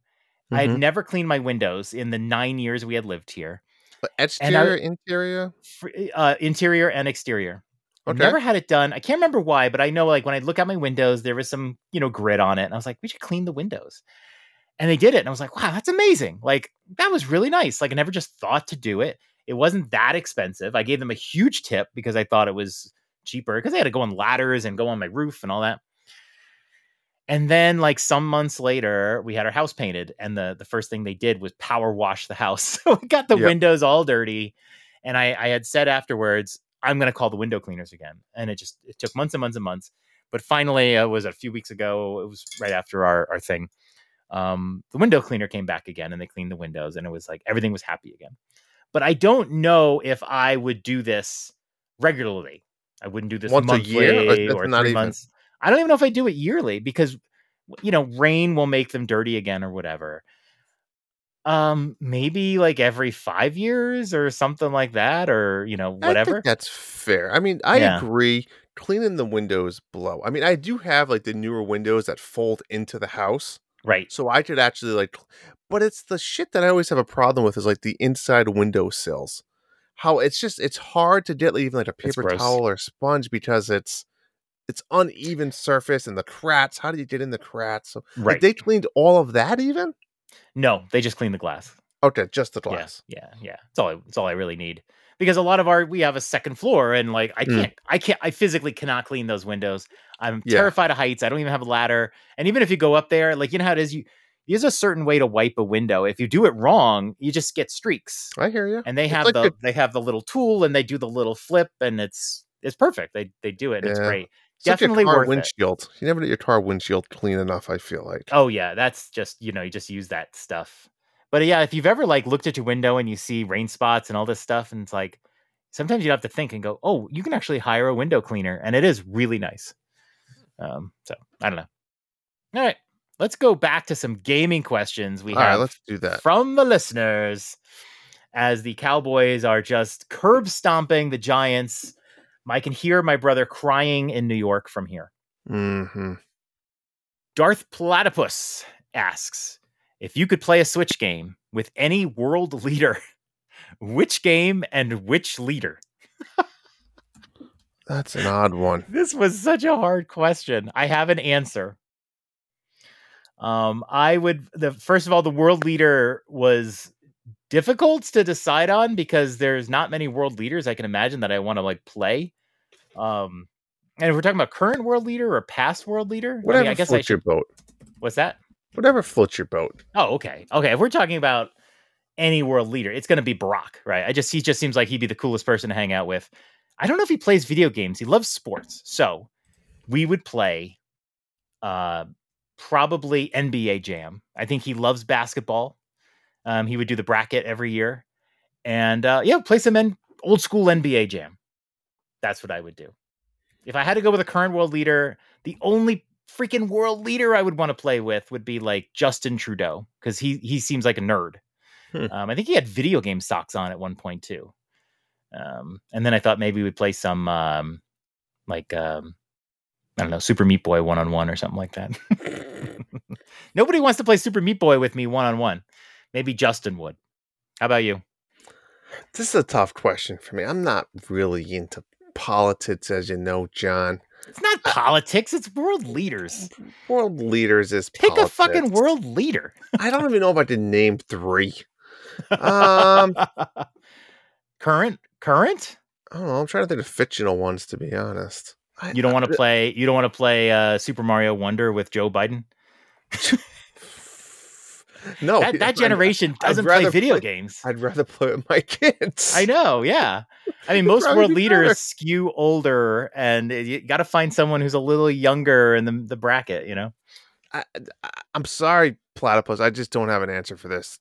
I had Mhm. never cleaned my windows in the nine years we had lived here, I- exterior, interior. fr- uh, interior and exterior. I've Okay. Never had it done. I can't remember why, but I know like when I look at my windows, there was some, you know, grit on it. And I was like, we should clean the windows. And they did it. And I was like, wow, that's amazing. Like, that was really nice. Like, I never just thought to do it. It wasn't that expensive. I gave them a huge tip because I thought it was cheaper because they had to go on ladders and go on my roof and all that. And then, like some months later, we had our house painted, and the the first thing they did was power wash the house. So we got the Yep. windows all dirty. And I, I had said afterwards, I'm going to call the window cleaners again. And it just it took months and months and months. But finally, it was a few weeks ago. It was right after our, our thing. Um, the window cleaner came back again and they cleaned the windows, and it was like everything was happy again. But I don't know if I would do this regularly. I wouldn't do this Once a year? Or or, three even- months. I don't even know if I do it yearly because you know rain will make them dirty again or whatever. Um, maybe like every five years or something like that, or you know I whatever. think that's fair. I mean, I Yeah. agree. Cleaning the windows blow. I mean, I do have like the newer windows that fold into the house, Right. so I could actually like. But it's the shit that I always have a problem with is like the inside window sills. How it's just it's hard to get like, even like a paper towel or sponge because it's it's uneven surface and the cracks. How do you get in the cracks? So like, Right. they cleaned all of that even. No, they just clean the glass. Okay, just the glass. Yeah, yeah. That's all. I, that's all I really need. Because a lot of our we have a second floor, and like I Mm. can't, I can't, I physically cannot clean those windows. I'm Yeah. terrified of heights. I don't even have a ladder. And even if you go up there, like you know how it is, you there's a certain way to wipe a window. If you do it wrong, you just get streaks. I hear you. And they It's have like the a- they have the little tool, and they do the little flip, and it's it's perfect. They they do it. And It's great. Like definitely your car worth it. windshield. You never get your car windshield clean enough. I feel like. Oh yeah, that's just you know you just use that stuff. But yeah, if you've ever like looked at your window and you see rain spots and all this stuff, and it's like sometimes you have to think and go, oh, you can actually hire a window cleaner, and it is really nice. Um, so I don't know. All right, let's go back to some gaming questions we All right, have let's do that. from the listeners. As the Cowboys are just curb stomping the Giants, I can hear my brother crying in New York from here. hmm Darth Platypus asks if you could play a Switch game with any world leader, which game and which leader? That's an odd one. This was such a hard question. I have an answer. Um, I would the first of all, the world leader was difficult to decide on because there's not many world leaders I can imagine that I want to like play. Um, and if we're talking about current world leader or past world leader, I, Whatever mean, I guess I floats your boat. What's that? Whatever floats your boat. Oh, okay. Okay. If we're talking about any world leader, it's going to be Barack, right? I just he just seems like he'd be the coolest person to hang out with. I don't know if he plays video games. He loves sports. So, we would play uh probably NBA Jam. I think he loves basketball. Um he would do the bracket every year. And uh yeah, play some N- old school NBA Jam. That's what I would do. If I had to go with a current world leader, the only freaking world leader I would want to play with would be like Justin Trudeau because he he seems like a nerd. Hmm. Um, I think he had video game socks on at one point too. Um, and then I thought maybe we'd play some um, like um, I don't know Super Meat Boy one on one or something like that. Nobody wants to play Super Meat Boy with me one on one. Maybe Justin would. How about you? This is a tough question for me. I'm not really into politics, as you know, John. It's not politics. It's world leaders. World leaders is Pick a fucking world leader. I don't even know if I can name three. Um, current, current. I don't know. I'm trying to think of fictional ones, to be honest. I, You don't want to play. You don't want to play uh, Super Mario Wonder with Joe Biden. No, That, that generation I'd doesn't play video play- games. I'd rather play with my kids. I know. Yeah. I mean, most world leaders better. skew older, and you got to find someone who's a little younger in the the bracket. You know. I, I, I'm sorry, Platypus. I just don't have an answer for this.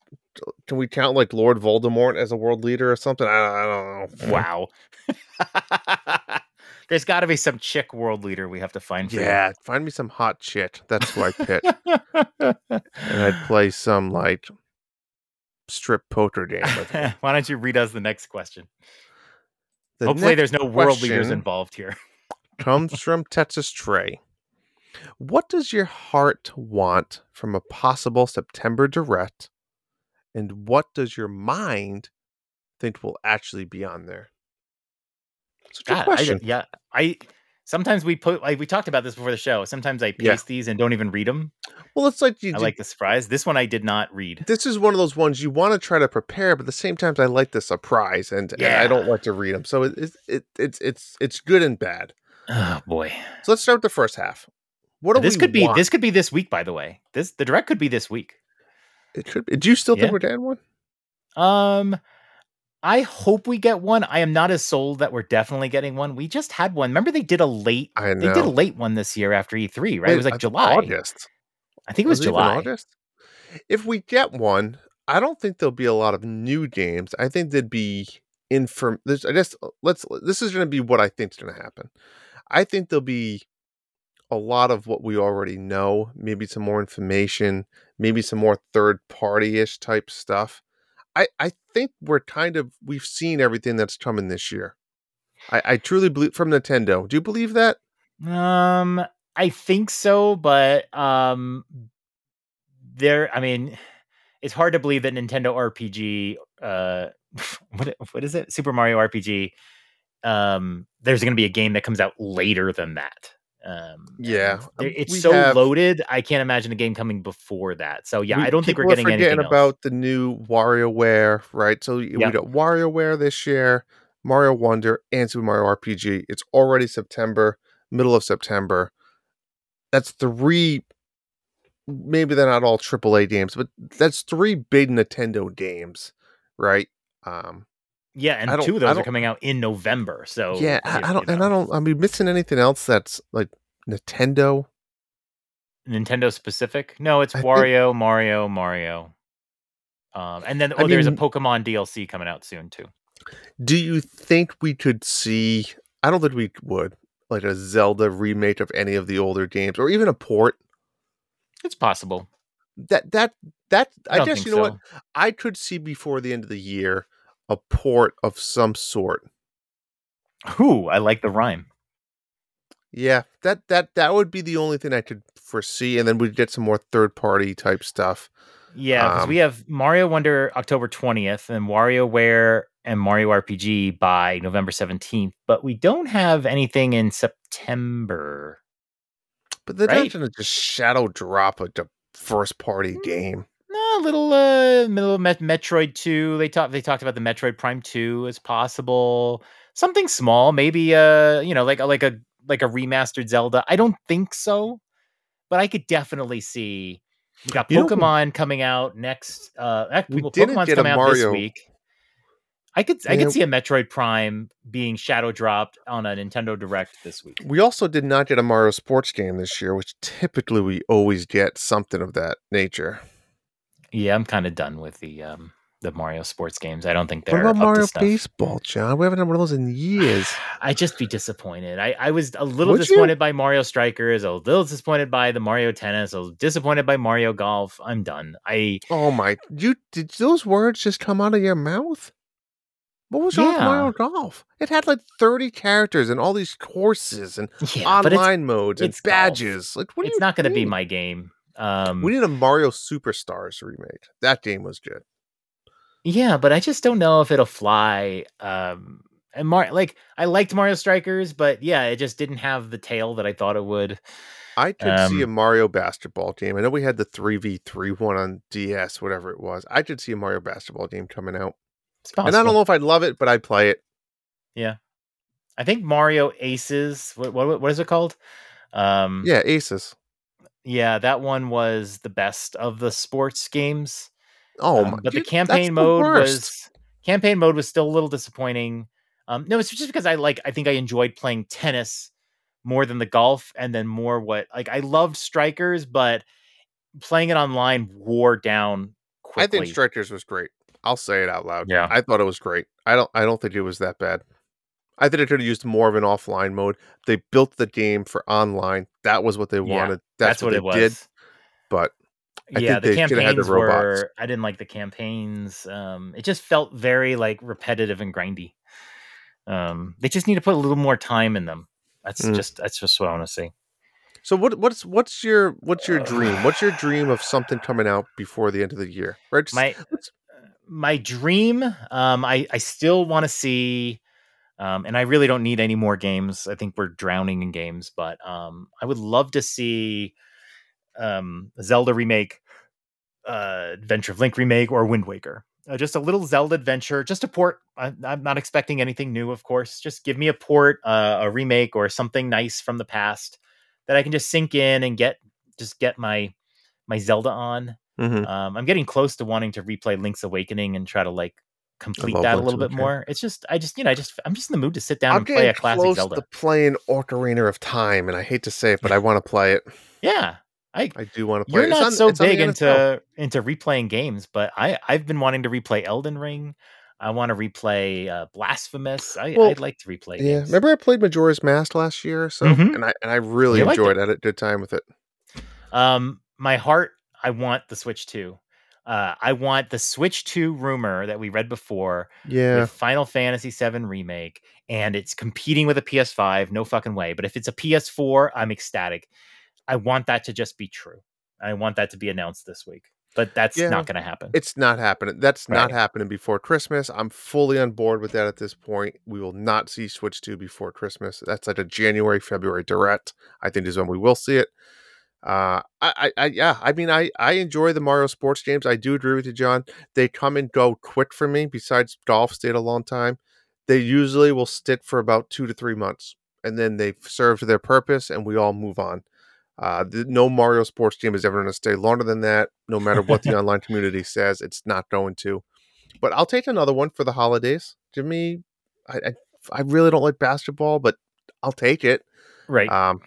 Can we count like Lord Voldemort as a world leader or something? I, I don't know. Wow. There's got to be some chick world leader we have to find. For you. Yeah, find me some hot chick. That's who I and I'd play some like strip poker game with. Why don't you read us the next question? The Hopefully, next there's no world leaders involved here. comes from Texas Trey. What does your heart want from a possible September direct, and what does your mind think will actually be on there? It's a good God, I, question. yeah, I sometimes we put like we talked about this before the show. Sometimes I paste Yeah. these and don't even read them. well, it's like you. I like the surprise. This one I did not read. this is one of those ones you want to try to prepare, but at the same time, I like the surprise, and, and I don't Yeah. like to read them. So it, it, it it's it's it's good and bad. Oh boy, So let's start with the first half. What do this we could be want? this could be this week. By the way, this the direct could be this week. It could. Be. Do you still Yeah. think we're getting one? Um, I hope we get one. I am not as sold that we're definitely getting one. We just had one. Remember they did a late. I They did a late one this year after E3, right? It was like think July. August. I think it was, even July. August? If we get one, I don't think there'll be a lot of new games. I think there'd be inform. This, I guess let's. This is going to be what I think is going to happen. I think there'll be a lot of what we already know. Maybe some more information. Maybe some more third party ish type stuff. I I think we're kind of we've seen everything that's coming this year. I, I truly believe from Nintendo. Do you believe that? Um, I think so, but um, there. I mean, it's hard to believe that Nintendo RPG. Uh, what what is it? Super Mario RPG. Um, there's going to be a game that comes out later than that. Um, Yeah, um, it's so have- loaded. I can't imagine a game coming before that. So yeah, We- I don't think we're people are getting forgetting anything else. about the new WarioWare, right? So Yep. we got WarioWare this year, Mario Wonder, and Super Mario RPG. It's already September, middle of September. That's three. Maybe they're not all AAA games, but that's three big Nintendo games, right? Um, Yeah, and two of those are coming out in November. So yeah, I, I don't, and know, I don't. Are mean, missing anything else that's like Nintendo? Nintendo specific. No, it's I think- Wario, Mario, Mario. Um, and then I oh, there's a Pokemon DLC coming out soon too. Do you think we could see? I don't think we would like a Zelda remake of any of the older games, or even a port. It's possible. That that that I, I, guess you know so. what I could see before the end of the year a port of some sort. Ooh, I like the rhyme. Yeah, that that that would be the only thing I could foresee, and then we'd get some more third party type stuff. Yeah, because Um, we have Mario Wonder October 20th and WarioWare and Mario RPG by November 17th, but we don't have anything in September. But they're Right. not going to just shadow drop a first party Mm. game. A little uh middle of Met- Metroid 2. They talked they talked about the Metroid Prime 2 as possible. Something small, maybe uh, you know, like a like a like a remastered Zelda. I don't think so, but I could definitely see we got You know Pokemon coming out next uh We well, didn't Pokemon's get a coming out this Mario- week. I could I could see a Metroid Prime being shadow dropped on a Nintendo Direct this week. We also did not get a Mario Sports game this year, which typically we always get something of that nature. Yeah, I'm kind of done with the um the Mario sports games. I don't think they're about up to Mario. Baseball, John? We haven't had one of those in years. I'd just be disappointed. I, I was a little Would you? disappointed by Mario Strikers, a little disappointed by the Mario Tennis, a little disappointed by Mario Golf. I'm done. I Oh my! You did those words just come out of your mouth? What was wrong Yeah. Mario Golf? It had like thirty characters and all these courses and yeah, but it's online modes and golf. badges. Like, what? it's you not going to be my game. Um, We need a Mario Superstars remake. That game was good. yeah, but I just don't know if it'll fly. Um, and Mar- like I liked Mario Strikers, but yeah, it just didn't have the tail that I thought it would. I could see a Um, Mario basketball game. I know we had the three v three one on DS, whatever it was. I could see a Mario basketball game coming out, It's and I don't know if I'd love it, but I'd play it. Yeah, I think Mario Aces. What what, what is it called? Um, Yeah, Aces. Yeah, that one was the best of the sports games. Oh Um, but the dude, that's campaign mode worst. was campaign mode was still a little disappointing. Um, no, it's just because I like I think I enjoyed playing tennis more than the golf, and then more what like I loved strikers, but playing it online wore down quickly. I think Strikers was great. I'll say it out loud. Yeah. I thought it was great. I don't. I don't think it was that bad. I think it could have used more of an offline mode. They built the game for online. That was what they Yeah, wanted. that's, That's, what, they it was. did. But I yeah, think the they the campaigns robots. were. I didn't like the campaigns. Um, it just felt very like repetitive and grindy. Um, they just need to put a little more time in them. That's Mm. just that's just what I want to see. so what? What's what's your what's your dream? What's your dream of something coming out before the end of the year? Right. Just- My let's- my dream. Um, I I still want to see. Um, and I really don't need any more games. I think we're drowning in games, but um, I would love to see um, Zelda remake, uh, Adventure of Link remake, or Wind Waker. Uh, just a little Zelda adventure, just a port. I, I'm not expecting anything new, of course. Just give me a port, uh, a remake, or something nice from the past that I can just sink in and get just get my my Zelda on. Mhm. Um, I'm getting close to wanting to replay Link's Awakening and try to like complete that a little bit more. It's just, I just, you know, I just, I'm just in the mood to sit down I'm and play a classic close Zelda. to playing Ocarina of Time, and I hate to say it, but I want to play it. Yeah, I. I do want to play You're it. Not on- so big into into replaying games, but I I've been wanting to replay Elden Ring. I want to replay uh, Blasphemous. I, Well, I'd like to replay. Yeah, games. remember I played Majora's Mask last year so, Mhm. and I and I really You enjoyed it. I had a good time with it. Um, my heart, I want the Switch 2. Uh, I want the Switch 2 rumor that we read before Yeah, with Final Fantasy VII remake, and it's competing with a PS5. No fucking way. But if it's a PS4, I'm ecstatic. I want that to just be true. I want that to be announced this week. But that's Yeah. not going to happen. it's not happening. That's not happening before Christmas. I'm fully on board with that at this point. We will not see Switch 2 before Christmas. That's like a January, February direct. I think is when we will see it. Uh, I, I, yeah, I mean, I, I enjoy the Mario sports games. I do agree with you, John. They come and go quick for me. Besides, golf stayed a long time. They usually will stick for about two to three months, and then they've served their purpose, and we all move on. Uh, the, no Mario sports game is ever going to stay longer than that, no matter what the online community says. It's not going to. But I'll take another one for the holidays. Give me, I, I, I really don't like basketball, but I'll take it. right. Um,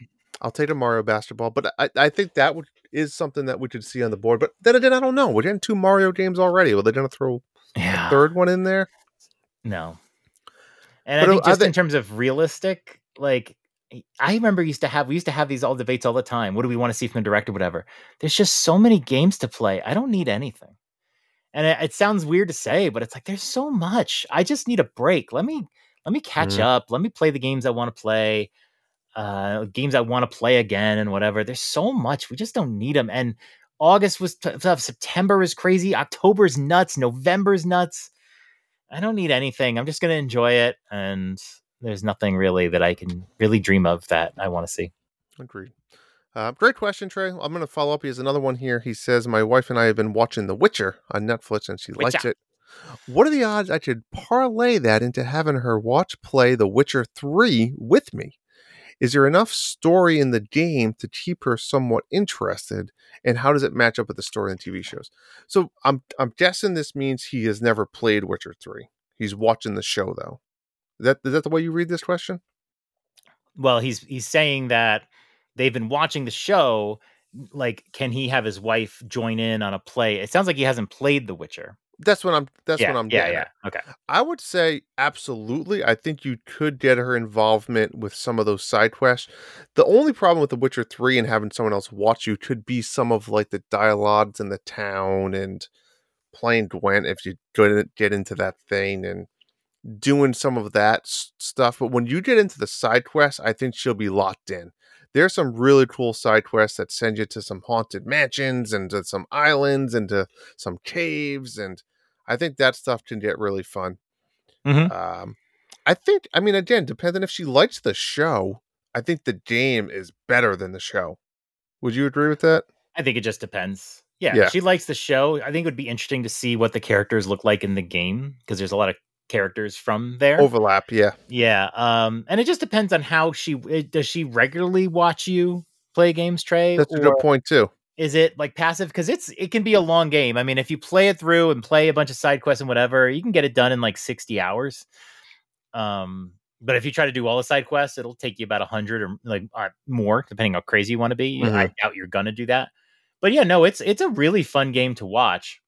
I'll take a Mario basketball, but I, I think that would is something that we could see on the board. But then again, I don't know. We're getting two Mario games already. Well, they're going to throw yeah. a third one in there. No. And But I think just in terms of realistic, like I remember used to have we used to have these all debates all the time. What do we want to see from a director, whatever? There's just so many games to play. I don't need anything. And it, it sounds weird to say, but it's like there's so much. I just need a break. Let me let me catch Mhm. up. Let me play the games I want to play. Uh, games I want to play again and whatever. There's so much. We just don't need them. And August was t- tough. September is crazy. October's nuts. November's nuts. I don't need anything. I'm just going to enjoy it. And there's nothing really that I can really dream of that I want to see. Agreed. Uh, great question, Trey. I'm going to follow up. He has another one here. He says, My wife and I have been watching The Witcher on Netflix and she likes it. What are the odds I could parlay that into having her watch play The Witcher 3 with me? Is there enough story in the game to keep her somewhat interested? And how does it match up with the story in TV shows? So I'm I'm guessing this means he has never played Witcher 3. He's watching the show though. Is that is that the way you read this question? Well, he's he's saying that they've been watching the show. Like, can he have his wife join in on a play? It sounds like he hasn't played The Witcher. That's what I'm. That's yeah, what I'm. yeah, getting yeah. at. Okay. I would say absolutely. I think you could get her involvement with some of those side quests. The only problem with The Witcher 3 and having someone else watch you could be some of like the dialogues in the town and playing Gwent if you go to get into that thing and doing some of that s- stuff. But when you get into the side quests, I think she'll be locked in. There's some really cool side quests that send you to some haunted mansions and to some islands and to some caves and I think that stuff can get really fun. Mhm. Um, I think, I mean, again, depending if she likes the show, I think the game is better than the show. Would you agree with that? I think it just depends. Yeah, Yeah. she likes the show. I think it would be interesting to see what the characters look like in the game because there's a lot of characters from there. Overlap, yeah. Yeah, um, and it just depends on how she it- does. She regularly watch you play games, Trey, That's a good point too. Is it like passive? Because it's it can be a long game. I mean, if you play it through and play a bunch of side quests and whatever, you can get it done in like sixty hours. Um, but if you try to do all the side quests, it'll take you about a hundred or like uh, more, depending how crazy you want to be. I doubt you're gonna do that. But yeah, no, it's it's a really fun game to watch,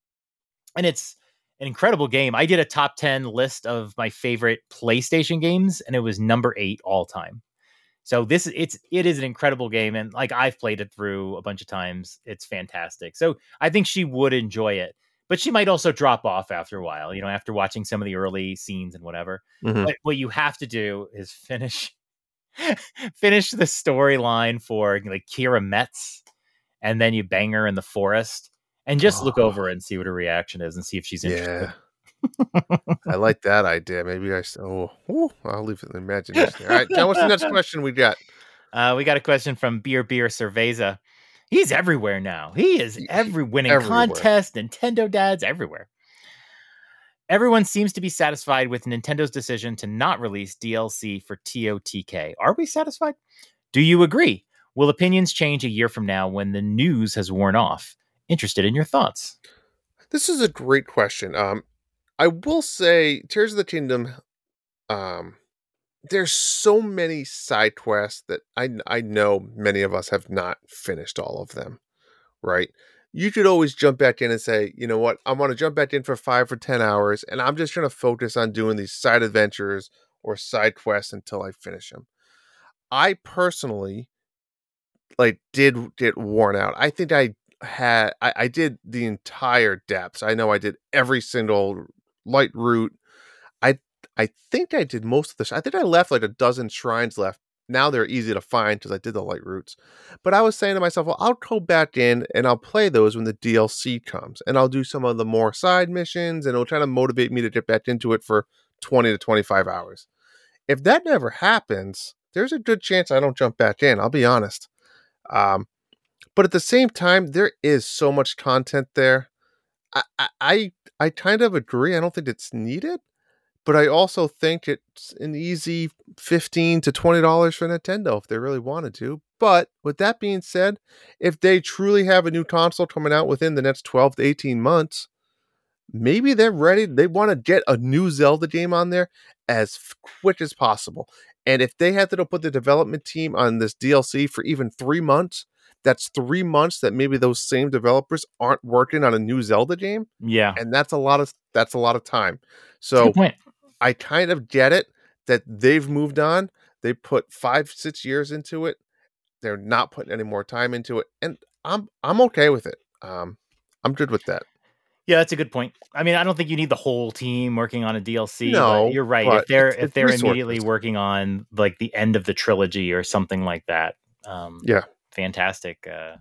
and it's an incredible game. I did a top ten list of my favorite PlayStation games, and it was number eight all time. So this is it's it is an incredible game, and like I've played it through a bunch of times. It's fantastic. So I think she would enjoy it, but she might also drop off after a while. You know, after watching some of the early scenes and whatever. Mhm. But what you have to do is finish finish the storyline for like Keira Metz, and then you bang her in the forest, and just look Oh. over and see what her reaction is, and see if she's interested. Yeah. I like that idea. Maybe I. Oh, ooh, I'll leave it in the imagination. All right, John. What's the next question we got? Uh, we got a question from Beer Beer Cerveza. He's everywhere now. He is every winning everywhere. contest, Nintendo dads everywhere. Everyone seems to be satisfied with Nintendo's decision to not release DLC for TOTK. Are we satisfied? Do you agree? Will opinions change a year from now when the news has worn off? Interested in your thoughts. This is a great question. Um, I will say, Tears of the Kingdom. Um, there's so many side quests that I I know many of us have not finished all of them. Right? You could always jump back in and say, you know what, I want to jump back in for five or ten hours, and I'm just going to focus on doing these side adventures or side quests until I finish them. I personally like did get worn out. I think I had I, I did the entire depths. I know I did every single lightroot. I I think I did most of this. I think I left like a dozen shrines left. Now they're easy to find because I did the lightroots. But I was saying to myself, well, I'll go back in and I'll play those when the DLC comes, and I'll do some of the more side missions, and it'll try to motivate me to get back into it for twenty to twenty five hours. If that never happens, there's a good chance I don't jump back in. I'll be honest. Um, but at the same time, there is so much content there. I, I, I, kind of agree. I don't think it's needed, but I also think it's an easy fifteen to twenty dollars for Nintendo if they really wanted to. But with that being said, if they truly have a new console coming out within the next twelve to eighteen months, maybe they're ready. They want to get a new Zelda game on there as quick as possible. And if they had to put the development team on this DLC for even three months, that's three months that maybe those same developers aren't working on a new Zelda game, Yeah. and that's a lot of that's a lot of time. So. I kind of get it that they've moved on. They put five, six years into it. They're not putting any more time into it, and I'm I'm okay with it. Um, I'm good with that. Yeah, that's a good point. I mean, I don't think you need the whole team working on a DLC. No, but you're right. If they're it's- if it's they're immediately working on like the end of the trilogy or something like that, um, Yeah. Fantastic. Uh,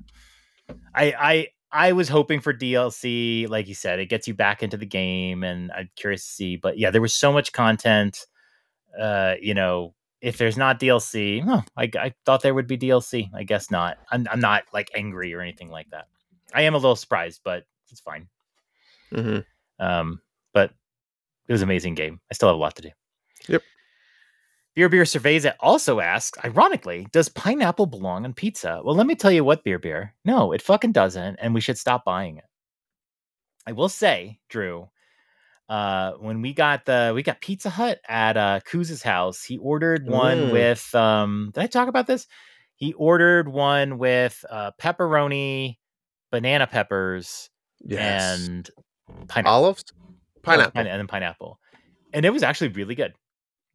I I I was hoping for DLC, like you said, it gets you back into the game, and I'm curious to see. But yeah, there was so much content. Uh, you know, if there's not DLC, huh, I, I thought there would be DLC. I guess not. I'm I'm not like angry or anything like that. I am a little surprised, but it's fine. hmm Um, but it was an amazing game. I still have a lot to do. Yep. Beer Beer Cerveza also asks, ironically, does pineapple belong on pizza? Well, let me tell you what, Beer Beer. No, it fucking doesn't, and we should stop buying it. I will say, Drew, uh, when we got the we got Pizza Hut at uh Kuz's house, he ordered one Mm. with um did I talk about this? He ordered one with uh pepperoni, banana peppers, Yes. and pineapple. Olives, Oh, pineapple. pine- and then pineapple, and it was actually really good.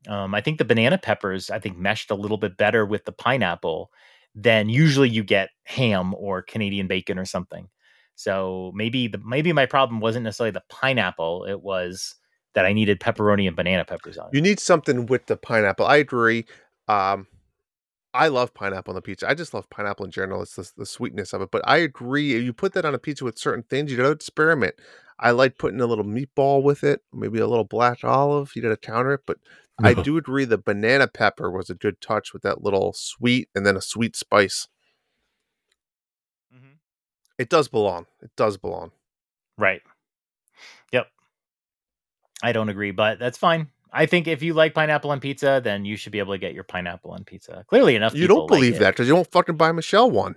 Um, I think the banana peppers I think meshed a little bit better with the pineapple than usually you get ham or Canadian bacon or something. So maybe the maybe my problem wasn't necessarily the pineapple; it was that I needed pepperoni and banana peppers on it. You need something with the pineapple. I agree. Um, I love pineapple on the pizza. I just love pineapple in general. It's the, the sweetness of it. But I agree. You put that on a pizza with certain things, you got to experiment. I like putting a little meatball with it, maybe a little black olive. You got to counter it. But I do agree the banana pepper was a good touch with that little sweet and then a sweet spice. Mhm. It does belong. It does belong. Right. Yep. I don't agree, but that's fine. I think if you like pineapple on pizza, then you should be able to get your pineapple on pizza. Clearly enough, You don't believe it. that because you don't fucking buy Michelle one.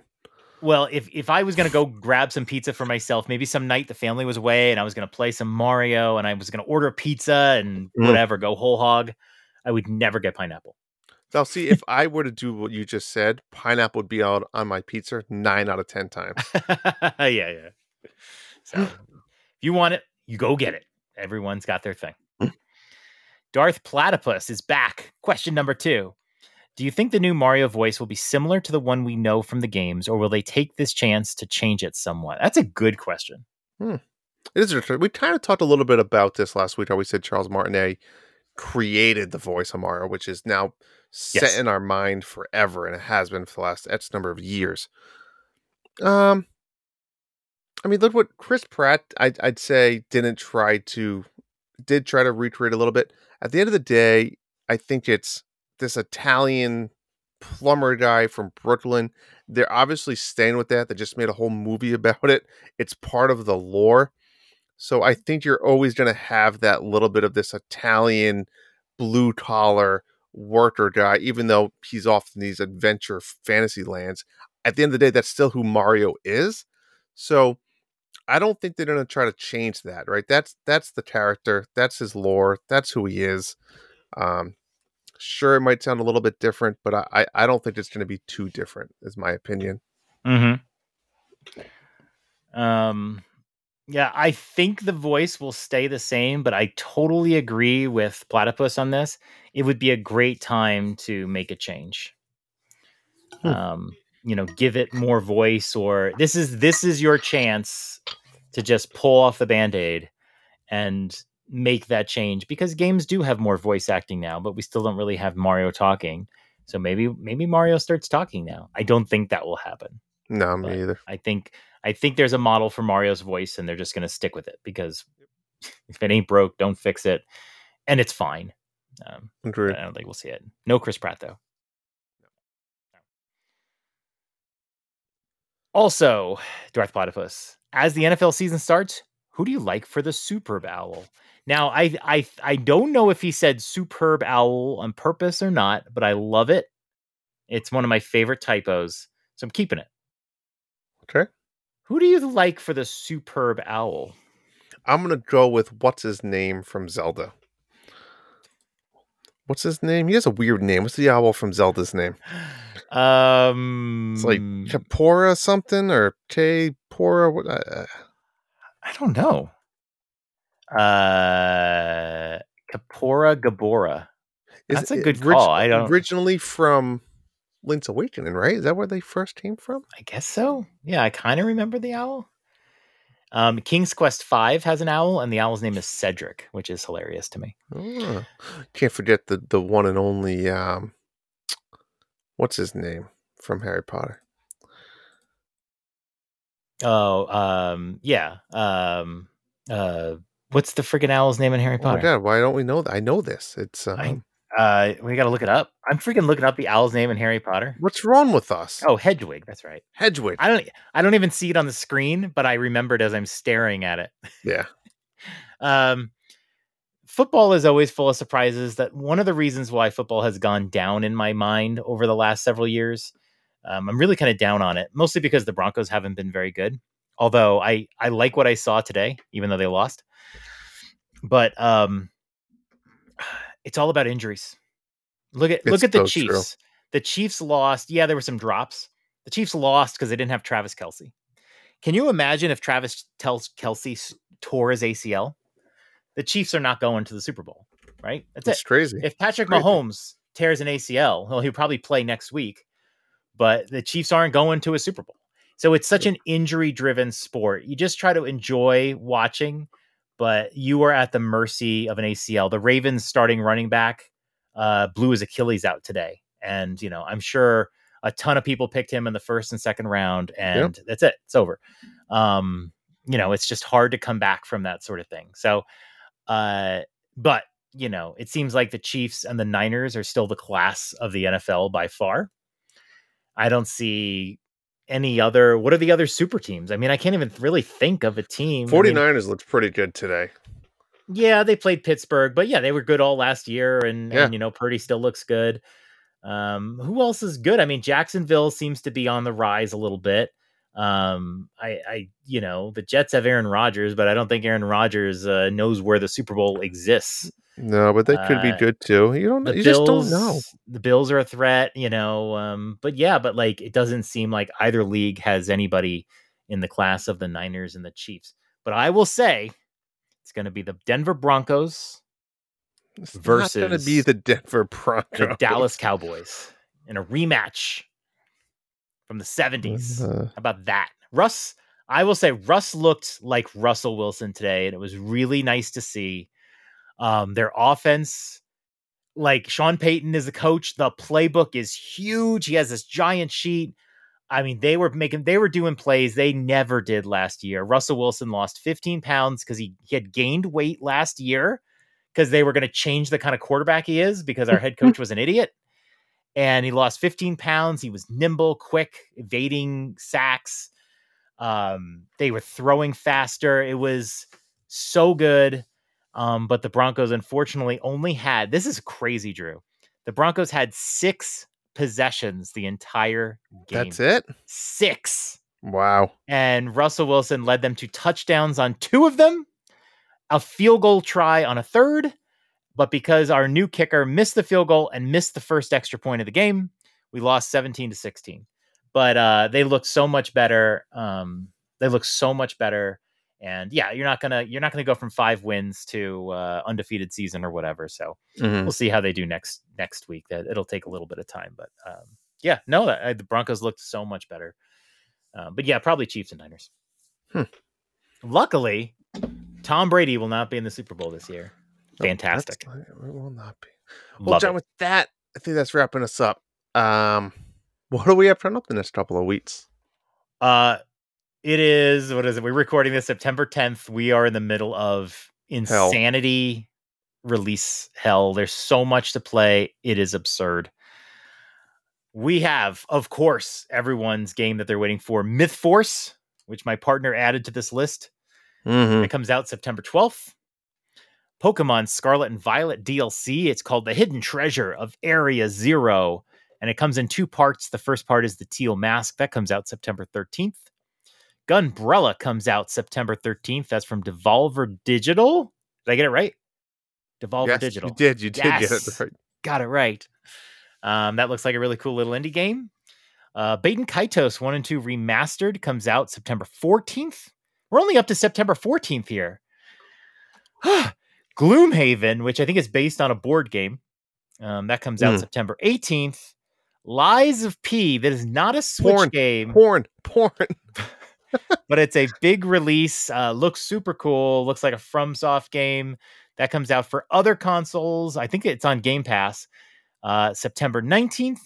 Well, if if I was gonna go grab some pizza for myself, maybe some night the family was away and I was gonna play some Mario and I was gonna order pizza and Mm. whatever, go whole hog, I would never get pineapple. Now, see, if I were to do what you just said, pineapple would be out on my pizza nine out of 10 times. yeah, yeah. So if you want it, you go get it. Everyone's got their thing. Mm. Darth Platypus is back. Question number two. Do you think the new Mario voice will be similar to the one we know from the games, or will they take this chance to change it somewhat? That's a good question. Hmm. It is. We kind of talked a little bit about this last week. How we said Charles Martinet created the voice of Mario, which is now set Yes. in our mind forever, and it has been for the last X number of years. Um, I mean, look what Chris Pratt. I'd, I'd say didn't try to did try to recreate a little bit. At the end of the day, I think it's this Italian plumber guy from Brooklyn. They're obviously staying with that. They just made a whole movie about it. It's part of the lore. So I think you're always going to have that little bit of this Italian blue collar worker guy, even though he's off in these adventure fantasy lands. At the end of the day, that's still who Mario is. So I don't think they're going to try to change that, right? That's that's the character, that's his lore, that's who he is. Um, sure, it might sound a little bit different, but I I, don't think it's going to be too different, is my opinion. Mm-hmm. Um, yeah, I think the voice will stay the same, but I totally agree with Platypus on this. It would be a great time to make a change. Hmm. Um, you know, give it more voice, or this is this is your chance to just pull off the band-aid and make that change because games do have more voice acting now, but we still don't really have Mario talking. So maybe maybe Mario starts talking now. I don't think that will happen. No, me either. I think I think there's a model for Mario's voice, and they're just going to stick with it because if it ain't broke, don't fix it, and it's fine. Um. I don't think we'll see it. No Chris Pratt though. Also, Darth Platypus. As the NFL season starts, who do you like for the Superb Owl? Now, I I I don't know if he said Superb Owl on purpose or not, but I love it. It's one of my favorite typos, so I'm keeping it. Okay. Who do you like for the Superb Owl? I'm gonna go with what's his name from Zelda. What's his name? He has a weird name. What's the owl from Zelda's name? Um, It's like Kaepora something or K Pora. What? Uh, I don't know. Uh, Kaepora Gaebora. That's a good call. I don't- originally from Link's Awakening, right? Is that where they first came from? I guess so. Yeah, I kind of remember the owl. Um, King's Quest Five has an owl, and the owl's name is Cedric, which is hilarious to me. Oh, can't forget the the one and only. Um, what's his name from Harry Potter? Oh, um, yeah. Um, uh, what's the freaking owl's name in Harry Oh my Potter? god! Why don't we know that? I know this. It's um, I- uh, we got to look it up. I'm freaking looking up the owl's name in Harry Potter. what's wrong with us? Oh, Hedwig. That's right. Hedwig. I don't. I don't even see it on the screen, but I remembered as I'm staring at it. yeah. Um, football is always full of surprises. That one of the reasons why football has gone down in my mind over the last several years. Um, I'm really kind of down on it, mostly because the Broncos haven't been very good. Although I I like what I saw today, even though they lost. But um, it's all about injuries. Look at look at the so true. Chiefs. The Chiefs lost. Yeah, there were some drops. The Chiefs lost because they didn't have Travis Kelce. Can you imagine if Travis tells Kelce tore his ACL? The Chiefs are not going to the Super Bowl, right? That's It's it. crazy. If Patrick crazy. Mahomes tears an ACL, well, he'll probably play next week, but the Chiefs aren't going to a Super Bowl. So it's such an injury driven sport. You just try to enjoy watching, but you are at the mercy of an ACL. The Ravens starting running back uh, blew his Achilles out today. And, you know, I'm sure a ton of people picked him in the first and second round, and that's it. It's over. Um, you know, it's just hard to come back from that sort of thing. So, uh, but you know, it seems like the Chiefs and the Niners are still the class of the NFL by far. I don't see any other. What are the other super teams? I mean, I can't even really think of a team. I mean, 49ers looked pretty good today. yeah, they played Pittsburgh, but yeah, they were good all last year, and, Yeah. and you know, Purdy still looks good. Um, who else is good? I mean, Jacksonville seems to be on the rise a little bit. Um, I, I, you know, the Jets have Aaron Rodgers, but I don't think Aaron Rodgers uh, knows where the Super Bowl exists. No, but they could be Uh, good too. You don't. You Bills, just don't know. the Bills are a threat, you know. Um, but yeah, but like it doesn't seem like either league has anybody in the class of the Niners and the Chiefs. But I will say, it's going to be the Denver Broncos It's not going to be the Denver Broncos, the. Dallas Cowboys in a rematch from the 70s. Uh, How about that? Russ, I will say Russ looked like Russell Wilson today, and it was really nice to see. Um, their offense, like Sean Payton is the coach, the playbook is huge. He has this giant sheet. I mean, they were making, they were doing plays they never did last year. Russell Wilson lost 15 pounds because he, he had gained weight last year because they were going to change the kind of quarterback he is because our head coach was an idiot. And he lost 15 pounds. He was nimble, quick, evading sacks. Um, they were throwing faster. It was so good. Um, but the Broncos unfortunately only had this is crazy, Drew. The Broncos had six possessions the entire game. that's it. Six. Wow. And Russell Wilson led them to touchdowns on two of them, a field goal try on a third. But because our new kicker missed the field goal and missed the first extra point of the game, we lost 17 to 16. But uh, they look so much better. Um, they look so much better. And yeah, you're not gonna you're not gonna go from five wins to uh, undefeated season or whatever. So Mhm. we'll see how they do next next week. That it'll take a little bit of time, but um, yeah, no, that, the Broncos looked so much better. Um, but yeah, probably Chiefs and Niners. Hmm. Luckily, Tom Brady will not be in the Super Bowl this year. Fantastic. that's- It will not be. Well, Love John, it. with that, I think that's wrapping us up. Um, what do we have coming up the next couple of weeks? Uh, it is what is it? We're recording this September 10th. We are in the middle of insanity release hell. There's so much to play. It is absurd. We have, of course, everyone's game that they're waiting for, Myth Force, which my partner added to this list. Mm-hmm. It comes out September 12th. Pokemon Scarlet and Violet DLC. It's called The Hidden Treasure of Area Zero. And it comes in two parts. The first part is the Teal Mask. That comes out September 13th. Gunbrella comes out September 13th. That's from Devolver Digital. Did I get it right? Devolver yes, Digital. You did. You did get it right. Got it right. Um, that looks like a really cool little indie game. Uh, Baten Kaitos 1 and 2 Remastered comes out September 14th. We're only up to September 14th here. Gloomhaven, which I think is based on a board game, um, that comes out Hmm. September 18th. Lies of P, that is not a Switch Porn. game, Porn. Porn. but it's a big release. Uh, looks super cool. Looks like a FromSoft game that comes out for other consoles. I think it's on Game Pass. Uh, September 19th.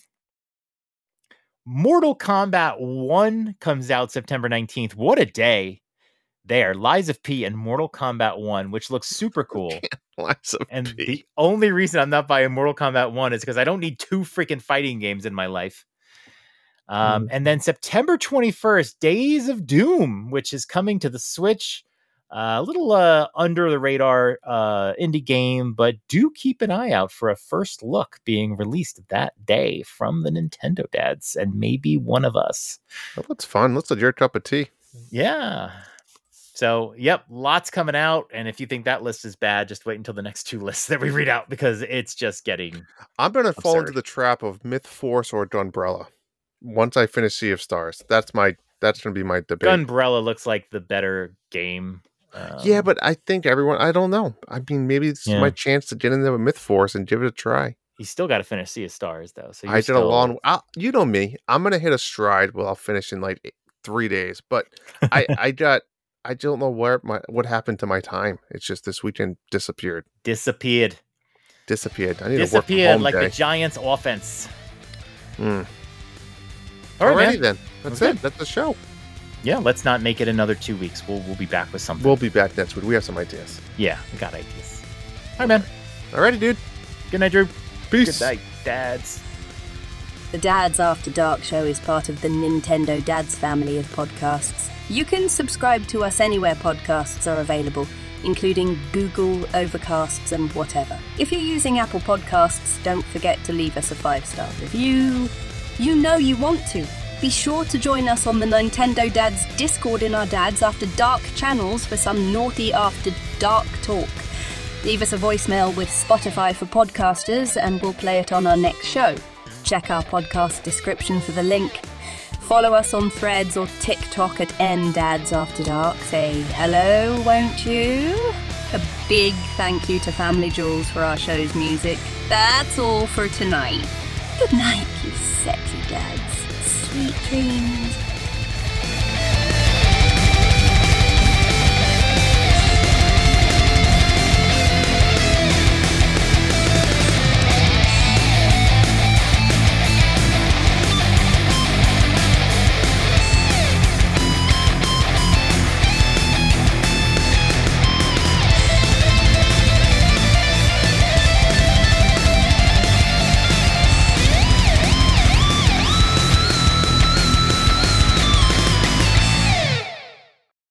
Mortal Kombat 1 comes out September 19th. What a day there. Lies of P and Mortal Kombat 1, which looks super cool. Lies of And P. the only reason I'm not buying Mortal Kombat 1 is because I don't need two freaking fighting games in my life. Um, Mhm. And then September 21st, Days of Doom, which is coming to the Switch. Uh, a little uh, under the radar uh, indie game, but do keep an eye out for a first look being released that day from the Nintendo dads and maybe one of us. That looks fun. Looks like your cup of tea. Yeah. So, yep, lots coming out. And if you think that list is bad, just wait until the next two lists that we read out because it's just getting. I'm gonna fall into the trap of Myth Force or Gunbrella. Once I finish Sea of Stars, that's my That's gonna be my debate. Gunbrella looks like the better game. Um, yeah, but I think everyone. I don't know. I mean, maybe this Yeah. is my chance to get into Myth Force and give it a try. you still got to finish Sea of Stars though. So I did a long. I'll, you know me. I'm gonna hit a stride. Well, I'll finish in like three days. But I, I got. I don't know where my what happened to my time. It's just this weekend disappeared. disappeared, Disappeared. I need to work from disappeared home like day. the Giants' offense. Mm. All right, Alrighty man. then. That's Okay. it. That's the show. Yeah, let's not make it another two weeks. We'll we'll be back with something. We'll be back next week. We have some ideas. yeah, we got ideas. All right, man. Alrighty, dude. Good night, Drew. Peace. Good night, dads. The Dads After Dark show is part of the Nintendo Dads family of podcasts. You can subscribe to us anywhere podcasts are available, including Google, Overcasts, and whatever. If you're using Apple Podcasts, don't forget to leave us a five star review. You know you want to. Be sure to join us on the Nintendo Dads Discord in our Dads After Dark channels for some naughty after dark talk. Leave us a voicemail with Spotify for podcasters and we'll play it on our next show. Check our podcast description for the link. Follow us on threads or TikTok at NDads After Dark. Say hello, won't you? A big thank you to Family Jewels for our show's music. That's all for tonight. Good night, you sexy dads. Sweet dreams.